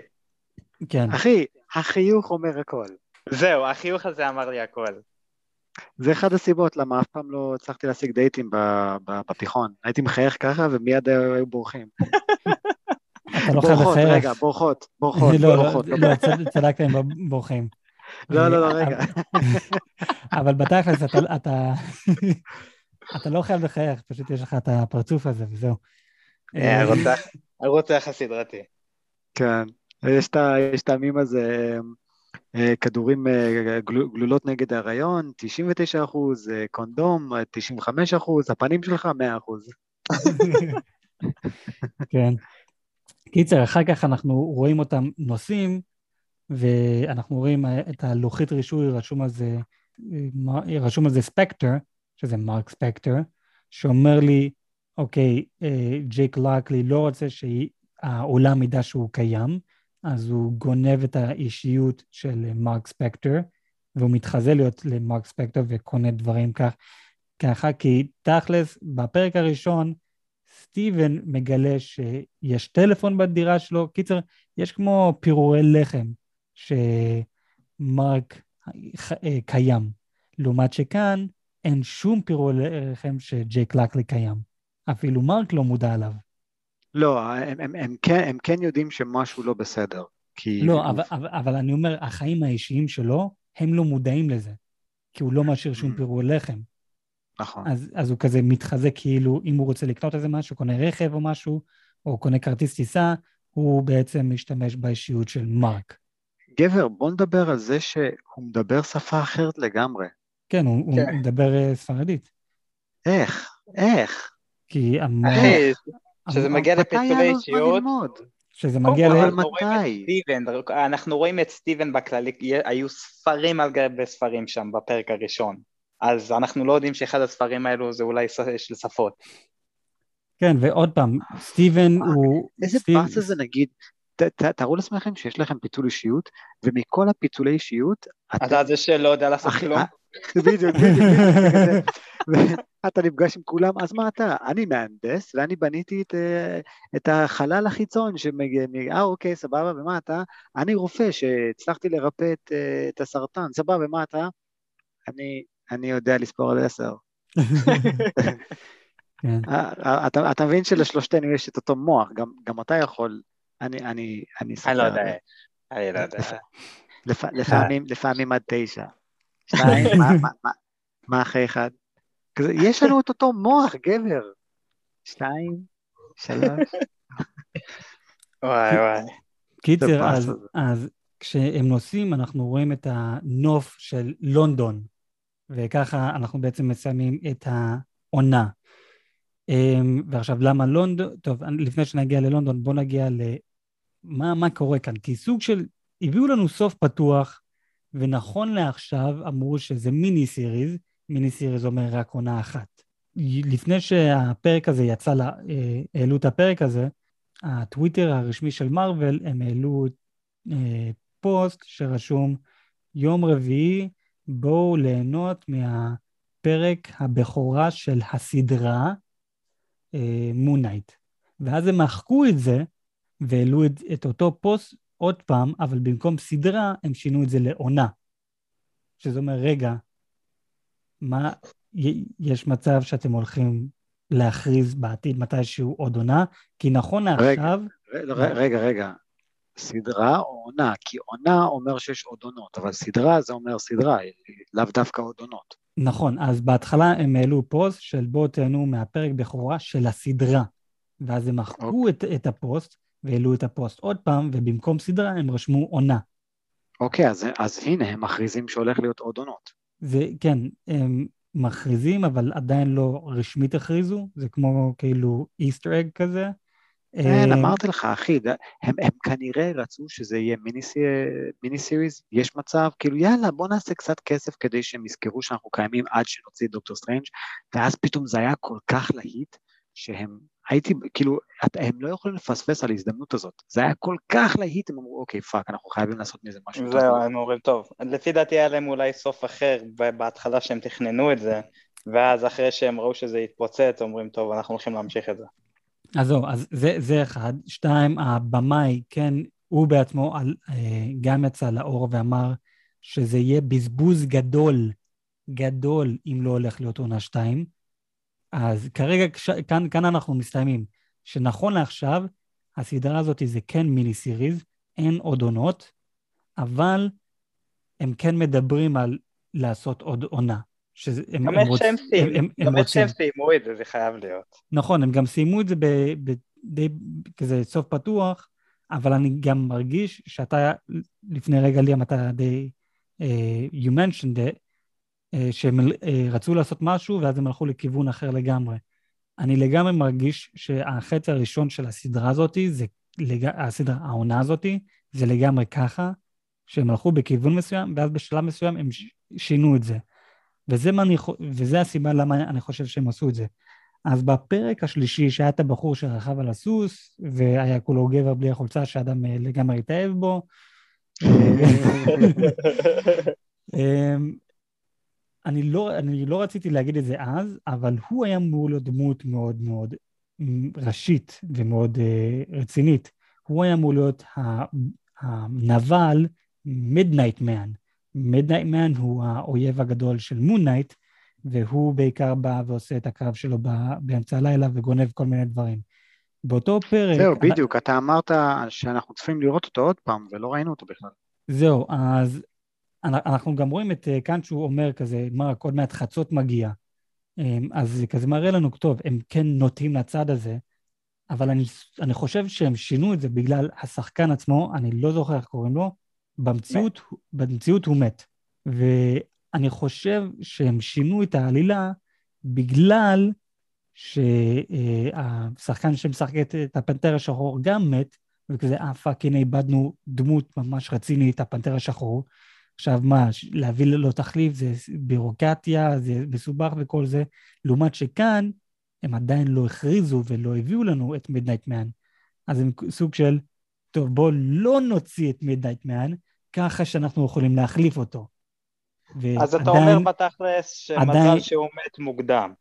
כן, אחי, החיוך אומר הכל. זהו, החיוך הזה אמר לי הכל. זה אחד הסיבות למה אף פעם לא הצלחתי להשיג דייטים בתיכון. הייתי מחייך ככה ומיד היו בורחים. אתה לא חייב בורחות, לחייך. רגע, בורחות, בורחות, לא, בורחות. לא, לא, צד- צדקת הם בורחים. לא, לא, לא, רגע. אבל בתכלס אתה, אתה, לא חייב לחייך, פשוט יש לך את הפרצוף הזה וזהו. אה, אה, הרוצח- הרוצח הסדרתי. כן, יש את המים הזה, אה, כדורים, אה, גלו- גלולות נגד ההיריון, 99 אחוז, אה, קונדום, אה, 95 אחוז, הפנים שלך 100 אחוז. כן. קיצר, אחר כך אנחנו רואים אותם נוסעים, ואנחנו רואים את הלוחית רישוי, רשום על זה, רשום על זה ספקטר, שזה מרק ספקטר, שאומר לי, אוקיי, אה, ג'ייק לוקלי לא רוצה שהעולם ידע שהוא קיים, אז הוא גונב את האישיות של מרק ספקטר, והוא מתחזה להיות למרק ספקטר וקונה דברים כך, ככה, כי תכלס, בפרק הראשון, סטיבן מגלה שיש טלפון בדירה שלו. קיצר, יש כמו פירורי לחם שמרק אה, קיים. לעומת שכאן, אין שום פירורי לחם שג'ייק לקלי קיים. אפילו מרק לא מודע עליו. לא, הם, הם, הם, כן, הם כן יודעים שמשהו לא בסדר. כי... לא. אבל, אבל, אבל אני אומר, החיים האישיים שלו, הם לא מודעים לזה. כי הוא לא משאיר שום mm. פירורי לחם. נכון. אז, אז הוא כזה מתחזק כאילו, אם הוא רוצה לקנות איזה משהו, קונה רכב או משהו, או קונה כרטיס טיסה, הוא בעצם משתמש באישיות של מרק. גבר, בוא נדבר על זה שהוא מדבר שפה אחרת לגמרי. כן, הוא, כן. הוא מדבר אה, ספרדית. איך? איך? כי המוח... אחי, שזה מגיע לפיצולי אישיות... שזה מגיע ל... אבל מתי? אנחנו רואים את סטיבן בכללי, היו ספרים על גבי ספרים שם בפרק הראשון. אז אנחנו לא יודעים שאחד הספרים האלו זה אולי של שפות. כן, ועוד פעם, סטיבן הוא... איזה סטיב... באסה זה נגיד, תארו לעצמכם שיש לכם פיתול אישיות, ומכל הפיתולי אישיות... אתה זה שלא יודע לעשות כלום. בדיוק, בדיוק, אתה נפגש עם כולם, אז מה אתה? אני מהנדס, ואני בניתי את, אה, את החלל החיצון שמגיע, אה אוקיי, סבבה, ומה אתה? אני רופא שהצלחתי לרפא את, אה, את הסרטן, סבבה, ומה אתה? אני אני יודע לספור על עשר. כן. אה, אה, אתה, אתה מבין שלשלושתנו יש את אותו מוח, גם, גם אתה יכול, אני, אני, אני אספר. אני לא יודע, אני לא יודע. לפ, לפעמים, לפעמים עד תשע. שתיים, מה, מה, מה, מה אחרי אחד? יש לנו את אותו מוח, גבר. שתיים, שלוש. וואי וואי. קיצר, אז, אז כשהם נוסעים, אנחנו רואים את הנוף של לונדון, וככה אנחנו בעצם מסיימים את העונה. אמ, ועכשיו, למה לונדון? טוב, לפני שנגיע ללונדון, בואו נגיע למה מה קורה כאן. כי סוג של, הביאו לנו סוף פתוח, ונכון לעכשיו אמרו שזה מיני סיריז, מיני סיריז אומר רק עונה אחת. לפני שהפרק הזה יצא, לה, אה, העלו את הפרק הזה, הטוויטר הרשמי של מארוול, הם העלו אה, פוסט שרשום יום רביעי, בואו ליהנות מהפרק הבכורה של הסדרה מונייט. אה, ואז הם מחקו את זה והעלו את, את אותו פוסט עוד פעם, אבל במקום סדרה הם שינו את זה לעונה. שזה אומר, רגע, מה, יש מצב שאתם הולכים להכריז בעתיד מתישהו עוד עונה? כי נכון לעכשיו... רגע, רגע, רגע, סדרה או עונה, כי עונה אומר שיש עוד עונות, אבל סדרה זה אומר סדרה, לאו דווקא עוד עונות. נכון, אז בהתחלה הם העלו פוסט של בואו תהנו מהפרק בכורה של הסדרה, ואז הם מחקו אוקיי. את, את הפוסט והעלו את הפוסט עוד פעם, ובמקום סדרה הם רשמו עונה. אוקיי, אז, אז הנה, הם מכריזים שהולך להיות עוד עונות. זה, כן, הם מכריזים, אבל עדיין לא רשמית הכריזו, זה כמו כאילו easter egg כזה. כן, אה, אמרתי לך, אחי, הם, הם כנראה רצו שזה יהיה mini, mini series, יש מצב, כאילו יאללה, בוא נעשה קצת כסף כדי שהם יזכרו שאנחנו קיימים עד שנוציא דוקטור סטרנג', ואז פתאום זה היה כל כך להיט, שהם, הייתי, כאילו, הם לא יכולים לפספס על ההזדמנות הזאת. זה היה כל כך להיט, הם אמרו, אוקיי, fuck, אנחנו חייבים לעשות מזה משהו טוב. זהו, הם אומרים, טוב. לפי דעתי היה להם אולי סוף אחר בהתחלה שהם תכננו את זה, ואז אחרי שהם ראו שזה התפוצץ, אומרים, טוב, אנחנו הולכים להמשיך את זה. אז זהו, אז זה, זה אחד. שתיים, הבמאי, כן, הוא בעצמו על, אה, גם יצא לאור ואמר שזה יהיה בזבוז גדול, גדול, אם לא הולך להיות עונה שתיים. אז כרגע, כאן, כאן אנחנו מסתיימים, שנכון לעכשיו, הסדרה הזאת זה כן מיני סיריז, אין עוד עונות, אבל הם כן מדברים על לעשות עוד עונה. שהם גם איך שהם סיימו, גם איך שהם סיימו את זה, זה חייב להיות. נכון, הם גם סיימו את זה די כזה סוף פתוח, אבל אני גם מרגיש שאתה, לפני רגע ליאם, אתה די, uh, you mentioned it, שהם uh, רצו לעשות משהו ואז הם הלכו לכיוון אחר לגמרי. אני לגמרי מרגיש שהחצי הראשון של הסדרה הזאת זה לג... הסדרה, העונה הזאתי, זה לגמרי ככה, שהם הלכו בכיוון מסוים, ואז בשלב מסוים הם ש... שינו את זה. וזה, אני, וזה הסיבה למה אני חושב שהם עשו את זה. אז בפרק השלישי, שהיה את הבחור שרכב על הסוס, והיה כולו גבר בלי החולצה שאדם אה, לגמרי התאהב בו, אמ, אני לא, אני לא רציתי להגיד את זה אז, אבל הוא היה אמור להיות דמות מאוד מאוד ראשית ומאוד uh, רצינית. הוא היה אמור להיות הנבל מידנייט מן. מידנייט מן הוא האויב הגדול של מון נייט, והוא בעיקר בא ועושה את הקרב שלו באמצע הלילה וגונב כל מיני דברים. באותו פרק... זהו, בדיוק, אתה אמרת שאנחנו צריכים לראות אותו עוד פעם, ולא ראינו אותו בכלל. זהו, אז אנחנו גם רואים את אה, כאן שהוא אומר כזה, מרק, עוד מעט חצות מגיע. אמ, אז זה כזה מראה לנו, טוב, הם כן נוטים לצד הזה, אבל אני, אני חושב שהם שינו את זה בגלל השחקן עצמו, אני לא זוכר איך קוראים לו, במציאות, במציאות הוא מת. ואני חושב שהם שינו את העלילה בגלל שהשחקן שמשחק את הפנתר השחור גם מת, וכזה, אה fuck, הנה איבדנו דמות ממש רצינית, הפנתר השחור. עכשיו מה, להביא לו תחליף זה בירוקרטיה, זה מסובך וכל זה, לעומת שכאן הם עדיין לא הכריזו ולא הביאו לנו את מידנייט מן. אז הם סוג של, טוב, בואו לא נוציא את מידנייט מן, ככה שאנחנו יכולים להחליף אותו. אז אתה אומר בתכלס שמזל עדיין... שהוא מת מוקדם.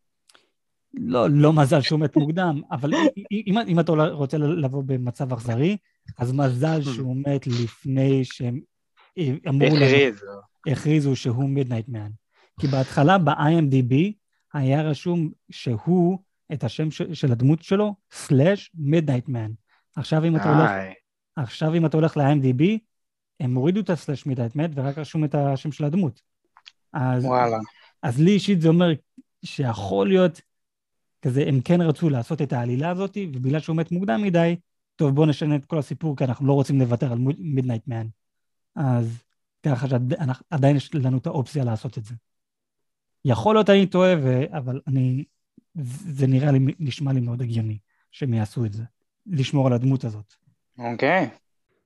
לא, לא מזל שהוא מת מוקדם, אבל אם, אם אתה רוצה לבוא במצב אכזרי, אז מזל שהוא מת לפני שהם אמרו... הכריזו. הכריזו שהוא מידנייט מן. כי בהתחלה ב-IMDB היה רשום שהוא, את השם של הדמות שלו, slash מידנייט מן. עכשיו אם אתה הולך... עכשיו אם אתה הולך ל-IMDB, הם הורידו את ה slash מידנייט מן ורק רשום את השם של הדמות. אז, וואלה. אז לי אישית זה אומר שיכול להיות כזה, הם כן רצו לעשות את העלילה הזאת, ובגלל שהוא מת מוקדם מדי, טוב, בואו נשנה את כל הסיפור, כי אנחנו לא רוצים לוותר על מידנייט מן. אז ככה שעדיין יש לנו את האופציה לעשות את זה. יכול להיות אני טועה, ו... אבל אני, זה נראה לי, נשמע לי מאוד הגיוני שהם יעשו את זה, לשמור על הדמות הזאת. אוקיי. Okay.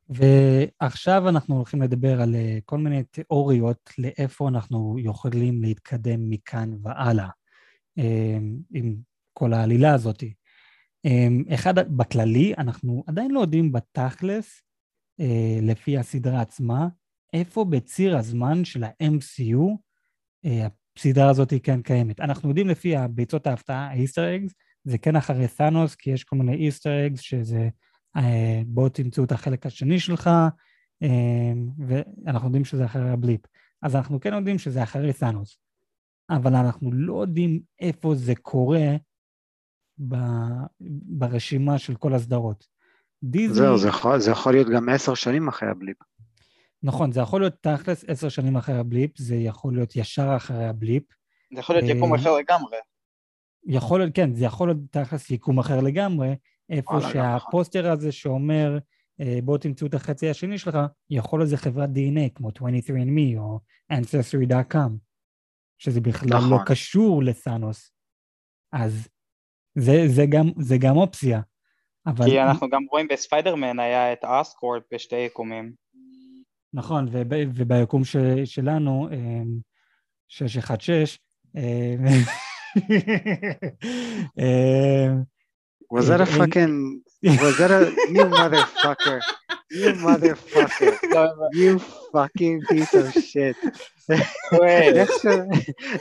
ועכשיו אנחנו הולכים לדבר על אה, כל מיני תיאוריות לאיפה אנחנו יכולים להתקדם מכאן והלאה אה, עם כל העלילה הזאת. אה, אחד, בכללי, אנחנו עדיין לא יודעים בתכלס אה, לפי הסדרה עצמה, איפה בציר הזמן של ה-MCU אה, הסדרה הזאת כן קיימת. אנחנו יודעים לפי הביצות ההפתעה, האיסטר אגס, זה כן אחרי ת'אנוס, כי יש כל מיני איסטר אגס שזה אה, בואו תמצאו את החלק השני שלך, אה, ואנחנו יודעים שזה אחרי הבליפ. אז אנחנו כן יודעים שזה אחרי ת'אנוס, אבל אנחנו לא יודעים איפה זה קורה ב, ברשימה של כל הסדרות. דיזני... זהו, זה יכול, זה יכול להיות גם עשר שנים אחרי הבליפ. נכון, זה יכול להיות תכלס עשר שנים אחרי הבליפ, זה יכול להיות ישר אחרי הבליפ. זה יכול להיות יקום אחר לגמרי. יכול להיות, כן, זה יכול להיות תכלס יקום אחר לגמרי, איפה שהפוסטר הזה שאומר, אה, בוא תמצאו את החצי השני שלך, יכול להיות זה חברת DNA כמו 23andMe או Ancestry.com, שזה בכלל לא נכון. לא קשור לסאנוס. אז זה, זה, גם, זה גם אופציה. אבל... כי אנחנו גם רואים בספיידרמן היה את אסקורט בשתי יקומים. נכון, וב, וביקום ש, שלנו, 616, אמ, אמ, אמ, Was that a fucking, was that a, you motherfucker, you motherfucker, you fucking piece of shit.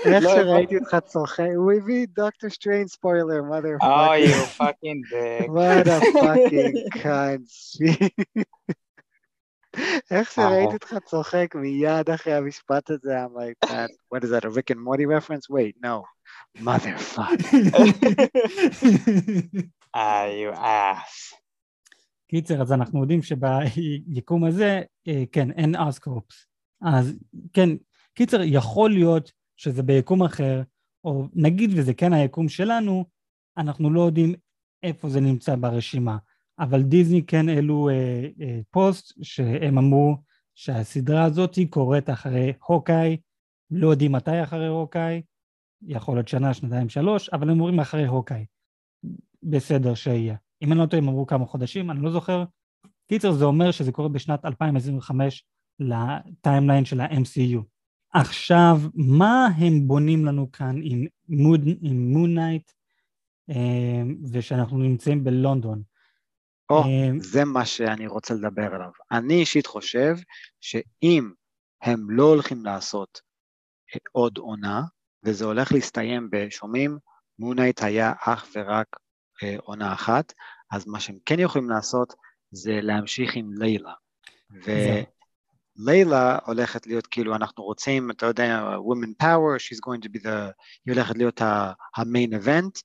איך שראיתי אותך צוחק, הוא הביא דוקטור סטריין ספוילר, motherfucker. Oh, you fucking dick. What a fucking cunt. איך שראיתי אותך צוחק מיד אחרי המשפט הזה, I'm like, what is that, a Rick and Morty reference? Wait, no. motherfucker. אה, you ass. קיצר, אז אנחנו יודעים שביקום הזה, אה, כן, אין אסקרופס. אז כן, קיצר, יכול להיות שזה ביקום אחר, או נגיד וזה כן היקום שלנו, אנחנו לא יודעים איפה זה נמצא ברשימה. אבל דיסני כן העלו אה, אה, פוסט שהם אמרו שהסדרה הזאת קורית אחרי הוקאי, לא יודעים מתי אחרי הוקאי, יכול להיות שנה, שנתיים, שלוש, אבל הם אומרים אחרי הוקאי. בסדר שיהיה. אם אני לא טועה, הם אמרו כמה חודשים, אני לא זוכר. קיצר, זה אומר שזה קורה בשנת 2025 ל timeline של ה-MCU. עכשיו, מה הם בונים לנו כאן עם Moon Knight, אה, ושאנחנו נמצאים בלונדון? או, אה, זה מה שאני רוצה לדבר עליו. אני אישית חושב שאם הם לא הולכים לעשות עוד עונה, וזה הולך להסתיים בשומעים, Moon Knight היה אך ורק אה, עונה אחת, אז מה שהם כן יכולים לעשות זה להמשיך עם לילה. ולילה הולכת להיות כאילו אנחנו רוצים, אתה יודע, women power, she's going to be the, היא הולכת להיות ה-main event,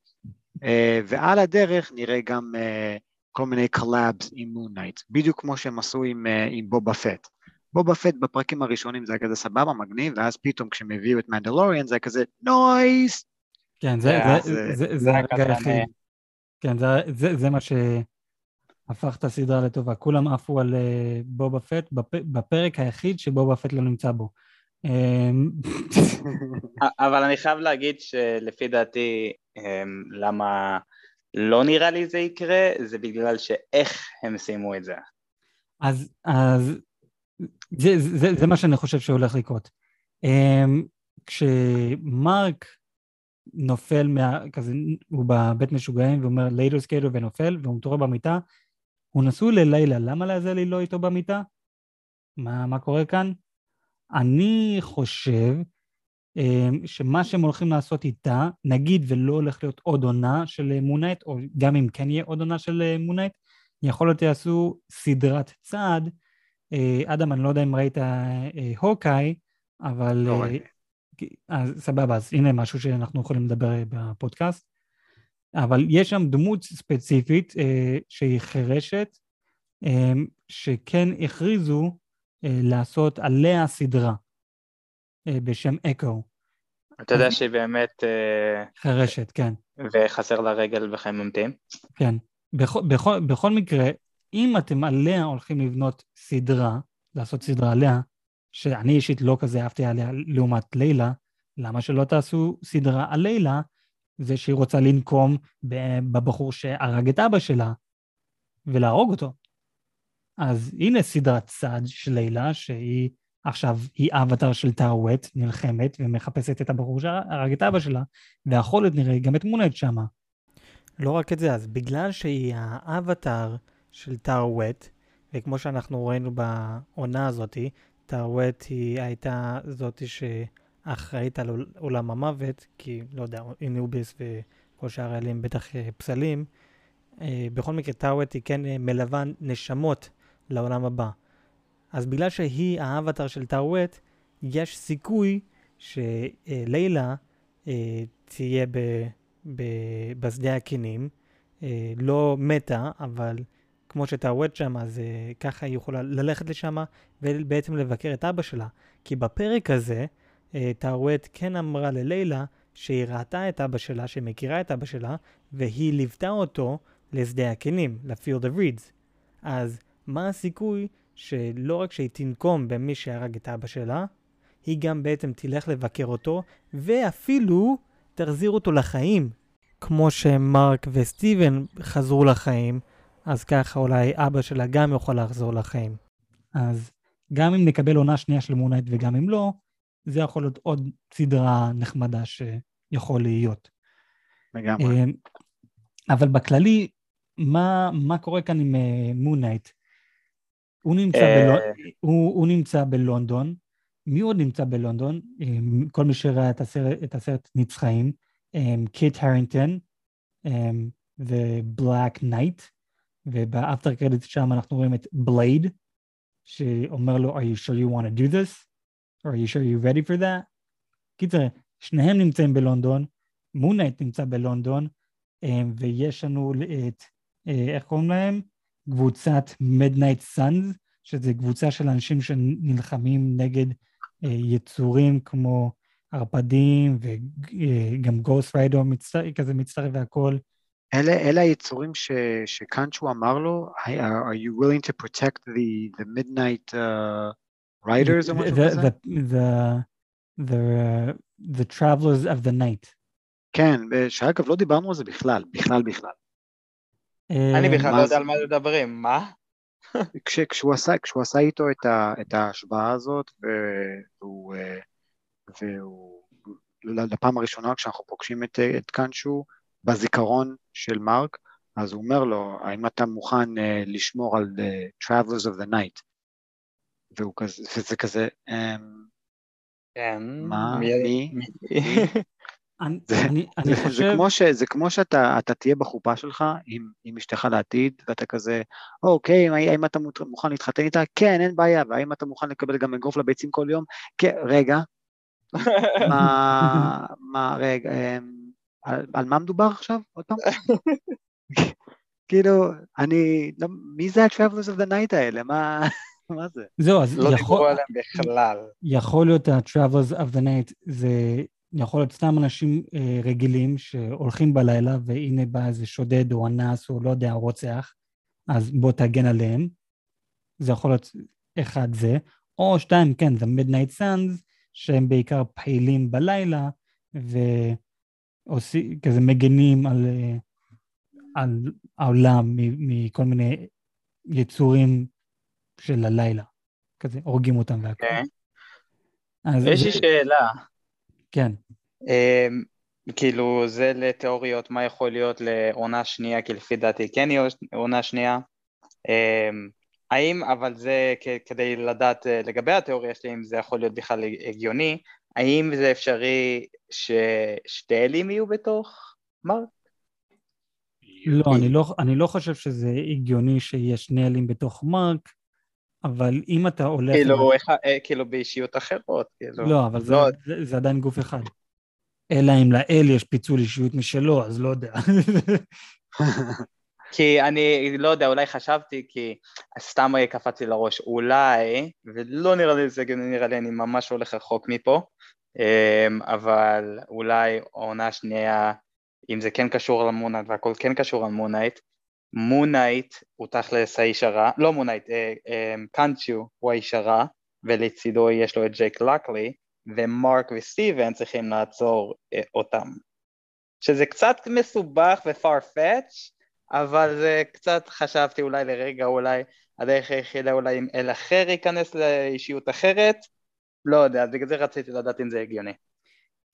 אה, ועל הדרך נראה גם אה, כל מיני collabs עם Moon Knight, בדיוק כמו שהם עשו עם, אה, עם Boba Fett. Boba Fett בפרקים הראשונים זה היה כזה סבבה, מגניב, ואז פתאום כשהם הביאו את Mandalorian זה היה כזה nice. כן, זה, זה, זה, זה הרגע היחיד. כן, זה, זה, זה מה שהפך את הסדרה לטובה. כולם עפו על uh, בובה פט בפ, בפרק היחיד שבובה פט לא נמצא בו. אמ, אבל אני חייב להגיד שלפי דעתי, אמ, למה לא נראה לי זה יקרה, זה בגלל שאיך הם סיימו את זה. אז, אז זה, זה, זה מה שאני חושב שהולך לקרות. Um, כשמרק נופל מה... כזה, הוא בבית משוגעים ואומר laters gators ונופל והוא מתעורר במיטה, הוא נשוי ללילה, למה לעזאזל היא לא איתו במיטה? מה, מה קורה כאן? אני חושב um, שמה שהם הולכים לעשות איתה, נגיד ולא הולך להיות עוד עונה של Moon Knight, או גם אם כן יהיה עוד עונה של Moon Knight, יכול להיות יעשו סדרת צד אה, אדם, אני לא יודע אם ראית אה, הוקאי, אבל... לא אה, אז סבבה, אז הנה משהו שאנחנו יכולים לדבר בפודקאסט. אבל יש שם דמות ספציפית שהיא חירשת, שכן הכריזו לעשות עליה סדרה בשם אקו. אתה יודע שהיא באמת... חירשת, כן. וחסר לה רגל וחיים ממתים? כן. בכל, בכל, בכל מקרה, אם אתם עליה הולכים לבנות סדרה, לעשות סדרה עליה, שאני אישית לא כזה אהבתי עליה לעומת לילה, למה שלא תעשו סדרה על לילה, זה שהיא רוצה לנקום בבחור שהרג את אבא שלה ולהרוג אותו. אז הנה סדרת צד של לילה, שהיא עכשיו, היא אבטר של טארוואט, נלחמת ומחפשת את הבחור שהרג את אבא שלה, להיות נראה גם את מונט שמה. לא רק את זה, אז בגלל שהיא האבטר של טארוואט, וכמו שאנחנו ראינו בעונה הזאתי, טארוואט היא הייתה זאתי שאחראית על עולם המוות, כי, לא יודע, אינוביס וכל שאר האלים בטח אה, פסלים. אה, בכל מקרה, טארוואט היא כן אה, מלווה נשמות לעולם הבא. אז בגלל שהיא האבטר של טארוואט, יש סיכוי שלילה תהיה ב, ב, בשדה הכנים. לא מתה, אבל כמו שטארוואט שם, אז ככה היא יכולה ללכת לשם ובעצם לבקר את אבא שלה. כי בפרק הזה, טארוואט כן אמרה ללילה שהיא ראתה את אבא שלה, שמכירה את אבא שלה, והיא ליוותה אותו לשדה הכנים, ל-field of reeds. אז מה הסיכוי שלא רק שהיא תנקום במי שהרג את אבא שלה, היא גם בעצם תלך לבקר אותו, ואפילו תחזיר אותו לחיים. כמו שמרק וסטיבן חזרו לחיים, אז ככה אולי אבא שלה גם יכול לחזור לחיים. אז גם אם נקבל עונה שנייה של מונייט וגם אם לא, זה יכול להיות עוד סדרה נחמדה שיכול להיות. לגמרי. אה, אבל בכללי, מה, מה קורה כאן עם Moon Knight? אה, הוא נמצא, אה. בלונ... הוא, הוא נמצא בלונדון, מי עוד נמצא בלונדון? כל מי שראה את הסרט, את הסרט נצחיים, קיט הרינגטון ו Black Knight, וב after credit שם אנחנו רואים את Blade, שאומר לו, are you sure you want to do this? Or are you sure you're ready for that? קיצר, שניהם נמצאים בלונדון, מונייט נמצא בלונדון, אה, ויש לנו את, אה, איך קוראים להם? קבוצת Midnight Suns, שזה קבוצה של אנשים שנלחמים נגד אה, יצורים כמו ערפדים, וגם גוסט ריידו כזה מצטרף והכל. אלה, אלה היצורים ש, שקאנצ'ו אמר לו, are you willing to protect the, the midnight uh, riders משהו כזה? The, the, the, uh, the travelers of the night. כן, שאגב לא דיברנו על זה בכלל, בכלל בכלל. אני אה, בכלל מה לא יודע? על מה מדברים, מה? כש, כשהוא, עשה, כשהוא עשה איתו את, ה, את ההשוואה הזאת, והוא, אה, והוא לפעם הראשונה כשאנחנו פוגשים את, את קאנצ'ו בזיכרון של מרק, אז הוא אומר לו, האם אתה מוכן uh, לשמור על uh, Travelers of the Night? והוא כזה, וזה כזה, um, כן. מה? מי- מי? מי? אני- זה- כמו, ש, זה כמו שאתה אתה תהיה בחופה שלך עם, אשתך לעתיד, ואתה כזה, אוקיי, האם, אתה מוכן להתחתן איתה? כן, אין בעיה, והאם אתה מוכן לקבל גם אגרוף לביצים כל יום? כן, רגע, מה, מה, רגע, אמ, על, על מה מדובר עכשיו? עוד פעם? כאילו, אני, לא, מי זה ה-Travelers of the Night האלה? מה, מה זה? זהו, אז לא דיברו יכול, עליהם בכלל. יכול להיות ה-Travels of the Night, זה יכול להיות סתם אנשים אה, רגילים שהולכים בלילה, והנה בא איזה שודד או אנס או לא יודע, רוצח, אז בוא תגן עליהם. זה יכול להיות אחד זה, או שתיים, כן, זה Midnight Suns, שהם בעיקר פעילים בלילה, וכזה מגנים על, אה, על העולם מכל מיני יצורים של הלילה. כזה, הורגים אותם והכל. אוקיי. אז יש זה- לי שאלה. כן. אמ, כאילו זה לתיאוריות מה יכול להיות לעונה שנייה, כי לפי דעתי כן יהיה עונה שנייה. אמ, האם, אבל זה כדי לדעת אה, לגבי התיאוריה שלי, אם זה יכול להיות בכלל הגיוני, האם זה אפשרי ששתי אלים יהיו בתוך מרק? לא, אני לא, אני לא חושב שזה הגיוני שיש שני אלים בתוך מרק, אבל אם אתה הולך... כאילו, איך- אה, כאילו באישיות אחרות, כאילו. לא, אבל זה, לא. זה, זה עדיין גוף אחד. אלא אם לאל יש פיצול אישיות משלו, אז לא יודע. כי אני לא יודע, אולי חשבתי, כי סתם קפץ לי לראש, אולי, ולא נראה לי זה, נראה לי אני ממש הולך רחוק מפה, אמ, אבל אולי עונה שנייה, אם זה כן קשור ל Moon Knight והכל כן קשור ל Moon Knight, Moon Knight הוא תכלס האיש הרע, לא Moon Knight, אה, אה, קונשו הוא האיש הרע, ולצידו יש לו את ג'ייק לוקלי, ומרק וסטיבן צריכים לעצור אה, אותם. שזה קצת מסובך ו-farfetch, אבל זה קצת חשבתי אולי לרגע, אולי הדרך היחידה אולי אם אל אחר ייכנס לאישיות אחרת, לא יודע, בגלל זה רציתי לדעת אם זה הגיוני.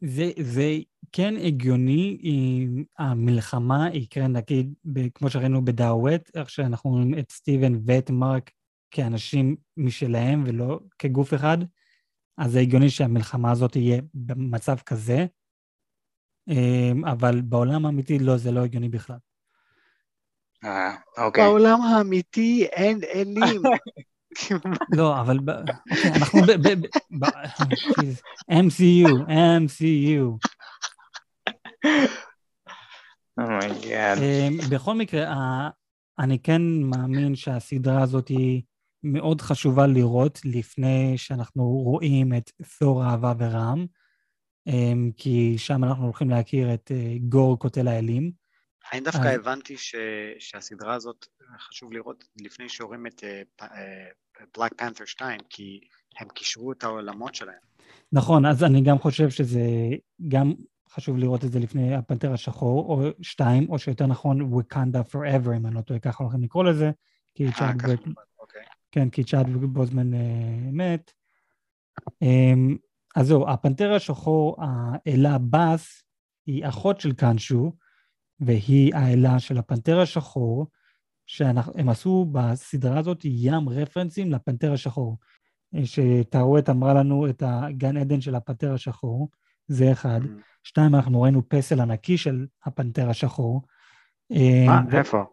זה, זה כן הגיוני אם המלחמה יקרה, נגיד, ב- כמו שראינו בדאווט, איך שאנחנו רואים את סטיבן ואת מרק כאנשים משלהם ולא כגוף אחד, אז זה הגיוני שהמלחמה הזאת תהיה במצב כזה, אמ, אבל בעולם האמיתי לא, זה לא הגיוני בכלל. אה, אוקיי. בעולם האמיתי אין אלים. לא, אבל אוקיי, אנחנו ב... MCU, MCU. Oh my God. אמ, בכל מקרה, אני כן מאמין שהסדרה הזאת היא מאוד חשובה לראות לפני שאנחנו רואים את תור אהבה ורעם, אמ, כי שם אנחנו הולכים להכיר את אה, גור קוטל האלים. אני דווקא הבנתי ש, שהסדרה הזאת חשוב לראות לפני שרואים את בלק פנת'ר 2, כי הם קישרו את העולמות שלהם. נכון, אז אני גם חושב שזה גם חשוב לראות את זה לפני הפנתר השחור, או שתיים, או שיותר נכון, Wakanda Forever, אם אני לא טועה, ככה הולכים לקרוא לזה, כי אה, ככה, צ'אדוויק אוקיי. כן, כי צ'אדוויק בוזמן אה, מת. אמ, אז זהו, הפנתר השחור, האלה באס, היא אחות של קאנשו, והיא האלה של הפנתר השחור, שהם עשו בסדרה הזאת ים רפרנסים לפנתר השחור. אה, שטארוט אמרה לנו את הגן עדן של הפנתר השחור, זה אחד. Mhm. שתיים, אנחנו ראינו פסל ענקי של הפנתר השחור. אמ, מה? ו- איפה?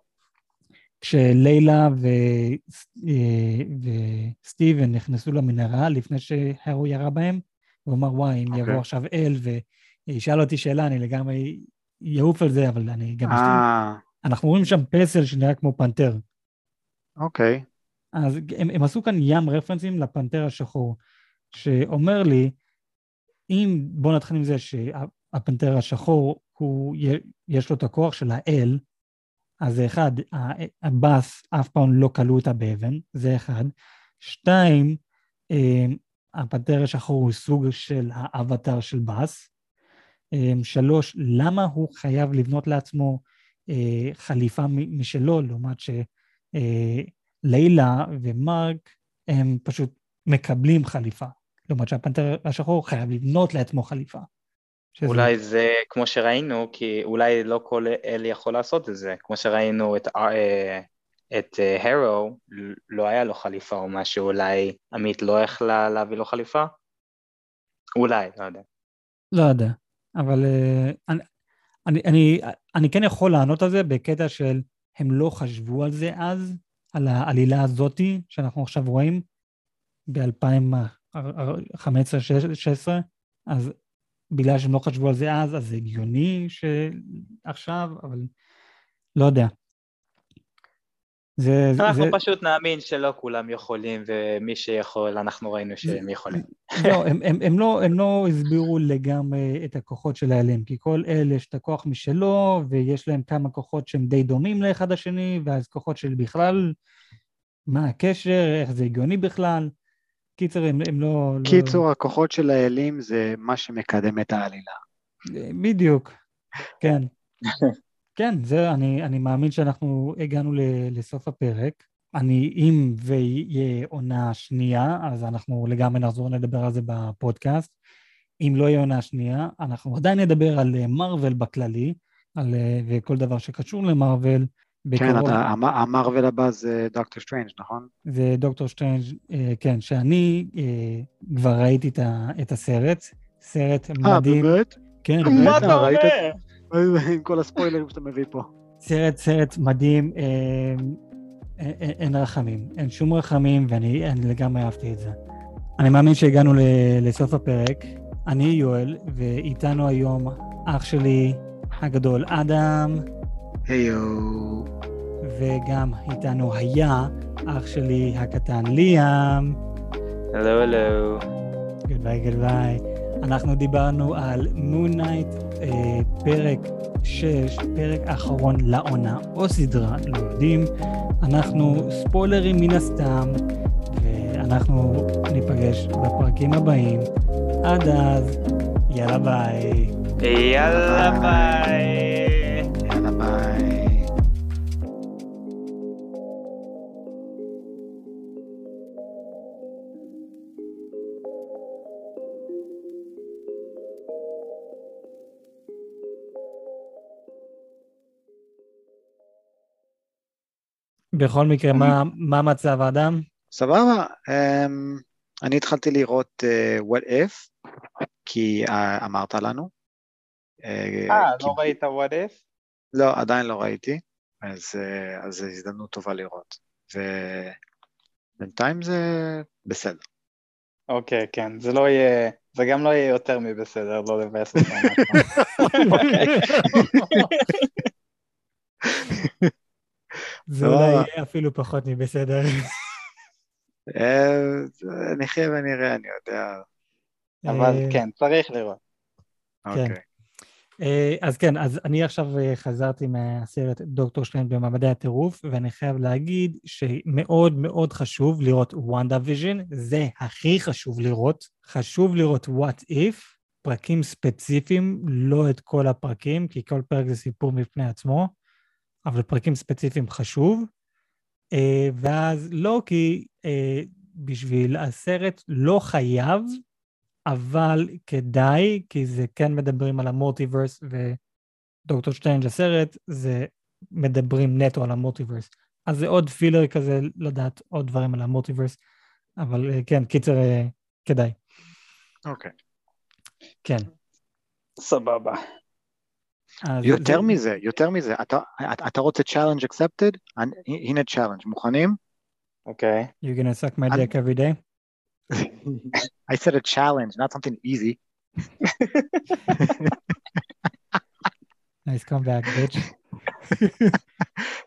כשלילה ו... אה, וסטיבן נכנסו למנהרה לפני שהרו ירה בהם, הוא אמר, וואי, אם אוקיי. יבוא עכשיו אל וישאל אותי שאלה, אני לגמרי יעוף על זה, אבל אני גם... אה, אנחנו רואים שם פסל שנראה כמו פנתר. אוקיי. אז הם, הם עשו כאן ים רפרנסים לפנתר השחור, שאומר לי, אם, בוא נתחיל עם זה שהפנתר השחור, הוא, יש לו את הכוח של האל, אז זה אחד, הבאס אף פעם לא כלו אותה באבן, זה אחד. שתיים, אה, הפנתר השחור הוא סוג של האבטר של באס. אה, שלוש, למה הוא חייב לבנות לעצמו אה, חליפה משלו, לעומת שלילה אה, ומרק הם פשוט מקבלים חליפה. לעומת שהפנתר השחור חייב לבנות לעצמו חליפה. שזה... אולי זה כמו שראינו, כי אולי לא כל אל יכול לעשות את זה, כמו שראינו את, אה, את הרו, לא היה לו חליפה או משהו, אולי עמית לא יכלה להביא לו חליפה? אולי, לא יודע. לא יודע, אבל אני, אני, אני, אני כן יכול לענות על זה בקטע של הם לא חשבו על זה אז, על העלילה הזאתי שאנחנו עכשיו רואים ב-2015-2016, אז בגלל שהם לא חשבו על זה אז, אז זה הגיוני שעכשיו, אבל לא יודע. זה, אנחנו זה... פשוט נאמין שלא כולם יכולים, ומי שיכול, אנחנו ראינו שהם יכולים. לא, הם, הם, הם, לא, הם לא הסבירו לגמרי את הכוחות של האלים, כי כל אלה יש את הכוח משלו, ויש להם כמה כוחות שהם די דומים לאחד השני, ואז כוחות של בכלל, מה הקשר, איך זה הגיוני בכלל. קיצר, הם, הם לא... לא- קיצור, לא... הכוחות של האלים זה מה שמקדם את העלילה. בדיוק, כן. כן, זה, אני, אני מאמין שאנחנו הגענו לסוף הפרק. אני, אם ויהיה עונה שנייה, אז אנחנו לגמרי נחזור לדבר על זה בפודקאסט. אם לא יהיה עונה שנייה, אנחנו עדיין נדבר על Marvel בכללי, על, וכל דבר שקשור ל Marvel. כן, אתה, ה Marvel הבא זה דוקטור סטרנג', נכון? זה דוקטור סטרנג', אה, כן, שאני אה, כבר ראיתי את הסרט, סרט מדהים. אה, באמת? כן, באמת. מה אתה אומר? עם כל הספוילרים שאתה מביא פה. סרט, סרט מדהים, אה, אין, אין רחמים, אין שום רחמים, ואני לגמרי אהבתי את זה. אני מאמין שהגענו לסוף הפרק. אני יואל, ואיתנו היום אח שלי הגדול אדם. היו. וגם איתנו היה אח שלי הקטן ליאם. הלו הלו. Goodbye goodbye. אנחנו דיברנו על Moon Knight, אה, פרק 6, פרק האחרון לעונה, או סדרה, לא יודעים. אנחנו ספוילרים מן הסתם, ואנחנו ניפגש בפרקים הבאים. עד אז, יאללה ביי. יאללה ביי. בכל מקרה, מה, מה מצב האדם? סבבה, um, אני התחלתי לראות uh, What If, כי uh, אמרת לנו. אה, uh, לא כי... ראית What If? לא, עדיין לא ראיתי, אז, uh, אז זו הזדמנות טובה לראות. ובינתיים זה בסדר. אוקיי, okay, כן, זה לא יהיה, זה גם לא יהיה יותר מבסדר, לא לבאס אותנו. זה אולי יהיה אפילו פחות מבסדר. אה, נחיה ונראה, אני יודע. אבל אה, כן, צריך לראות. כן. אוקיי. אה, אז כן, אז אני עכשיו חזרתי מהסרט דוקטור סטריינג' בממדי הטירוף, ואני חייב להגיד שמאוד מאוד חשוב לראות WandaVision, זה הכי חשוב לראות. חשוב לראות what if, פרקים ספציפיים, לא את כל הפרקים, כי כל פרק זה סיפור מפני עצמו. אבל פרקים ספציפיים חשוב. אה, ואז לא כי אה, בשביל הסרט לא חייב, אבל כדאי, כי זה כן מדברים על המולטיברס, ודוקטור שטיינג' הסרט, זה מדברים נטו על המולטיברס. אז זה עוד פילר כזה לדעת עוד דברים על המולטיברס, אבל אה, כן, קיצר, כדאי. אוקיי. Okay. כן. סבבה. יותר מזה, יותר מזה, אתה רוצה challenge accepted? הנה challenge, מוכנים? אוקיי. You're gonna suck my dick every day? I said a challenge, not something easy. nice comeback, bitch.